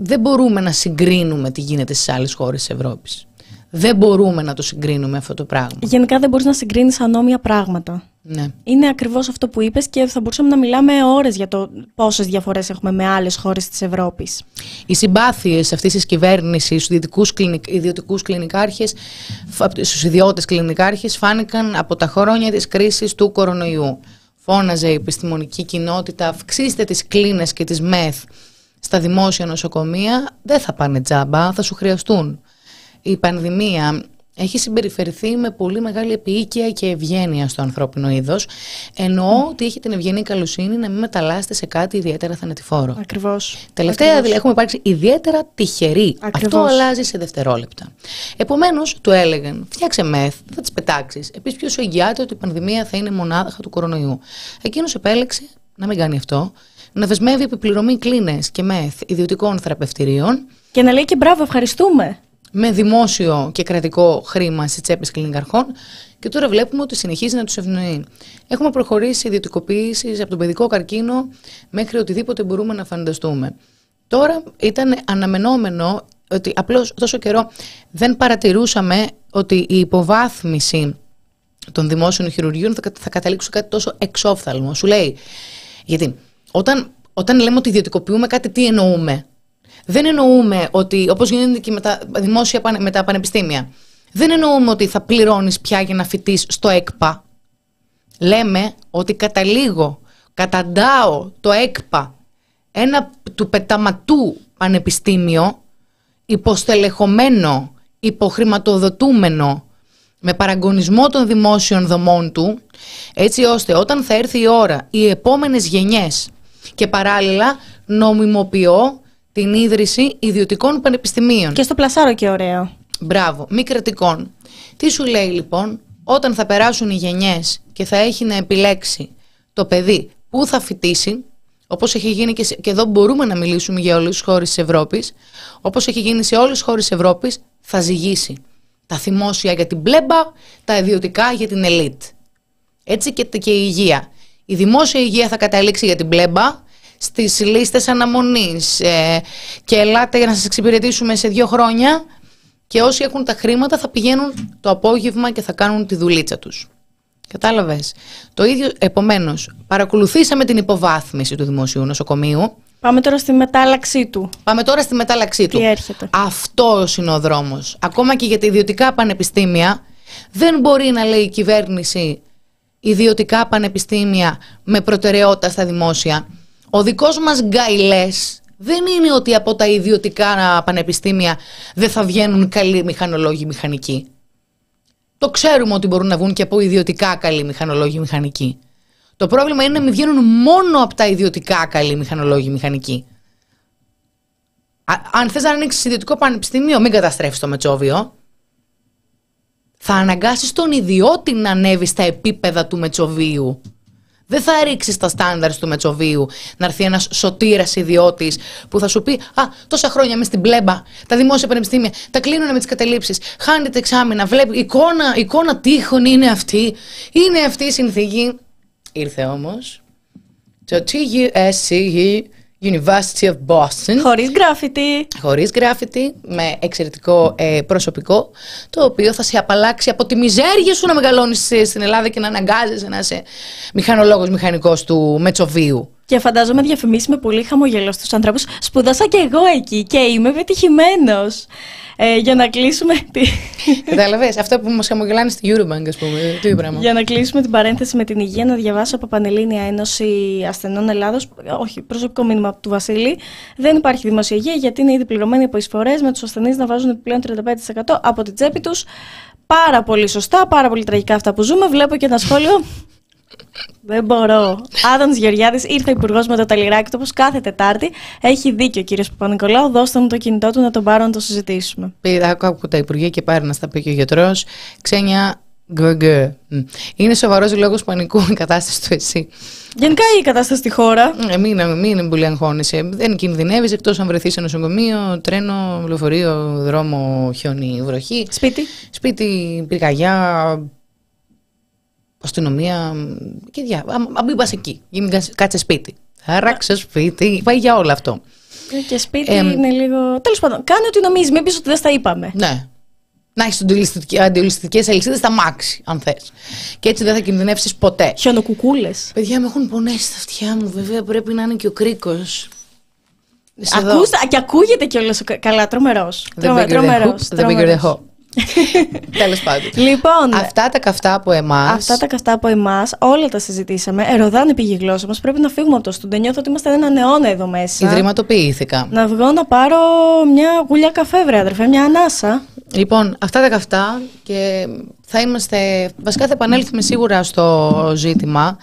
δεν μπορούμε να συγκρίνουμε τι γίνεται στις άλλες χώρες της Ευρώπης. Δεν μπορούμε να το συγκρίνουμε αυτό το πράγμα. Γενικά δεν μπορείς να συγκρίνεις ανώμια πράγματα. Ναι. Είναι ακριβώς αυτό που είπες και θα μπορούσαμε να μιλάμε ώρες για το πόσες διαφορές έχουμε με άλλες χώρες της Ευρώπης. Οι συμπάθειες αυτής της κυβέρνησης στους ιδιωτικούς, κλινικ, ιδιωτικούς κλινικάρχες, στους ιδιώτες κλινικάρχες φάνηκαν από τα χρόνια της κρίσης του κορονοϊού φώναζε η επιστημονική κοινότητα αυξήστε τις κλίνες και τις μεθ στα δημόσια νοσοκομεία, δεν θα πάνε τζάμπα, θα σου χρειαστούν. Η πανδημία έχει συμπεριφερθεί με πολύ μεγάλη επίοικια και ευγένεια στο ανθρώπινο είδος. Εννοώ ότι έχει την ευγενή καλοσύνη να μην μεταλλάσσεται σε κάτι ιδιαίτερα θανατηφόρο. Ακριβώς. Τελευταία δηλαδή έχουμε υπάρξει ιδιαίτερα τυχεροί. Αυτό αλλάζει σε δευτερόλεπτα. Επομένως, του έλεγαν, φτιάξε μεθ, θα τις πετάξεις. Επίσης, ποιος εγγυάται ότι η πανδημία θα είναι μονάδα του κορονοϊού. Εκείνος επέλεξε να μην κάνει αυτό. Να δεσμεύει επιπληρωμή κλίνες και μεθ ιδιωτικών θεραπευτηρίων. Και να λέει και μπράβο, ευχαριστούμε. Με δημόσιο και κρατικό χρήμα στις τσέπες κλινικαρχών. Και τώρα βλέπουμε ότι συνεχίζει να τους ευνοεί. Έχουμε προχωρήσει ιδιωτικοποίηση από τον παιδικό καρκίνο μέχρι οτιδήποτε μπορούμε να φανταστούμε. Τώρα ήταν αναμενόμενο ότι απλώς τόσο καιρό δεν παρατηρούσαμε ότι η υποβάθμιση των δημόσιων χειρουργείων θα, θα καταλήξουν κάτι τόσο εξόφθαλμο. Σου λέει, γιατί όταν, όταν λέμε ότι ιδιωτικοποιούμε κάτι, τι εννοούμε; Δεν εννοούμε ότι, όπως γίνεται και με τα δημόσια με τα πανεπιστήμια, δεν εννοούμε ότι θα πληρώνεις πια για να φοιτείς στο ΕΚΠΑ. Λέμε ότι καταλήγω, καταντάω το ΕΚΠΑ, ένα του πεταματού πανεπιστήμιο, υποστελεχωμένο, υποχρηματοδοτούμενο, με παραγωνισμό των δημόσιων δομών του, έτσι ώστε όταν θα έρθει η ώρα οι επόμενες γενιές και παράλληλα νομιμοποιώ την ίδρυση ιδιωτικών πανεπιστημίων. Και στο πλασάρο και ωραίο. Μπράβο, μη κρατικών. Τι σου λέει λοιπόν, όταν θα περάσουν οι γενιές και θα έχει να επιλέξει το παιδί που θα φοιτήσει, όπως έχει γίνει και, και εδώ μπορούμε να μιλήσουμε για όλες τις χώρες της Ευρώπης, όπως έχει γίνει σε όλες τις χώρες της Ευρώπης, θα ζυγίσει. Τα δημόσια για την πλέμπα, τα ιδιωτικά για την ελίτ. Έτσι και, και η υγεία. Η δημόσια υγεία θα καταλήξει για την πλέμπα, στις λίστες αναμονής ε, και ελάτε για να σας εξυπηρετήσουμε σε δύο χρόνια και όσοι έχουν τα χρήματα θα πηγαίνουν το απόγευμα και θα κάνουν τη δουλίτσα τους. Κατάλαβες; Το ίδιο, επομένως, παρακολουθήσαμε την υποβάθμιση του δημοσίου νοσοκομείου. Πάμε τώρα στη μετάλλαξή του. Πάμε τώρα στη μετάλλαξή του. Τι έρχεται. Αυτός είναι ο δρόμος. Ακόμα και για τα ιδιωτικά πανεπιστήμια δεν μπορεί να λέει η κυβέρνηση ιδιωτικά πανεπιστήμια με προτεραιότητα στα δημόσια. Ο δικός μας γκάιλες δεν είναι ότι από τα ιδιωτικά πανεπιστήμια δεν θα βγαίνουν καλοί μηχανολόγοι μηχανικοί. Το ξέρουμε ότι μπορούν να βγουν και από ιδιωτικά καλοί μηχανολόγοι μηχανικοί. Το πρόβλημα είναι να μην βγαίνουν μόνο από τα ιδιωτικά καλοί μηχανολόγοι μηχανικοί. αν θες να ανοίξεις ιδιωτικό πανεπιστήμιο, μην καταστρέφεις το Μετσόβιο. Θα αναγκάσεις τον ιδιώτη να ανέβει στα επίπεδα του Μετσοβίου. Δεν θα ρίξεις τα στάνταρ του Μετσοβίου να έρθει ένας σωτήρας ιδιώτης που θα σου πει Α, τόσα χρόνια μες στην πλέμπα, τα δημόσια πανεπιστήμια, τα κλείνουν με τις κατελήψεις. Χάνετε εξάμεινα, βλέπει, εικόνα, εικόνα τείχων είναι αυτή. Είναι αυτή η συνθήκη. Ήρθε όμως το TUSC University of Boston. Χωρίς γκράφιτι. Χωρίς γκράφιτι, με εξαιρετικό ε, προσωπικό, το οποίο θα σε απαλλάξει από τη μιζέρια σου να μεγαλώνεις στην Ελλάδα και να αναγκάζεσαι να είσαι μηχανολόγος μηχανικός του Μετσοβίου. Και φαντάζομαι διαφημίσει με πολύ χαμογελό στους ανθρώπους. Σπούδασα και εγώ εκεί και είμαι πετυχημένος. Ε, για να κλείσουμε. Τη... Κατάλαβες. Αυτό που μας χαμογελάνε στη Eurobank, ας πούμε. Τι πράγμα. Για να κλείσουμε την παρένθεση με την υγεία, να διαβάσω από Πανελλήνια Ένωση Ασθενών Ελλάδος. Όχι, προσωπικό μήνυμα του Βασίλη. Δεν υπάρχει δημόσια υγεία γιατί είναι ήδη πληρωμένοι από εισφορές με τους ασθενείς να βάζουν επιπλέον 35% από την τσέπη τους. Πάρα πολύ σωστά, πάρα πολύ τραγικά αυτά που ζούμε. Βλέπω και ένα σχόλιο δεν μπορώ. Άδωνη Γεωργιάδης ήρθε υπουργός με το ταλιράκι του όπως κάθε Τετάρτη. Έχει δίκιο ο κύριο Παπα-Νικολάου. Δώστε μου το κινητό του να τον πάρω να το συζητήσουμε. Πήγα, άκου τα υπουργεία και πάρει να στα πει και ο γιατρός. Ξένια γκογκ. Είναι σοβαρός λόγος πανικού η κατάσταση του εσύ. Γενικά η κατάσταση στη χώρα. Ε, μην, μην πολύ αγχώνεσαι. Δεν κινδυνεύεις εκτός αν βρεθείς σε νοσοκομείο, τρένο, λεωφορείο, δρόμο, χιόνι, βροχή. Σπίτι. Σπίτι, πυρκαγιά, αστυνομία και διά. Αν μην πας εκεί, μην κάτσε σπίτι. Άραξε σπίτι, πάει για όλο αυτό. Ε, και σπίτι είναι λίγο. Τέλος πάντων, κάνε ό,τι νομίζεις, μην πεις ότι δεν τα είπαμε. Ναι. Να έχεις αντιολιστικέ αλυσίδες στα μάξι, αν θες. Και έτσι δεν θα κινδυνεύσεις ποτέ. Χιονοκουκούλες. Παιδιά, με έχουν πονέσει τα αυτιά μου, βέβαια πρέπει να είναι και ο κρίκος. Ακούστε, και ακούγεται κιόλας καλά, τρομερός. Τρομερός. The bigger the hope. Τέλος πάντων. Λοιπόν, αυτά τα καυτά από εμάς. Αυτά τα καυτά από εμάς, όλα τα συζητήσαμε. Εροδάνε πήγε η γλώσσα μας. Πρέπει να φύγουμε από το στούντο. Νιώθω ότι είμαστε έναν αιώνα εδώ μέσα. Ιδρυματοποιήθηκα. Να βγω να πάρω μια γουλιά καφέ, βρε αδερφέ, μια ανάσα. Λοιπόν, αυτά τα καυτά και θα είμαστε. Βασικά θα επανέλθουμε σίγουρα στο ζήτημα.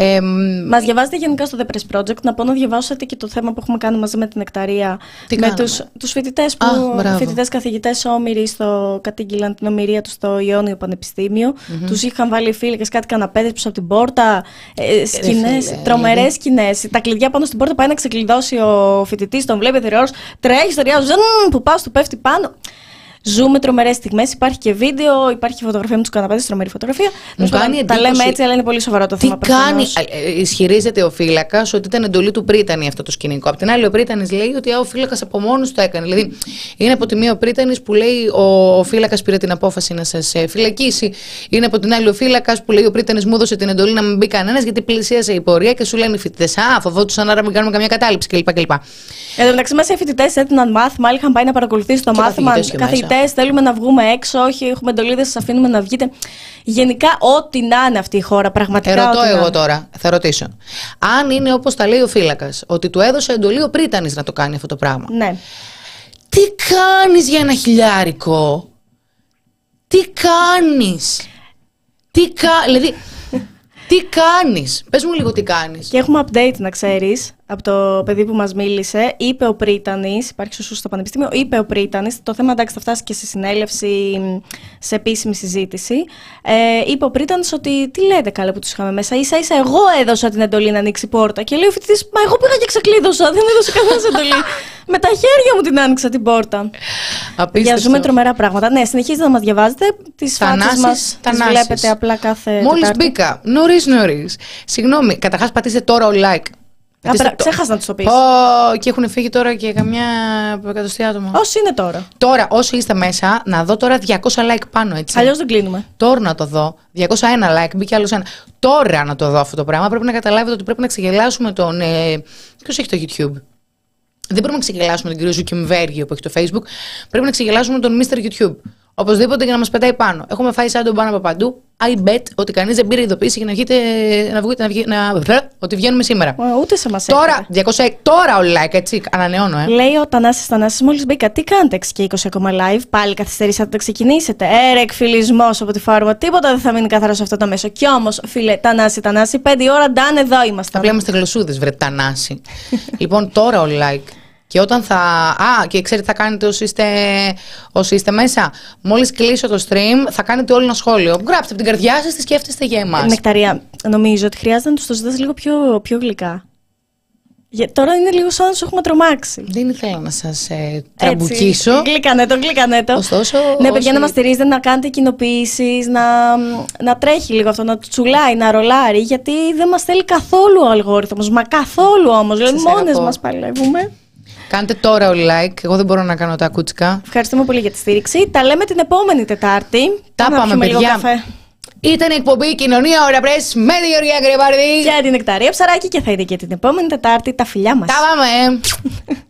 Ε, Μας διαβάζετε γενικά στο The Press Project. Να πω να διαβάσετε και το θέμα που έχουμε κάνει μαζί με την Νεκταρία. Τι με κάναμε; τους, τους φοιτητές Α, που μπράβο. φοιτητές καθηγητές όμοιροι στο κατήγγυλαν την ομοιρία τους στο Ιόνιο Πανεπιστήμιο. Τους είχαν βάλει φύλακες κάτι καναπέδες πίσω από την πόρτα. Ε, σκηνές, φίλε, τρομερές δηλαδή. σκηνές. Τα κλειδιά πάνω στην πόρτα πάει να ξεκλειδώσει ο φοιτητής, τον βλέπει θηρεός, τρέχει στο ριάζο, που πάω, του πέφτει πάνω. Ζούμε τρομερές στιγμές. Υπάρχει και βίντεο, υπάρχει φωτογραφία με τους καναπέδες, τρομερή φωτογραφία. Τέλος κάνει πάντων, Τα λέμε εντύπωση- έτσι, αλλά είναι πολύ σοβαρό το Τι θέμα. κάνει, προφανώς. ε, ε, ισχυρίζεται ο φύλακας ότι ήταν εντολή του Πρίτανη αυτό το σκηνικό. Απ' την άλλη, ο Πρίτανης λέει ότι α, ο φύλακας από μόνος το έκανε. Δηλαδή, είναι από τη μία ο Πρίτανης που λέει ο, ο φύλακας πήρε την απόφαση να σας φυλακίσει. Είναι από την άλλη ο φύλακας που λέει ο Πρίτανης μου έδωσε την εντολή να μην μπει κανένας γιατί πλησίασε η πορεία και σου λένε οι φοιτητές Α, φοβόντουσαν άρα μην κάνουμε καμιά κατάληψη κλπ. κλπ. Εν τω μεταξύ, μέσα οι φοιτητές έδιναν μάθημα, άλλοι είχαν πάει να παρακολουθήσουν το Και μάθημα. καθηγητές και μέσα. Καθηγητέ, θέλουμε να βγούμε έξω, όχι, έχουμε εντολή, δεν σας αφήνουμε να βγείτε. Γενικά, ό,τι να είναι αυτή η χώρα, πραγματικά. Ερωτώ ό,τι να εγώ είναι. τώρα, θα ρωτήσω. Αν είναι όπως τα λέει ο φύλακας, ότι του έδωσε εντολή ο Πρίτανης να το κάνει αυτό το πράγμα. Ναι. Τι κάνεις για ένα χιλιάρικο; Τι κάνεις; Τι κα... Δηλαδή, τι κάνεις; Πες μου λίγο τι κάνεις. Και έχουμε update, να ξέρεις, από το παιδί που μας μίλησε. Είπε ο Πρίτανης, υπάρχει σωστό στο Πανεπιστήμιο, είπε ο Πρίτανης. Το θέμα εντάξει θα φτάσει και σε συνέλευση, σε επίσημη συζήτηση. Ε, είπε ο Πρίτανης ότι τι λέτε καλά που τους είχαμε μέσα; σα ίσα εγώ έδωσα την εντολή να ανοίξει η πόρτα. Και λέει ο φοιτητής, Μα εγώ πήγα και ξεκλείδωσα. Δεν μου έδωσε κανένας εντολή. Με τα χέρια μου την άνοιξα την πόρτα. Για Απίστευτο. ζούμε τρομερά πράγματα. Ναι, συνεχίζετε να μας διαβάζετε. Τις φάτσε Θανάσεις, μας τις θανάσεις. βλέπετε απλά κάθε. Μόλις Τετάρτη. μπήκα, νωρίς νωρίς. Συγγνώμη, καταρχάς πατήστε τώρα ο like. Α, πρα- ξέχασα να τους το πεις. Πω, και έχουν φύγει τώρα και καμιά εκατοστή άτομα. Όσοι είναι τώρα. Τώρα, όσοι είστε μέσα, να δω τώρα 200 like πάνω, έτσι. Αλλιώς δεν κλείνουμε. Τώρα να το δω. 201 like, μπήκε άλλος ένα. Τώρα να το δω αυτό το πράγμα. Πρέπει να καταλάβετε ότι πρέπει να ξεγελάσουμε τον. Ε, Ποιος έχει το YouTube; Δεν πρέπει να ξεγελάσουμε τον κύριο Ζουκιμβέργιο που έχει το Facebook. Πρέπει να ξεγελάσουμε τον Mr. YouTube. Οπωσδήποτε για να μας πετάει πάνω. Έχουμε φάει σαν τον πάνω από παντού. I bet ότι κανείς δεν πήρε ειδοποίηση για να βγείτε. Να βγείτε, να βγει- να, ότι βγαίνουμε σήμερα. Ε, Ούτε σε μας Τώρα, 200, τώρα ο like, έτσι. Ανανεώνω, ε. Λέει ο Τανάση Τανάση, μόλις μπήκα. Τι κάνετε 6 και 20 ακόμα live, πάλι καθυστερήσατε να το ξεκινήσετε. Έρε, εκφυλισμός από τη φάρμα. Τίποτα δεν θα μείνει καθαρό σε αυτό το μέσο. Κι όμως, φίλε, Τανάση Τανάση, 5 ώρα ντάν εδώ είμαστε. Απλά είμαστε γλωσσούδες, βρε τανάση. λοιπόν, τώρα ο like. Και όταν θα. Α, και ξέρετε, θα κάνετε όσοι είστε, όσοι είστε μέσα. Μόλις κλείσω το stream, θα κάνετε όλο ένα σχόλιο. Γράψτε από την καρδιά σας τι σκέφτεστε για εμάς. Νεκταρία, νομίζω ότι χρειάζεται να τους το ζητάς λίγο πιο, πιο γλυκά. Για, τώρα είναι λίγο σαν να σου έχουμε τρομάξει. Δεν ήθελα να σας ε, Έτσι. τραμπουκίσω. Γλυκανέ το, γλυκανέ το. Ωστόσο, Ναι, παιδιά, όσοι- να μας στηρίζετε, να κάνετε κοινοποιήσει, να, να τρέχει λίγο αυτό, να τσουλάει, να ρολάρει, γιατί δεν μας θέλει καθόλου ο αλγόριθμος. Μα καθόλου όμως. Δηλαδή, Σας μόνε αγαπώ. μας παλεύουμε. Κάντε τώρα όλοι like. Εγώ δεν μπορώ να κάνω τα κούτσικα. Ευχαριστούμε πολύ για τη στήριξη. Τα λέμε την επόμενη Τετάρτη. Τα να πάμε, πιούμε λίγο παιδιά. καφέ. Ήταν η εκπομπή Κοινωνία Ωρα Πρέσ με τη Γεωργία Γκρεβάρδη. Και την Εκταρία Ψαράκη και θα είναι και την επόμενη Τετάρτη τα φιλιά μας. Τα πάμε.